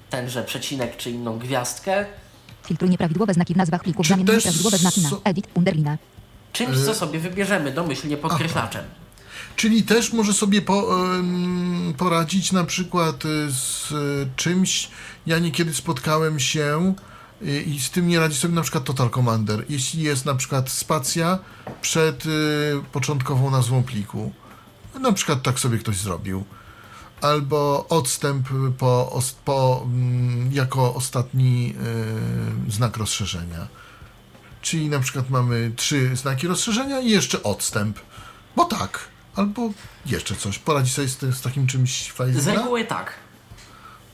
tenże przecinek czy inną gwiazdkę, Filtruj nieprawidłowe znaki w nazwach plików. Zamień nieprawidłowe znaki na edit underline. czymś co sobie wybierzemy domyślnie podkreślaczem. Czyli też może sobie po, poradzić na przykład y, z y, czymś. Ja niekiedy spotkałem się y, i z tym nie radzi sobie na przykład Total Commander. Jeśli jest na przykład spacja przed y, początkową nazwą pliku. Na przykład tak sobie ktoś zrobił. Albo odstęp po, po, mm, jako ostatni y, znak rozszerzenia. Czyli na przykład mamy trzy znaki rozszerzenia i jeszcze odstęp. Bo tak. Albo jeszcze coś. Poradzi sobie z, tym, z takim czymś Z fajnym. reguły tak.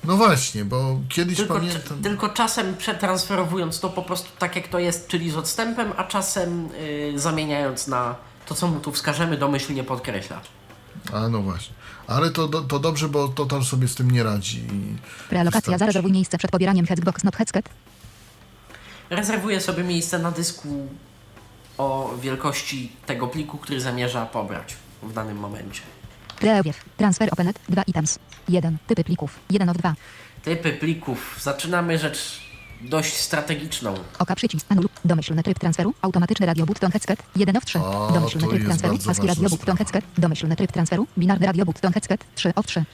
No właśnie, bo kiedyś Tylko, pamiętam. tylko czasem przetransferowując to po prostu tak jak to jest, czyli z odstępem, a czasem y, zamieniając na to, co mu tu wskażemy, domyślnie podkreślacz. A no właśnie. Ale to, do- to dobrze, bo Total sobie z tym nie radzi. Prealokacja. Zarezerwuj miejsce przed pobieraniem Hexbox not Headset. Rezerwuję sobie miejsce na dysku o wielkości tego pliku, który zamierza pobrać w danym momencie. Preawiew. Transfer openet. 2 items. 1. Typy plików. 1 of 2. Typy plików. Zaczynamy rzecz dość strategiczną. Oka przycisk. Anul. Domyślny tryb transferu. Automatyczny radio button headset. 1 of 3. O, Domyślny to tryb jest transferu. bardzo ASCII ważna button sprawa. headset. Domyślny tryb transferu. Binarny radio button headset. 3 of 3.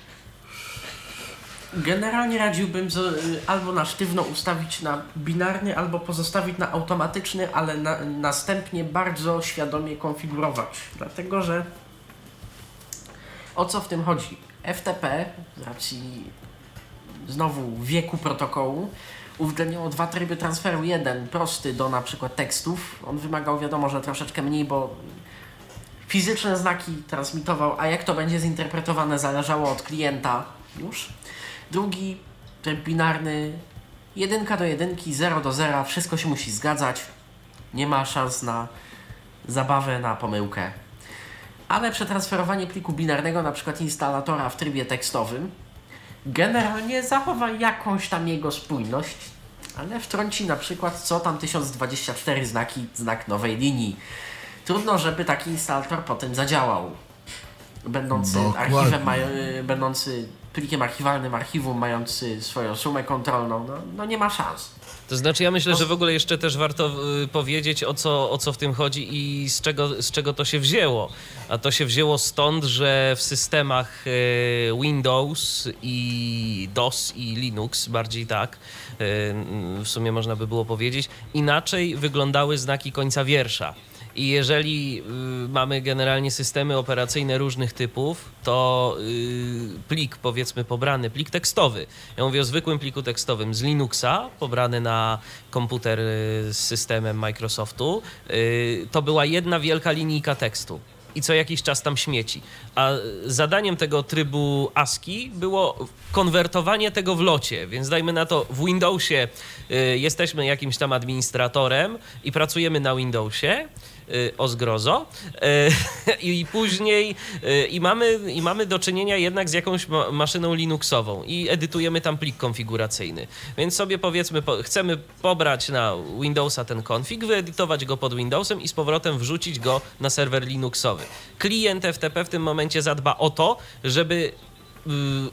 Generalnie radziłbym z, y, albo na sztywno ustawić na binarny, albo pozostawić na automatyczny, ale na, następnie bardzo świadomie konfigurować. Dlatego, że o co w tym chodzi? FTP z racji znowu wieku protokołu uwzględniało dwa tryby transferu. Jeden prosty do na przykład tekstów. On wymagał wiadomo, że troszeczkę mniej, bo fizyczne znaki transmitował, a jak to będzie zinterpretowane zależało od klienta już. Drugi tryb binarny, jedynka do jedynki, 0 do zera, wszystko się musi zgadzać. Nie ma szans na zabawę, na pomyłkę. Ale przetransferowanie pliku binarnego, na przykład instalatora w trybie tekstowym, generalnie zachowa jakąś tam jego spójność, ale wtrąci na przykład co tam 1024 znaki, znak nowej linii. Trudno, żeby taki instalator potem zadziałał. Będący Dokładnie. archiwem, maj- y, będący plikiem archiwalnym archiwum, mający swoją sumę kontrolną, no, no nie ma szans. To znaczy, ja myślę, że w ogóle jeszcze też warto y, powiedzieć, o co, o co w tym chodzi i z czego, z czego to się wzięło. A to się wzięło stąd, że w systemach y, Windows i DOS i Linux, bardziej tak, y, w sumie można by było powiedzieć, inaczej wyglądały znaki końca wiersza. I jeżeli y, mamy generalnie systemy operacyjne różnych typów, to y, plik, powiedzmy, pobrany, plik tekstowy, ja mówię o zwykłym pliku tekstowym z Linuxa, pobrany na komputer y, z systemem Microsoftu, to była jedna wielka linijka tekstu. I co jakiś czas tam śmieci. A zadaniem tego trybu ASCII było konwertowanie tego w locie. Więc dajmy na to, w Windowsie y, jesteśmy jakimś tam administratorem i pracujemy na Windowsie. Y, o zgrozo. Y, I później y, i mamy, i mamy do czynienia jednak z jakąś ma maszyną Linuxową i edytujemy tam plik konfiguracyjny. Więc sobie powiedzmy, po, chcemy pobrać na Windowsa ten config, wyedytować go pod Windowsem i z powrotem wrzucić go na serwer Linuxowy. Klient FTP w tym momencie zadba o to, żeby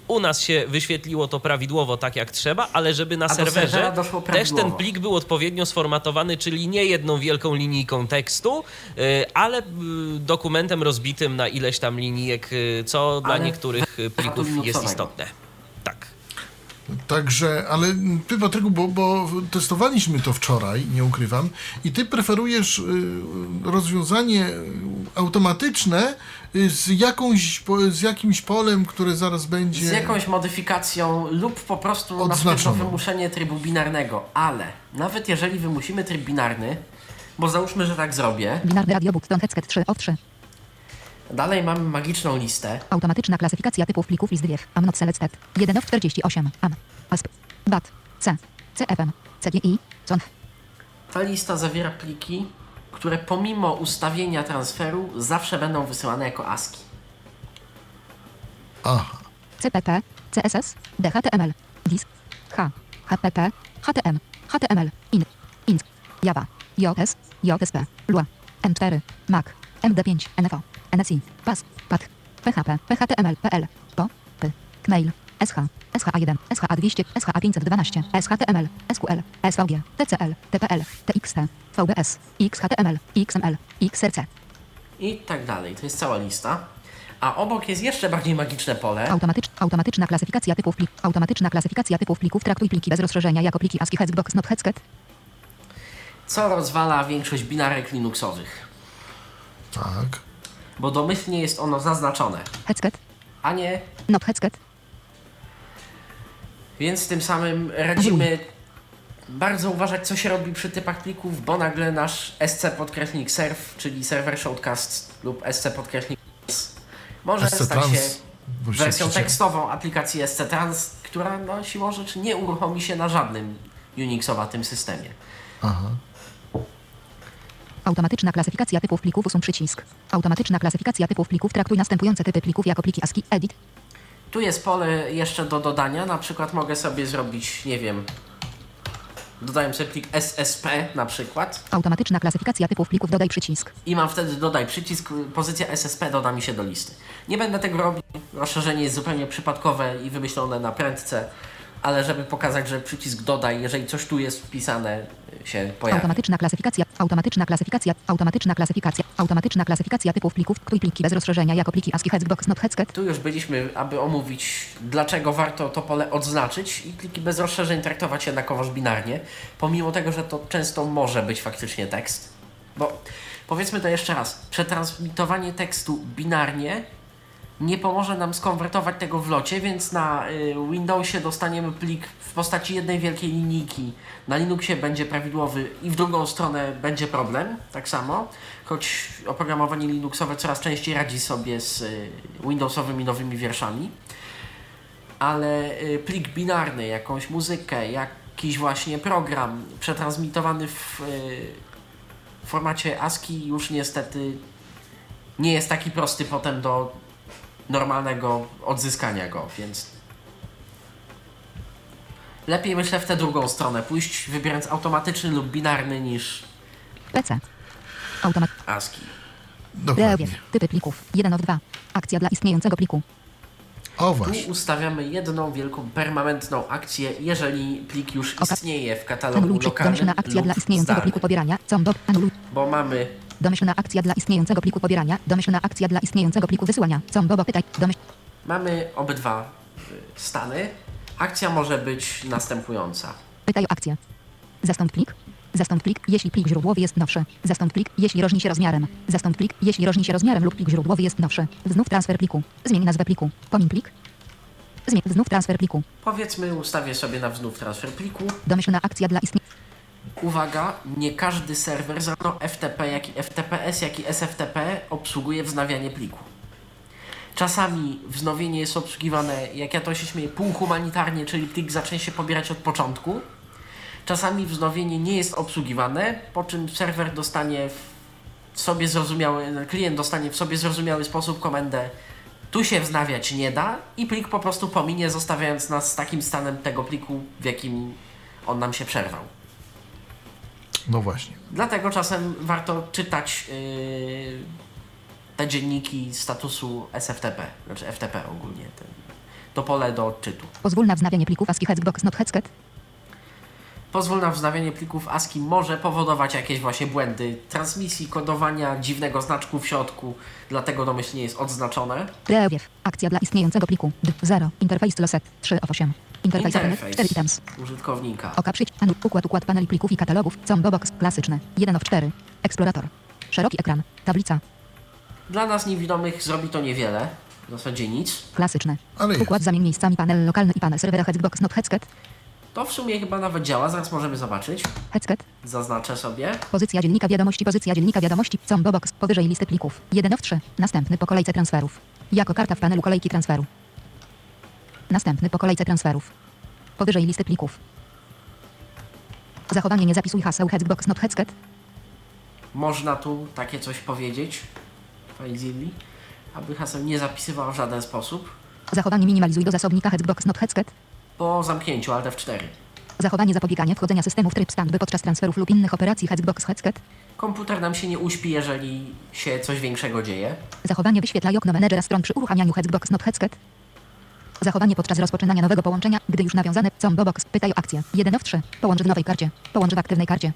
u nas się wyświetliło to prawidłowo tak jak trzeba, ale żeby na serwerze też ten plik był odpowiednio sformatowany, czyli nie jedną wielką linijką tekstu, y, ale y, dokumentem rozbitym na ileś tam linijek, y, co dla Ale niektórych y, plików jest istotne. Tak. Także, ale ty Patryku, bo, bo testowaliśmy to wczoraj, nie ukrywam, i ty preferujesz y, rozwiązanie automatyczne y, z, jakąś, z jakimś polem, które zaraz będzie... Z jakąś modyfikacją lub po prostu na Odznaczoną. wymuszenie trybu binarnego. Ale nawet jeżeli wymusimy tryb binarny, bo załóżmy, że tak zrobię, Binarny radiobook, Don Hecket 3 of 3. dalej mamy magiczną listę. Automatyczna klasyfikacja typów plików list wiew. Amnot selected. 1 of 48. Am. ASP. BAT. C. CFM. CGI. CONF. Ta lista zawiera pliki, które pomimo ustawienia transferu zawsze będą wysyłane jako ASCII. Aha. CPP. CSS. DHTML. Disk. H. HPP. HTM. HTML. IN. INC. Java. JS. JSP. Lua. M4. Mac. MD5. NFO. NSI. PAS. PAT. PHP. PHTML. PL. PO. P. Kmail. SH. SHA1. SHA200. SHA512. SHTML. SQL. SVG. TCL. TPL. TXT. VBS. XHTML. XML. XRC. I tak dalej. To jest cała lista. A obok jest jeszcze bardziej magiczne pole. Automatycz, automatyczna klasyfikacja typów plik. Automatyczna klasyfikacja typów plików. Traktuj pliki bez rozszerzenia jako pliki ASCII Hexbox not Hexket. co rozwala większość binarek Linuxowych. Tak. Bo domyślnie jest ono zaznaczone, Hexket. a nie. Not Hexket. Więc tym samym radzimy bardzo uważać, co się robi przy typach plików, bo nagle nasz SC podkreśnik serv, czyli server showcast lub SC podkreśnik może SC stać się Trans, bo się wersją tekstową aplikacji SC Trans, która no, siłą rzeczy nie uruchomi się na żadnym Unixowatym systemie. Aha. Automatyczna klasyfikacja typów plików. Usuń przycisk. Automatyczna klasyfikacja typów plików. Traktuj następujące typy plików jako pliki ASCII. Edit. Tu jest pole jeszcze do dodania, na przykład mogę sobie zrobić, nie wiem, dodałem sobie plik SSP na przykład Automatyczna klasyfikacja typów plików. Dodaj przycisk. i mam wtedy dodaj przycisk, pozycja SSP doda mi się do listy. Nie będę tego robił, rozszerzenie jest zupełnie przypadkowe i wymyślone na prędce, ale żeby pokazać, że przycisk dodaj, jeżeli coś tu jest wpisane, się pojawi. Automatyczna klasyfikacja. Automatyczna klasyfikacja. Automatyczna klasyfikacja. Automatyczna klasyfikacja typów plików. Traktuj pliki bez rozszerzenia jako pliki ASCII Hexbox not Hexket. Tu już byliśmy, aby omówić, dlaczego warto to pole odznaczyć i pliki bez rozszerzeń traktować jednakowoż binarnie, pomimo tego, że to często może być faktycznie tekst. Bo powiedzmy to jeszcze raz, przetransmitowanie tekstu binarnie nie pomoże nam skonwertować tego w locie, więc na y, Windowsie dostaniemy plik w postaci jednej wielkiej linijki. Na Linuxie będzie prawidłowy i w drugą stronę będzie problem, tak samo. Choć oprogramowanie Linuxowe coraz częściej radzi sobie z y, Windowsowymi nowymi wierszami. Ale y, plik binarny, jakąś muzykę, jakiś właśnie program przetransmitowany w formacie ASCII już niestety nie jest taki prosty potem do normalnego odzyskania go, więc lepiej myślę w tę drugą stronę pójść, wybierając automatyczny lub binarny niż PC. Automat. ASCII. Dokładnie. Typy plików. 1 of 2. Akcja dla istniejącego pliku. O Tu właśnie. ustawiamy jedną wielką permanentną akcję, jeżeli plik już istnieje w katalogu Anuluj lokalnym Domyślna akcja dla istniejącego pliku pobierania. Combo. Anuluj. Bo mamy Domyślna akcja dla istniejącego pliku pobierania. Domyślna akcja dla istniejącego pliku wysyłania. Combo. Pytaj. Domyśl. Mamy obydwa y, stany. Akcja może być następująca. Pytaj o akcję. Zastąp plik. Zastąp plik, jeśli plik źródłowy jest nowszy. Zastąp plik, jeśli różni się rozmiarem. Zastąp plik, jeśli różni się rozmiarem lub plik źródłowy jest nowszy. Znów transfer pliku. Zmień nazwę pliku. Pomin plik. Zmień znów transfer pliku. Powiedzmy, ustawię sobie na wznów transfer pliku. Domyślna akcja dla istnie... Uwaga, nie każdy serwer, zarówno FTP, jak i FTPS, jak i SFTP obsługuje wznawianie pliku. Czasami wznowienie jest obsługiwane, jak ja to się śmieję, półhumanitarnie, czyli plik zacznie się pobierać od początku. Czasami wznowienie nie jest obsługiwane, po czym serwer dostanie w sobie zrozumiały, klient dostanie w sobie zrozumiały sposób komendę tu się wznawiać nie da i plik po prostu pominie, zostawiając nas z takim stanem tego pliku, w jakim on nam się przerwał. No właśnie. Dlatego czasem warto czytać yy, te dzienniki statusu SFTP, znaczy FTP ogólnie, ten, to pole do odczytu. Pozwól na wznawianie plików ASCII Hexbox not Hexket. Pozwól na wznawianie plików ASCII może powodować jakieś właśnie błędy transmisji, kodowania, dziwnego znaczku w środku, dlatego domyślnie jest odznaczone. Prewiew. Akcja dla istniejącego pliku. D 0. Interface loset 3 of 8. Interface openet 4 items. użytkownika. Oka przyć. Anu. Układ układ paneli plików i katalogów. Combo box. Klasyczny. 1 of 4. Eksplorator. Szeroki ekran. Tablica. Dla nas niewidomych zrobi to niewiele, w zasadzie nic. Ale jest. Układ zamień miejscami panel lokalny i panel serwera Hexbox not Hexket. To w sumie chyba nawet działa, zaraz możemy zobaczyć. Hexket. Zaznaczę sobie. Pozycja dziennika wiadomości. Pozycja dziennika wiadomości. Combo box. Powyżej listy plików. 1 of 3. Następny po kolejce transferów. Jako karta w panelu kolejki transferu. Następny po kolejce transferów. Powyżej listy plików. Zachowanie nie zapisuj haseł Hexbox not Hexket. Można tu takie coś powiedzieć. FileZilla. Aby haseł nie zapisywał w żaden sposób. Zachowanie minimalizuj do zasobnika Hexbox not Hexket. Po zamknięciu Alt F4. Zachowanie zapobiegania wchodzenia systemu w tryb standby podczas transferów lub innych operacji Hexbox Hexket. Komputer nam się nie uśpi, jeżeli się coś większego dzieje. Zachowanie wyświetlaj okno menedżera stron przy uruchamianiu Hexbox not Hexket. Zachowanie podczas rozpoczynania nowego połączenia, gdy już nawiązane combo box pytaj o akcję. 1 of 3. Połącz w nowej karcie. Połącz w aktywnej karcie.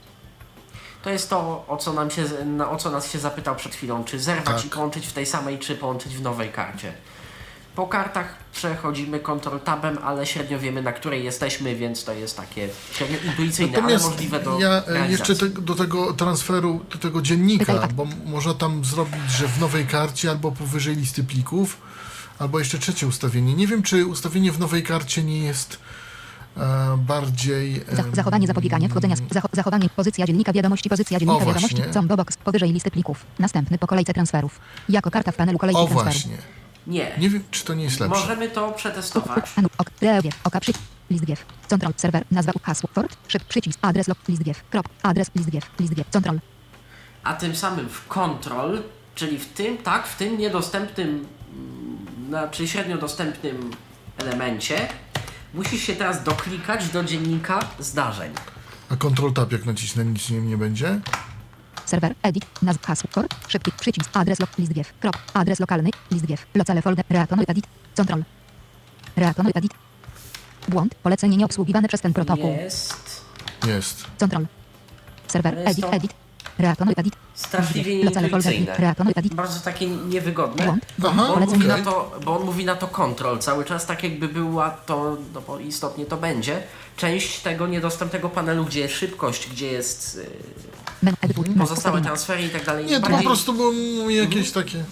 To jest to, o co, nam się, o co nas się zapytał przed chwilą. Czy zerwać Tak. i połączyć w tej samej, czy połączyć w nowej karcie. Po kartach przechodzimy Ctrl Tabem, ale średnio wiemy, na której jesteśmy, więc to jest takie średnio intuicyjne, Natomiast ale możliwe do ja e, realizacji. jeszcze te, do tego transferu, do tego dziennika, bo można tam zrobić, że w nowej karcie albo powyżej listy plików, albo jeszcze trzecie ustawienie. Nie wiem, czy ustawienie w nowej karcie nie jest e, bardziej... Zach em, zachowanie zapobiegania wchodzenia. z- Zacho zachowanie pozycja dziennika wiadomości. Pozycja dziennika właśnie. wiadomości. Combo box. Powyżej listy plików. Następny po kolejce transferów. Jako karta w panelu kolejki O transferu. właśnie. Nie. Nie wiem, czy to nie jest lepsze. Możemy to przetestować. Anu, ok, rewiew, oka przy, list wiew, control, serwer, nazwa, hasło, port, szyb, przycisk, adres, log, list wiew, krop, adres, list wiew, list wiew, control, A tym samym w Control, czyli w tym, tak, w tym niedostępnym, mm, znaczy średnio dostępnym elemencie, musisz się teraz doklikać do dziennika zdarzeń. A Ctrl Tab jak nacisnę, nic nie, nie będzie? serwer, edit, nazw, hasło, port, szybki, przycisk, adres, log, list krop, adres lokalny, list wiew, locale folder, reatonuj, edit, control, reatonuj, edit, błąd, polecenie nieobsługiwane przez ten protokół, Jest Jest. control, serwer, edit, edit, straszliwie nieintuicyjne. Bardzo takie niewygodne. błąd, Aha, Bo on, mówi na to, bo on mówi na to control. Cały czas, tak jakby była to, no bo istotnie to będzie, część tego niedostępnego panelu, gdzie jest szybkość, gdzie jest y, men, pozostałe transfery i tak dalej. Nie, to po prostu było jakieś takie...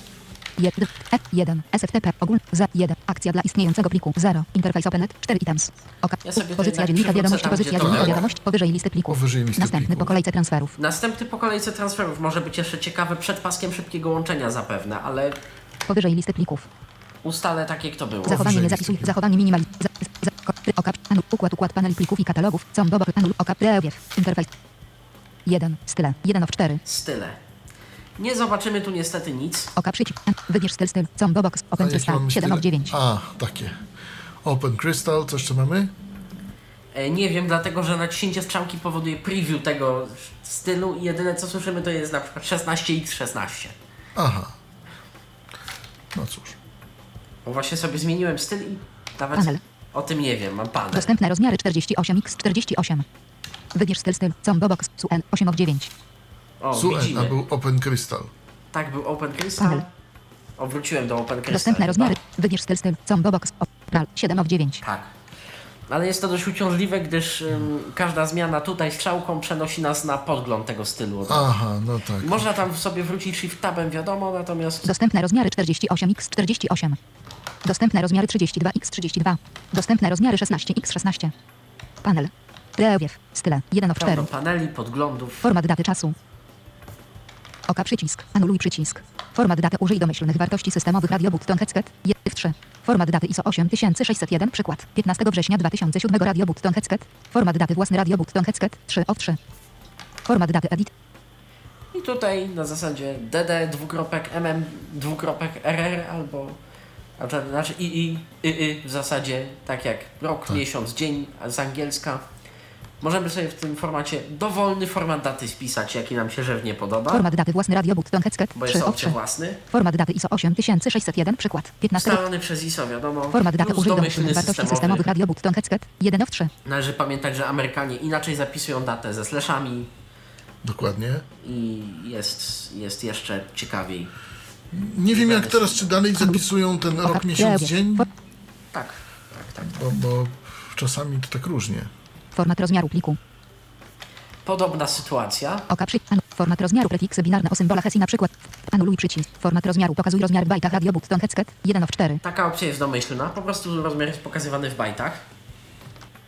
F1, F1, SFTP, ogól, Z1, akcja dla istniejącego pliku, 0, interface openet, 4 items, oka, Ja pozycja dziennika wiadomości, pozycja dziennika było. wiadomości, powyżej listy plików, Powyżej listy następny plików. po kolejce transferów, Następny po kolejce transferów. Może być jeszcze ciekawy przed paskiem szybkiego łączenia zapewne, ale powyżej listy plików, ustalę tak jak to było. zachowanie nie zapisuj, zachowanie minimali, za, za, ko- try- oka, anu, układ, układ paneli plików i katalogów, combo, box, anu, oka, prewiew, interface, 1, style, 1 of 4, Style. Nie zobaczymy tu niestety nic. oka, przycisk, wybierz styl, styl, combo, box, open crystal, mamy 7 of style? 9, A, takie. Open Crystal, co jeszcze mamy? E, Nie wiem, dlatego że naciśnięcie strzałki powoduje preview tego stylu i jedyne co słyszymy to jest na przykład 16x16. Aha. No cóż. Bo właśnie sobie zmieniłem styl i nawet Panel. o tym nie wiem, mam panel. dostępne rozmiary 48x48, wybierz styl, styl, combo, box, su, N, 8 of 9, O, Suen, a widzimy. był Open Crystal. Tak, był Open Crystal. Panel. O, wróciłem do Open Crystal. dostępne chyba. rozmiary, wybierz styl, styl, combo, box, opral, 7 of 9, Tak. Ale jest to dość uciążliwe, gdyż ym, każda zmiana tutaj strzałką przenosi nas na podgląd tego stylu. Aha, no tak. Można tam sobie wrócić shift tabem, wiadomo, natomiast Dostępne rozmiary 48x48. Dostępne rozmiary 32x32. Dostępne rozmiary 16x16. Panel. Prewiew. Style. 1 of 4. pełno paneli, podglądów. Format daty czasu. Oka przycisk. Anuluj przycisk. Format daty użyj domyślnych wartości systemowych Radio Button Headset. 1 3. Format daty ISO 8601 przykład. 15 września 2007 Radio Button Headset. Format daty własny Radio Button Headset. 3 of 3. Format daty edit. I tutaj na zasadzie dd dwukropek mm dwukropek rr albo a to znaczy i i y, y w zasadzie tak jak rok, miesiąc, dzień z angielska. Możemy sobie w tym formacie dowolny format daty spisać, jaki nam się żywnie podoba, Format daty własny radio button headset bo 3 jest opcja 3. własny. Format daty ISO 8601 przykład 15 Ustalony przez ISO, wiadomo. Format daty użyj domyślny wartości systemowy. systemowych radio button headset 1 of 3. Należy pamiętać, że Amerykanie inaczej zapisują datę ze slashami Dokładnie. i jest, jest jeszcze ciekawiej. Nie wiem jak teraz, czy dalej zapisują ten rok, miesiąc, dzień, Tak, tak, tak. bo, bo czasami to tak różnie. Format rozmiaru pliku. Podobna sytuacja. Oka przy... Format rozmiaru prefiksy binarne o symbolach hesi na przykład. Anuluj przycisk. Format rozmiaru pokazuj rozmiar w bajtach radio button headset 1 of 4. Taka opcja jest domyślna, po prostu rozmiar jest pokazywany w bajtach.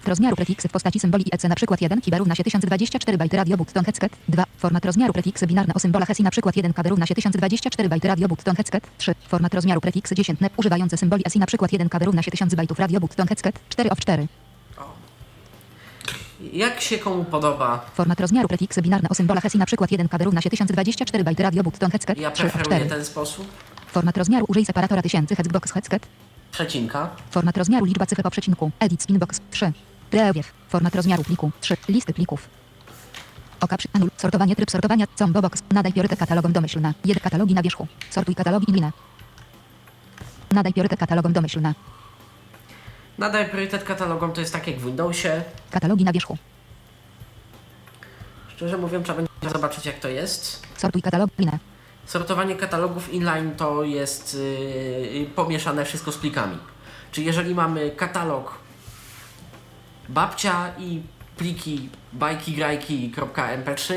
Rozmiaru prefiksy w postaci symboli IEC na przykład 1 KB równa się 1024 bajty radio button headset 2. Format rozmiaru prefiksy binarne o symbolach hesi na przykład 1 KB równa się 1024 bajty radio button headset 3. Format rozmiaru prefiksy 10 NEP używające symboli SI na przykład 1 KB równa się 1000 bajtów radio button headset 4 of 4. Jak się komu podoba, Format rozmiaru prefiksy binarne o symbolach SI na przykład 1 KB równa się 1024 bajty radio button headset ja 3 of preferuję 4. ten sposób. Format rozmiaru użyj separatora 1000 headbox headset Przecinka. Format rozmiaru liczba cyfr po przecinku. Edit spinbox 3. Prewiew. Format rozmiaru pliku 3. Listy plików. Oka przy anul. Sortowanie tryb sortowania. Combo box. Nadaj priorytet katalogom domyślne. Jed katalogi na wierzchu. Sortuj katalogi i linę. Nadaj priorytet katalogom domyślne. Nadaj priorytet katalogom, to jest tak jak w Windowsie. Katalogi na wierzchu. Szczerze mówiąc, trzeba będzie zobaczyć jak to jest. Sortuj katalog linę. Sortowanie katalogów inline to jest yy, pomieszane wszystko z plikami. Czyli jeżeli mamy katalog babcia i pliki bajki grajki.mp3,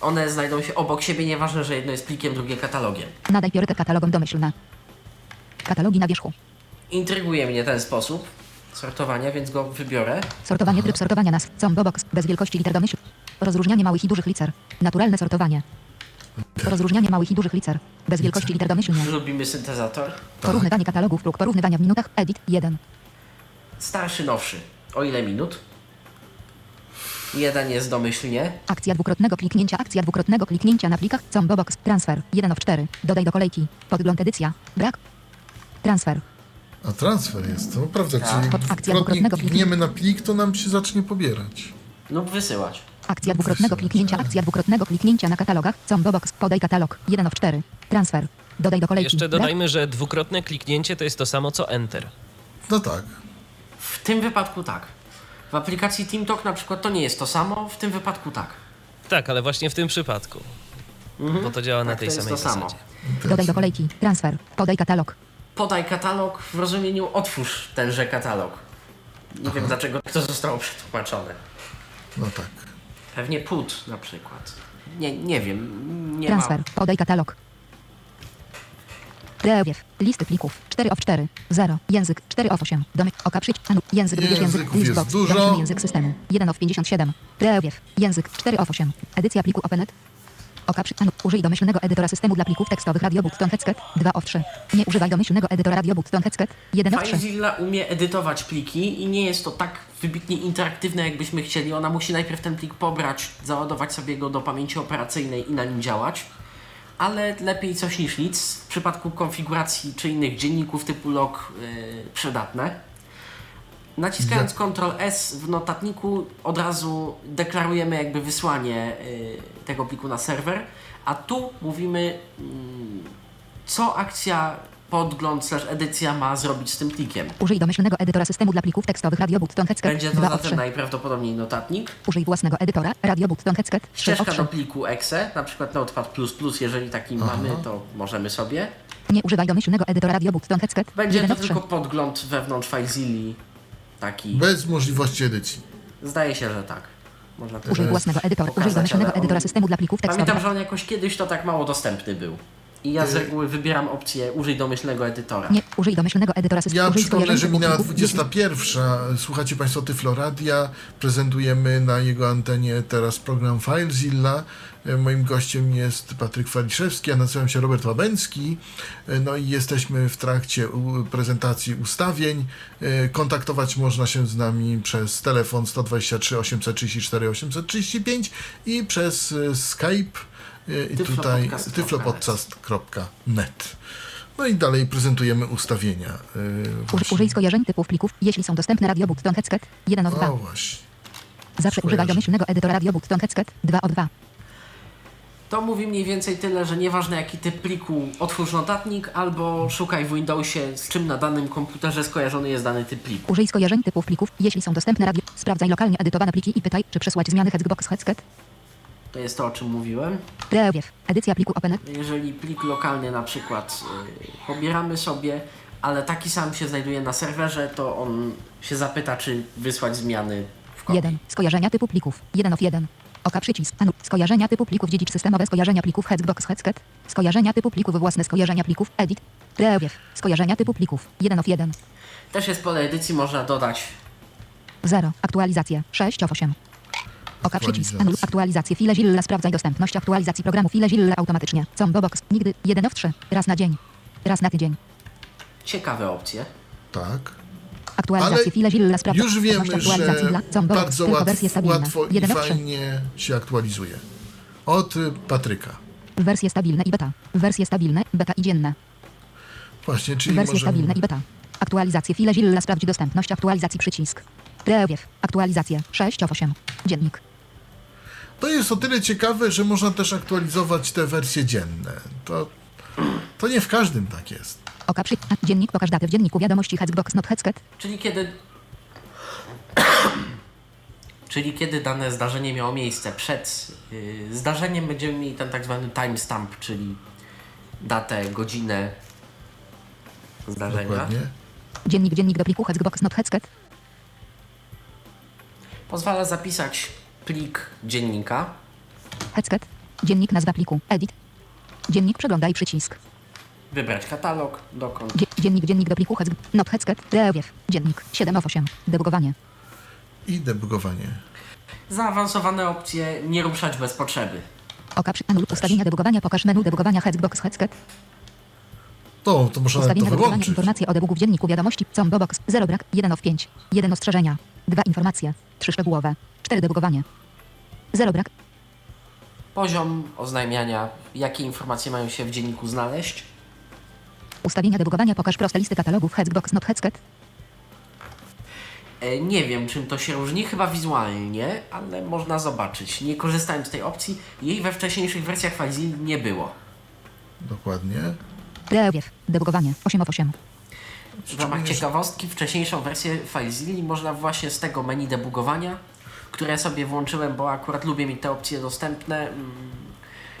one znajdą się obok siebie, nieważne, że jedno jest plikiem, drugie katalogiem. Nadaj priorytet katalogom domyślne. Katalogi na wierzchu. Intryguje mnie ten sposób sortowania, więc go wybiorę. Sortowanie tryb sortowania nas. Combo box. Bez wielkości liter domyśl. Rozróżnianie małych i dużych liter. Naturalne sortowanie. Rozróżnianie małych i dużych liter. Bez wielkości liter domyślnie. Lubimy syntezator. Porównywanie katalogów. Próg porównywania w minutach. Edit 1. Starszy, nowszy. O ile minut? Jeden jest domyślnie. Akcja dwukrotnego kliknięcia, akcja dwukrotnego kliknięcia na plikach, combo box, transfer, 1 of 4, dodaj do kolejki, podgląd edycja, brak, transfer, A transfer jest, to prawda, Tak. czyli Akcja dwukrotnego klikniemy na plik, to nam się zacznie pobierać. Lub wysyłać. akcja dwukrotnego kliknięcia, akcja dwukrotnego kliknięcia na katalogach, combo box, podaj katalog, 1 of 4, transfer, dodaj do kolejki, Jeszcze dodajmy, że dwukrotne kliknięcie to jest to samo co Enter. No tak. W tym wypadku tak. W aplikacji TeamTalk na przykład to nie jest to samo, w tym wypadku tak. Tak, ale właśnie w tym przypadku. Bo to działa na Tak, tej to jest samej to samo. zasadzie. dodaj do kolejki, transfer, podaj katalog, Podaj katalog w rozumieniu otwórz tenże katalog. Nie wiem dlaczego to zostało przetłumaczone. No tak. Pewnie put na przykład. Nie, nie wiem. Nie transfer, ma. podaj katalog. Prewiew, listy plików, 4 of 4, 0, język, 4 of 8, domek, oka przyć, anu, język, wybierz język, list box, dużo. język systemu, 1 of 57, prewiew, język, 4 of 8, edycja pliku OpenNet, oka przy, użyj domyślnego edytora systemu dla plików tekstowych radio button headset, 2 of 3, nie używaj domyślnego edytora radio button headset, 1 of 3, FileZilla umie edytować pliki i nie jest to tak wybitnie interaktywne, jakbyśmy chcieli. Ona musi najpierw ten plik pobrać, załadować sobie go do pamięci operacyjnej i na nim działać. Ale lepiej coś niż nic. W przypadku konfiguracji czy innych dzienników typu log yy, przydatne. Naciskając Ctrl S w notatniku od razu deklarujemy jakby wysłanie yy, tego pliku na serwer, a tu mówimy mm, co akcja podgląd slash edycja ma zrobić z tym plikiem. użyj domyślnego edytora systemu dla plików tekstowych radio button headset, Będzie to 2 of zatem 3, najprawdopodobniej notatnik. użyj własnego edytora radio button headset, 3 Ścieżka of do 3, pliku exe, na przykład Notepad++, jeżeli taki mamy, to możemy sobie. nie używaj domyślnego edytora radio button headset, Będzie 1 to of 3, tylko podgląd wewnątrz FileZilli. Taki. Bez możliwości edycji. Zdaje się, że tak. Można to użyj własnego edytora, użyj domyślnego edytora systemu dla plików tekstowych, Pamiętam, że on jakoś kiedyś to tak mało dostępny był. I ja z reguły wybieram opcję użyj domyślnego edytora. Nie, użyj domyślnego edytora systemu. Ja przypomnę, że minęła plików. 21. Słuchacie Państwo Tyfloradia. Prezentujemy na jego antenie teraz program FileZilla. Moim gościem jest Patryk Waliszewski, ja nazywam się Robert Łabęcki. No i jesteśmy w trakcie prezentacji ustawień. E, Kontaktować można się z nami przez telefon 123 834 835 i przez e, Skype i Tyflopodcast tutaj tyflopodcast.net. No i dalej prezentujemy ustawienia. y, właśnie. użyj skojarzeń typów plików, jeśli są dostępne Radio Button Headset 1 od 2. O właśnie. Zawsze używaj domyślnego edytora Radio Button Headset 2 od 2. To mówi mniej więcej tyle, że nieważne jaki typ pliku, otwórz notatnik albo szukaj w Windowsie, z czym na danym komputerze skojarzony jest dany typ pliku. Użyj skojarzeń typów plików, jeśli są dostępne radio. Sprawdzaj lokalnie edytowane pliki i pytaj, czy przesłać zmiany Hexbox Headset. To jest to, o czym mówiłem. Prewiew. Edycja pliku Open. Jeżeli plik lokalny na przykład yy, pobieramy sobie, ale taki sam się znajduje na serwerze, to on się zapyta, czy wysłać zmiany w kopii. 1. Skojarzenia typu plików. 1 of 1. Oka przycisk. Anu. Skojarzenia typu plików dziedzicz systemowe. Skojarzenia plików Hexbox Headset. Skojarzenia typu plików własne. Skojarzenia plików Edit. Prewiew. Skojarzenia typu plików. 1 of 1. Też jest pole edycji, można dodać 0. Aktualizacje. 6 of 8. Oka przycisk. Anul. Aktualizacje. File Zilla. Sprawdzaj dostępność aktualizacji programu. File Zilla automatycznie. Combo box. Nigdy. 1 of 3. Raz na dzień. Raz na tydzień. ciekawe opcje. Tak. Aktualizacje. Ale File Zilla. Sprawdzaj Już wiemy, dostępność aktualizacji że dla Combo box. bardzo Tylko łatw, wersje stabilne. łatwo i 1 of 3. fajnie się aktualizuje. Od y, Patryka. Wersje stabilne i beta. Wersje stabilne, beta i dzienne. Właśnie, czyli Wersje możemy... stabilne i beta. Aktualizacje file Zilla sprawdzi dostępność aktualizacji przycisk. Prewiew. Aktualizacje 6 of 8. Dziennik. To jest o tyle ciekawe, że można też aktualizować te wersje dzienne. To, to nie w każdym tak jest. Oka przy... a, Dziennik pokaż datę w dzienniku wiadomości Hexbox not Headset. Czyli kiedy. Czyli kiedy dane zdarzenie miało miejsce przed yy, zdarzeniem, będziemy mieli ten tak zwany timestamp, czyli datę, godzinę zdarzenia. Dokładnie. Dziennik dziennik do pliku Hexbox not Headset. Pozwala zapisać plik dziennika. Headset. Dziennik nazwa pliku. Edit. Dziennik przeglądaj przycisk. Wybrać katalog, dokąd. Dzie... Dziennik dziennik do pliku Hex... not Headset. Prewiew. Dziennik 7 of 8. Debugowanie. I debugowanie. Zaawansowane opcje nie ruszać bez potrzeby. Oka przy... Anul ustawienia debugowania pokaż menu debugowania Hexbox Headset. To, to można Ustawienia to debugowania wyłączyć. informacje o debugu w dzienniku wiadomości. Combo box 0 brak 1 of 5. 1 ostrzeżenia. 2 informacje. 3 szczegółowe. 4 debugowanie. 0 brak Poziom oznajmiania, jakie informacje mają się w dzienniku znaleźć. Ustawienia debugowania pokaż proste listy katalogów Hexbox not Headset. E, Nie wiem, czym to się różni, chyba wizualnie, ale można zobaczyć. Nie korzystając z tej opcji, jej we wcześniejszych wersjach FileZilla nie było. Dokładnie. Prewiew. Debugowanie 8 of 8. W ramach ciekawostki, wcześniejszą wersję FileZilla można właśnie z tego menu debugowania, które sobie włączyłem, bo akurat lubię mieć te opcje dostępne. mm,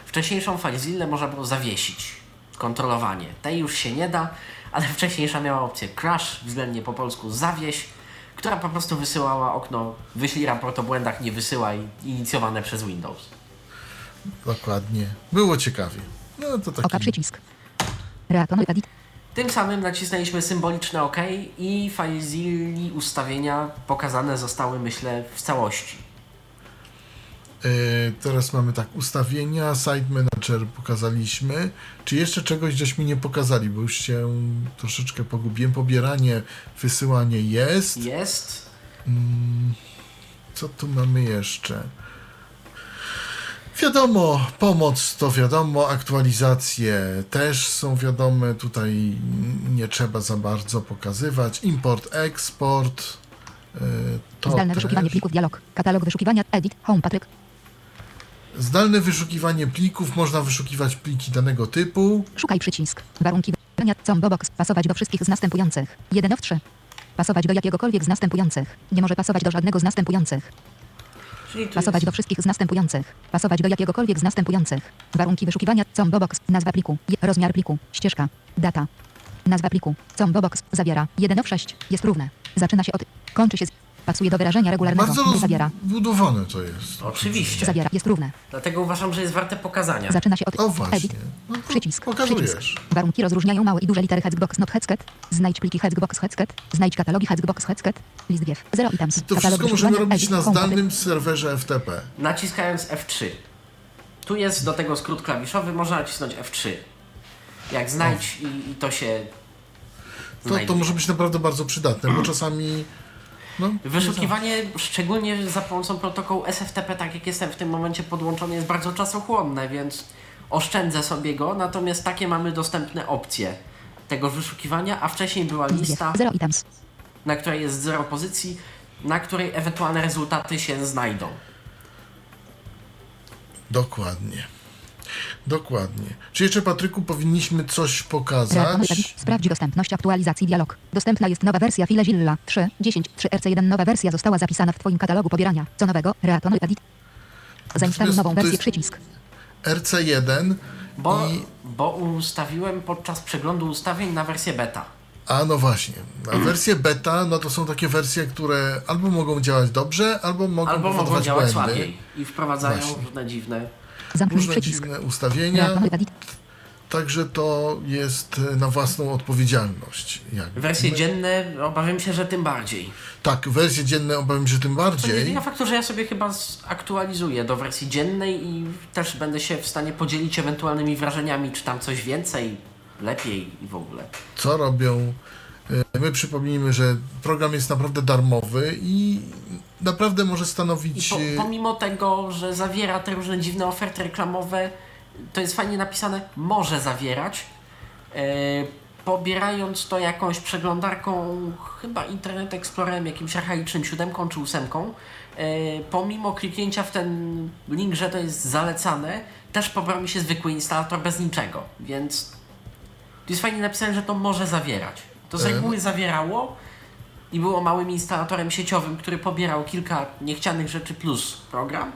Wcześniejszą FileZilla można było zawiesić. Kontrolowanie. Tej już się nie da, ale wcześniejsza miała opcję crash, względnie po polsku zawieś, która po prostu wysyłała okno wyślij raport o błędach, nie wysyłaj, inicjowane przez Windows. Dokładnie. Było ciekawie. No to Oka taki... przycisk. Reakonuj edit. Tym samym nacisnęliśmy symboliczne OK i FileZilla ustawienia pokazane zostały, myślę, w całości. E, teraz mamy tak, ustawienia, Site Manager pokazaliśmy. Czy jeszcze czegoś żeśmy nie pokazali, bo już się troszeczkę pogubiłem. Pobieranie, wysyłanie jest. Jest. Co tu mamy jeszcze? Wiadomo, pomoc to wiadomo, aktualizacje też są wiadome, tutaj nie trzeba za bardzo pokazywać. Import, eksport. e, To Zdalne też. wyszukiwanie plików dialog. Katalog wyszukiwania edit. Home Patryk. Zdalne wyszukiwanie plików, można wyszukiwać pliki danego typu. Szukaj przycisk. Warunki wybrania. Combo box. Pasować do wszystkich z następujących. 1 of 3. Pasować do jakiegokolwiek z następujących. Nie może pasować do żadnego z następujących. Pasować do wszystkich z następujących. Pasować do jakiegokolwiek z następujących. Warunki wyszukiwania. Combo. Nazwa pliku. Rozmiar pliku. Ścieżka. Data. Nazwa pliku. Combo. Zawiera. 1 of 6. Jest równe. Zaczyna się od. Kończy się z. Pasuje do wyrażenia regularnego. Bardzo Nie zawiera. rozbudowane to jest. Oczywiście. Zawiera. Jest równe. Dlatego uważam, że jest warte pokazania. Zaczyna się od. O właśnie. Edit. No to Przycisk. pokazujesz. Przycisk. Warunki rozróżniają małe i duże litery Hexbox not Headset. Znajdź pliki Hexbox Headset. Znajdź katalogi Hexbox Headset. List wiew. 0 items. To Katalog wszystko możemy robić Edit. na zdalnym serwerze FTP. Naciskając F3. Tu jest do tego skrót klawiszowy, można nacisnąć F3. Jak znajdź i, i to się To, to może być naprawdę bardzo przydatne, bo czasami No, Wyszukiwanie, szczególnie za pomocą protokołu SFTP, tak jak jestem w tym momencie podłączony, jest bardzo czasochłonne, więc oszczędzę sobie go. Natomiast takie mamy dostępne opcje tego wyszukiwania, a wcześniej była List lista, 0 items. na której jest zero pozycji, na której ewentualne rezultaty się znajdą. Dokładnie. Dokładnie. Czy jeszcze, Patryku, powinniśmy coś pokazać? Sprawdź dostępność aktualizacji dialog. Dostępna jest nowa wersja FileZilla 3, 10, 3 RC1. Nowa wersja została zapisana w Twoim katalogu pobierania. Co nowego? Reaktyvuj edit. Zainstaluj nową wersję przycisk. RC1 Bo, i... bo ustawiłem podczas przeglądu ustawień na wersję beta. A no właśnie. A wersje beta, no to są takie wersje, które albo mogą działać dobrze, albo mogą Albo mogą działać błędy. słabiej i wprowadzają Właśnie. różne dziwne. Zamknij Różne przycisk. dziwne ustawienia. Także to jest e, na własną odpowiedzialność. Jakby. Wersje dzienne obawiam się, że tym bardziej. Tak, wersje dzienne obawiam się tym To bardziej. jedyna faktu, że ja sobie chyba zaktualizuję do wersji dziennej i też będę się w stanie podzielić ewentualnymi wrażeniami, czy tam coś więcej, lepiej i w ogóle. Co robią? E, My przypomnijmy, że program jest naprawdę darmowy i naprawdę może stanowić. po, e, pomimo tego, że zawiera te różne dziwne oferty reklamowe, to jest fajnie napisane, może zawierać. E, pobierając to jakąś przeglądarką, chyba Internet Explorerem, jakimś archaicznym siódemką czy ósemką, e, pomimo kliknięcia w ten link, że to jest zalecane, też pobrał mi się zwykły instalator bez niczego, więc to jest fajnie napisane, że to może zawierać. To z reguły zawierało i było małym instalatorem sieciowym, który pobierał kilka niechcianych rzeczy plus program.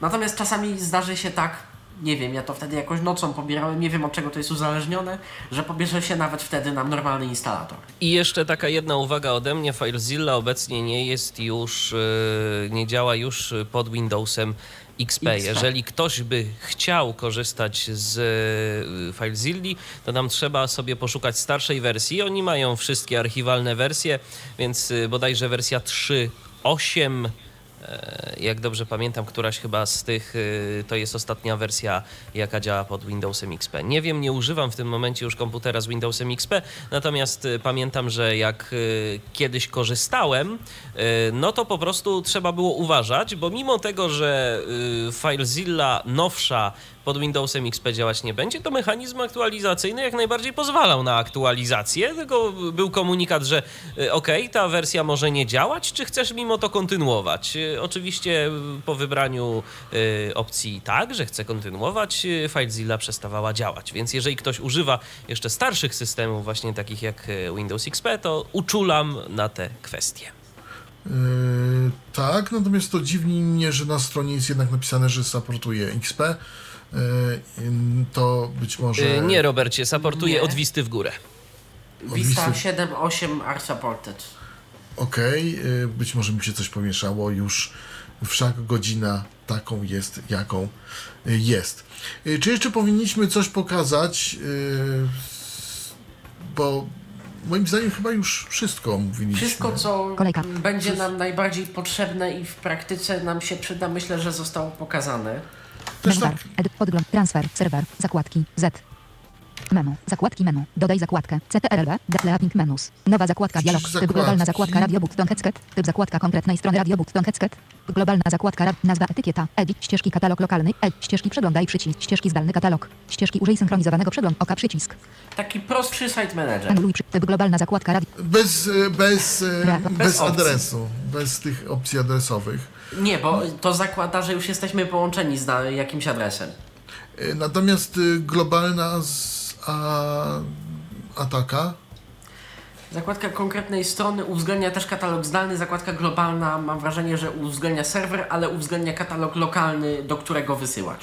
Natomiast czasami zdarzy się tak, nie wiem, ja to wtedy jakoś nocą pobierałem, nie wiem od czego to jest uzależnione, że pobierze się nawet wtedy nam normalny instalator. I jeszcze taka jedna uwaga ode mnie. FileZilla obecnie nie jest już, e, nie działa już pod Windowsem XP. Jeżeli ktoś by chciał korzystać z e, FileZilli, to nam trzeba sobie poszukać starszej wersji. Oni mają wszystkie archiwalne wersje, więc e, bodajże wersja 3.8 E, jak dobrze pamiętam, któraś chyba z tych y, to jest ostatnia wersja, jaka działa pod Windowsem XP. Nie wiem, nie używam w tym momencie już komputera z Windowsem XP, natomiast y, pamiętam, że jak kiedyś korzystałem, no to po prostu trzeba było uważać, bo mimo tego, że FileZilla nowsza pod Windowsem XP działać nie będzie, to mechanizm aktualizacyjny jak najbardziej pozwalał na aktualizację, tylko był komunikat, że y, ok, ta wersja może nie działać, czy chcesz mimo to kontynuować? Y, Oczywiście y, po wybraniu opcji tak, że chce kontynuować, FileZilla przestawała działać, więc jeżeli ktoś używa jeszcze starszych systemów, właśnie takich jak Windows XP, to uczulam na te kwestie. Yy, tak, natomiast to dziwni mnie, że na stronie jest jednak napisane, że supportuje XP. Yy, to być może. Y, Nie, Robercie, supportuje Nie. od Wisty w górę. Vista Odwisy- 7.8 are supported. Okej, yy, być może mi się coś pomieszało, już wszak godzina taką jest, jaką jest. Czy jeszcze powinniśmy coś pokazać? Bo moim zdaniem chyba już wszystko omówiliśmy. Wszystko, co Kolejka. będzie nam najbardziej potrzebne i w praktyce nam się przyda, myślę, że zostało pokazane. Też tak. Podgląd. Transfer. Serwer. Zakładki. Z. Menu. Zakładki menu. Dodaj zakładkę. CTRL. Declaring menus. Nowa zakładka. Dialog. Typ globalna zakładka Radio Button Headset. Typ zakładka konkretnej strony Radio Button Headset. Globalna zakładka rad, nazwa etykieta. Edit. Ścieżki katalog lokalny. Edit. Ścieżki przeglądaj przycisk. Ścieżki zdalny katalog. Ścieżki użyj synchronizowanego przegląd oka przycisk. Taki prostszy site manager. Anuluj przy... Typ globalna zakładka radio. bez, yy, bez, bez Bez opcji. adresu, bez tych opcji adresowych. Nie, bo to zakłada, że już jesteśmy połączeni z jakimś adresem. Yy, Natomiast yy, globalna z, a, ataka. Zakładka konkretnej strony uwzględnia też katalog zdalny. Zakładka globalna mam wrażenie, że uwzględnia serwer, ale uwzględnia katalog lokalny, do którego wysyłać.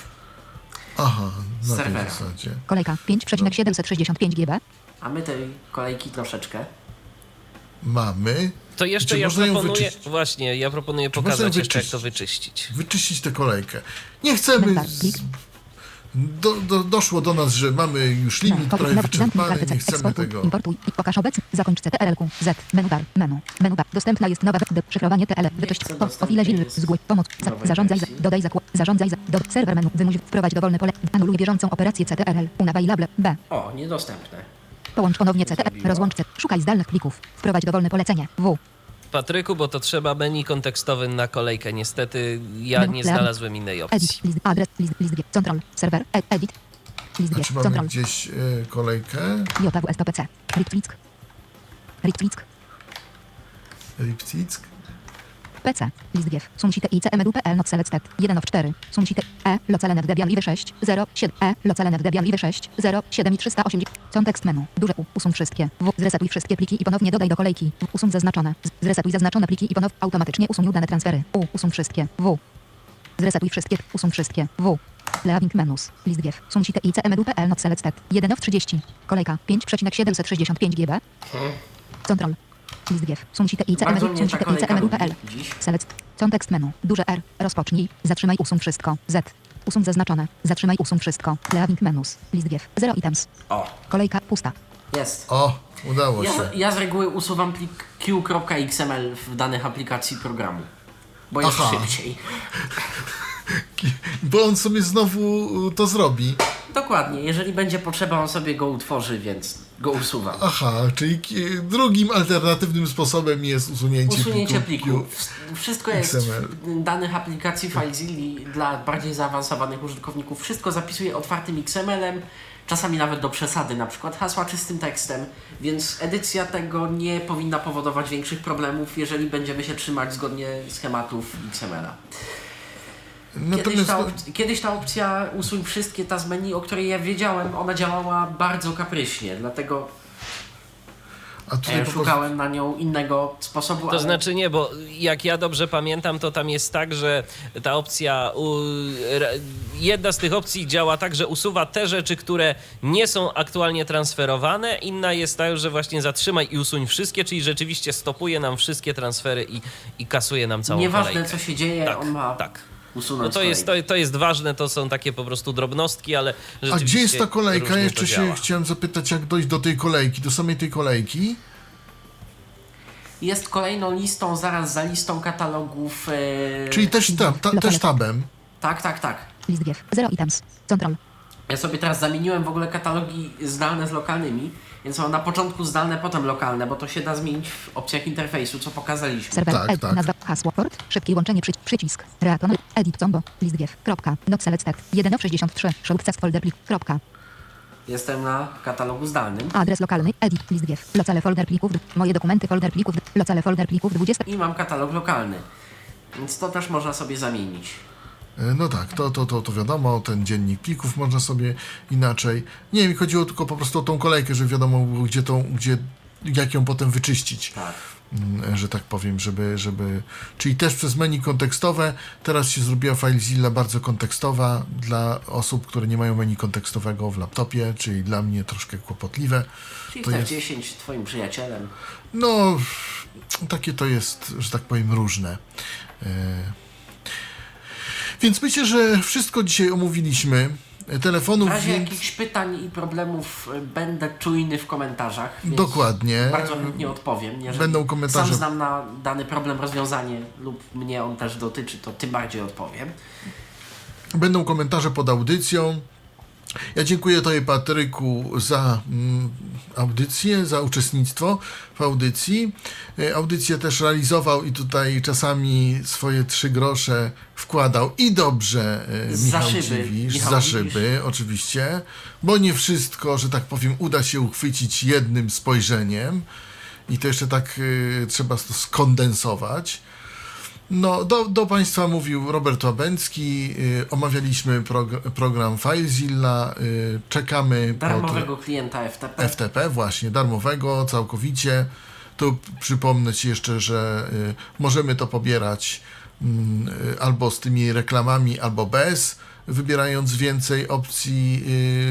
Aha, na tej Serwera. zasadzie. Kolejka 5,765 GB. A my tej kolejki troszeczkę. Mamy. To jeszcze Czy ja proponuję, wyczyścić? właśnie, ja proponuję Czy pokazać jeszcze jak to wyczyścić? wyczyścić. Tę kolejkę. Nie chcemy. Z. do, do, doszło do nas, że mamy już limit Nowy, prawie wyczerpany. Nie chcemy Eksportuj, tego. importuj i pokaż obecnie. Zakończ CTRL-ku. Z. Menu bar. Menu. Menu bar. Dostępna jest nowa wersja. Szyfrowanie TL. Wyczyść. Po, o ile zil. Zgłoś. Pomoc. Za, zarządzaj. Za, dodaj zakład. Zarządzaj. Za, do, serwer menu. Wymuś. Wprowadź dowolne pole. Anuluj bieżącą operację CTRL. Unavailable. B. O, niedostępne. Połącz ponownie CTRL. Rozłącz C. Szukaj zdalnych plików. Wprowadź dowolne polecenie. W. Patryku, bo to trzeba menu kontekstowy na kolejkę. Niestety ja nie znalazłem innej opcji. Edit, list, adres, list, list, control, serwer, ed, edit, list, A G, czy mamy control, gdzieś y, kolejkę? JWS to PC, Richtflick, Richtflick, Lipcick? PC, list GIF, sumsite i cmedu.pl not selected, 1 of 4, sumsite e, localenet debian liwy 6, 0, 7, e, localenet debian liwy 6, 0, 7 i 380, kontekst menu, duże U, usuń wszystkie, W, zresetuj wszystkie pliki i ponownie dodaj do kolejki, W, usuń zaznaczone, Z, zresetuj zaznaczone pliki i ponownie automatycznie usuń udane transfery, U, usuń wszystkie, W, zresetuj wszystkie, usuń wszystkie, W, Leaving menus, list GIF, sumsite i cmedu.pl not selected, 1 of 30, kolejka, 5,765 GB, control, list GIF, sumsite i Bardzo cmedu, mnie ta sumsite i dziś. Select. Kontekst menu. Duże R. Rozpocznij. Zatrzymaj. Usuń wszystko. Z. Usuń zaznaczone. Zatrzymaj. Usuń wszystko. Leaving menus. List GIF. Zero items. O, Kolejka pusta. jest. O, udało Ja, się. ja z reguły usuwam plik q.xml w danych aplikacji programu. Bo jest Aha. szybciej. Bo on sobie znowu y, to zrobi. Dokładnie, jeżeli będzie potrzeba, on sobie go utworzy, więc go usuwam. Aha, czyli drugim alternatywnym sposobem jest usunięcie, Usunięcie pliku. Wszystko jest XML. w danych aplikacji FileZilla dla bardziej zaawansowanych użytkowników. Wszystko zapisuje otwartym XML-em, czasami nawet do przesady, na przykład hasła czystym tekstem, więc edycja tego nie powinna powodować większych problemów, jeżeli będziemy się trzymać zgodnie schematów XML-a. Kiedyś Natomiast ta, no, op- kiedyś ta opcja usuń wszystkie ta z menu, o której ja wiedziałem, ona działała bardzo kapryśnie, dlatego a tutaj e, prostu, szukałem na nią innego sposobu. To ale- znaczy nie, bo jak ja dobrze pamiętam, to tam jest tak, że ta opcja, u, jedna z tych opcji działa tak, że usuwa te rzeczy, które nie są aktualnie transferowane, inna jest ta, że właśnie zatrzymaj i usuń wszystkie, czyli rzeczywiście stopuje nam wszystkie transfery i, i kasuje nam całą Nieważne kolejkę. co się dzieje, Tak, on ma tak. Usunąć No to jest, to, kolejkę. to jest ważne, to są takie po prostu drobnostki, ale a gdzie jest ta kolejka? Jeszcze się działa. chciałem zapytać, jak dojść do tej kolejki, do samej tej kolejki. Jest kolejną listą, zaraz za listą katalogów. E... Czyli też, tab, ta, też tabem. Tak, tak, tak. List GIF. Zero items. Control. Ja sobie teraz zamieniłem w ogóle katalogi zdalne z lokalnymi, więc mam na początku zdalne, potem lokalne, bo to się da zmienić w opcjach interfejsu, co pokazaliśmy. Serwer. Tak, edit. tak. Nazwa. Hasło. Port. Szybkie łączenie. Przy, przycisk. Reaton. Edit. Combo. List GIF. Kropka. Not selected. 1 of 63. Show access folder plik. Kropka. Jestem na katalogu zdalnym Adres lokalny. Edit. List GIF. Locale folder plików. Moje dokumenty folder plików. Locale folder plików 20. i mam katalog lokalny. Więc to też można sobie zamienić. E, No tak, to, to, to, to wiadomo, ten dziennik plików można sobie inaczej. Nie, mi chodziło tylko po prostu o tą kolejkę, żeby wiadomo gdzie tą, gdzie, jak ją potem wyczyścić. Tak. Mm, że tak powiem, żeby, żeby... Czyli też przez menu kontekstowe, teraz się zrobiła FileZilla bardzo kontekstowa dla osób, które nie mają menu kontekstowego w laptopie, czyli dla mnie troszkę kłopotliwe. Czyli To jest- F10 twoim przyjacielem. No, takie to jest, że tak powiem, różne. E, Więc myślę, że wszystko dzisiaj omówiliśmy. W Telefonów razie więc... jakichś pytań i problemów y, będę czujny w komentarzach. Dokładnie. Bardzo chętnie odpowiem. Jeżeli Będą komentarze. Sam znam na dany problem rozwiązanie lub mnie on też dotyczy, to tym bardziej odpowiem. Będą komentarze pod audycją. Ja dziękuję Tobie, Patryku, za mm, audycję, za uczestnictwo w audycji. E, Audycję też realizował i tutaj czasami swoje trzy grosze wkładał i dobrze e, Za Michał szyby. Dziwisz, Michał za Dziwisz. szyby oczywiście, bo nie wszystko, że tak powiem, uda się uchwycić jednym spojrzeniem i to jeszcze tak e, trzeba to skondensować. No, do, do Państwa mówił Robert Łabęcki. Y, omawialiśmy prog- program FileZilla. Y, czekamy Darmowego klienta FTP. pod FTP, właśnie, darmowego, całkowicie. Tu przypomnę Ci jeszcze, że y, możemy to pobierać mm, y, albo z tymi reklamami, albo bez, wybierając więcej opcji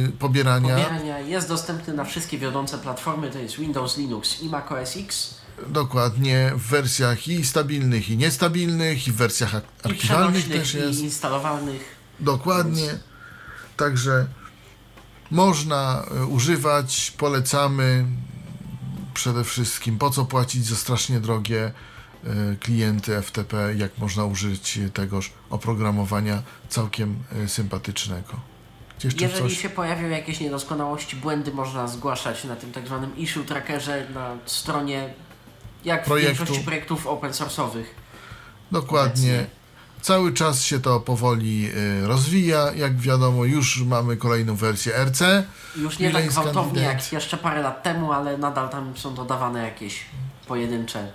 y, pobierania. Pobierania jest dostępny na wszystkie wiodące platformy, to jest Windows, Linux i Mac OS X. Dokładnie, w wersjach i stabilnych, i niestabilnych, i w wersjach I archiwalnych przenośnych, też jest. i instalowalnych. Dokładnie. Także można e, używać, polecamy. Przede wszystkim, po co płacić za strasznie drogie e, klienty FTP, jak można użyć tegoż oprogramowania całkiem e, sympatycznego. Jeszcze Jeżeli coś? się pojawią jakieś niedoskonałości, błędy można zgłaszać na tym tak zwanym issue trackerze na stronie Jak w projektu. większości projektów open source'owych. Dokładnie. Obecnie. Cały czas się to powoli y, rozwija. Jak wiadomo, już mamy kolejną wersję RC. Już nie tak Relays gwałtownie jak jeszcze parę lat temu, ale nadal tam są dodawane jakieś pojedyncze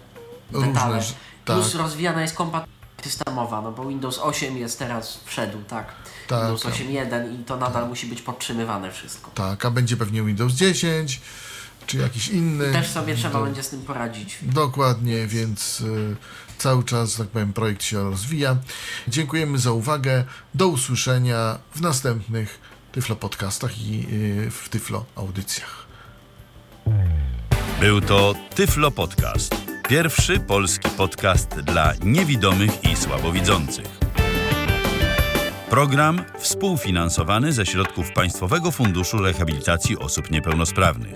Różne detale. rzeczy, tak. Plus rozwijana jest kompatybilność systemowa, no bo Windows 8 jest teraz wszedł, tak? Tak, Windows tak. 8.1 i to nadal musi być podtrzymywane wszystko. Tak, a będzie pewnie Windows 10 czy jakiś inny. Też sobie trzeba Do- będzie z tym poradzić. Dokładnie, więc y, cały czas, tak powiem, projekt się rozwija. Dziękujemy za uwagę. Do usłyszenia w następnych Tyflo podcastach i y, w Tyflo audycjach. Był to Tyflo Podcast. Pierwszy polski podcast dla niewidomych i słabowidzących. Program współfinansowany ze środków Państwowego Funduszu Rehabilitacji Osób Niepełnosprawnych.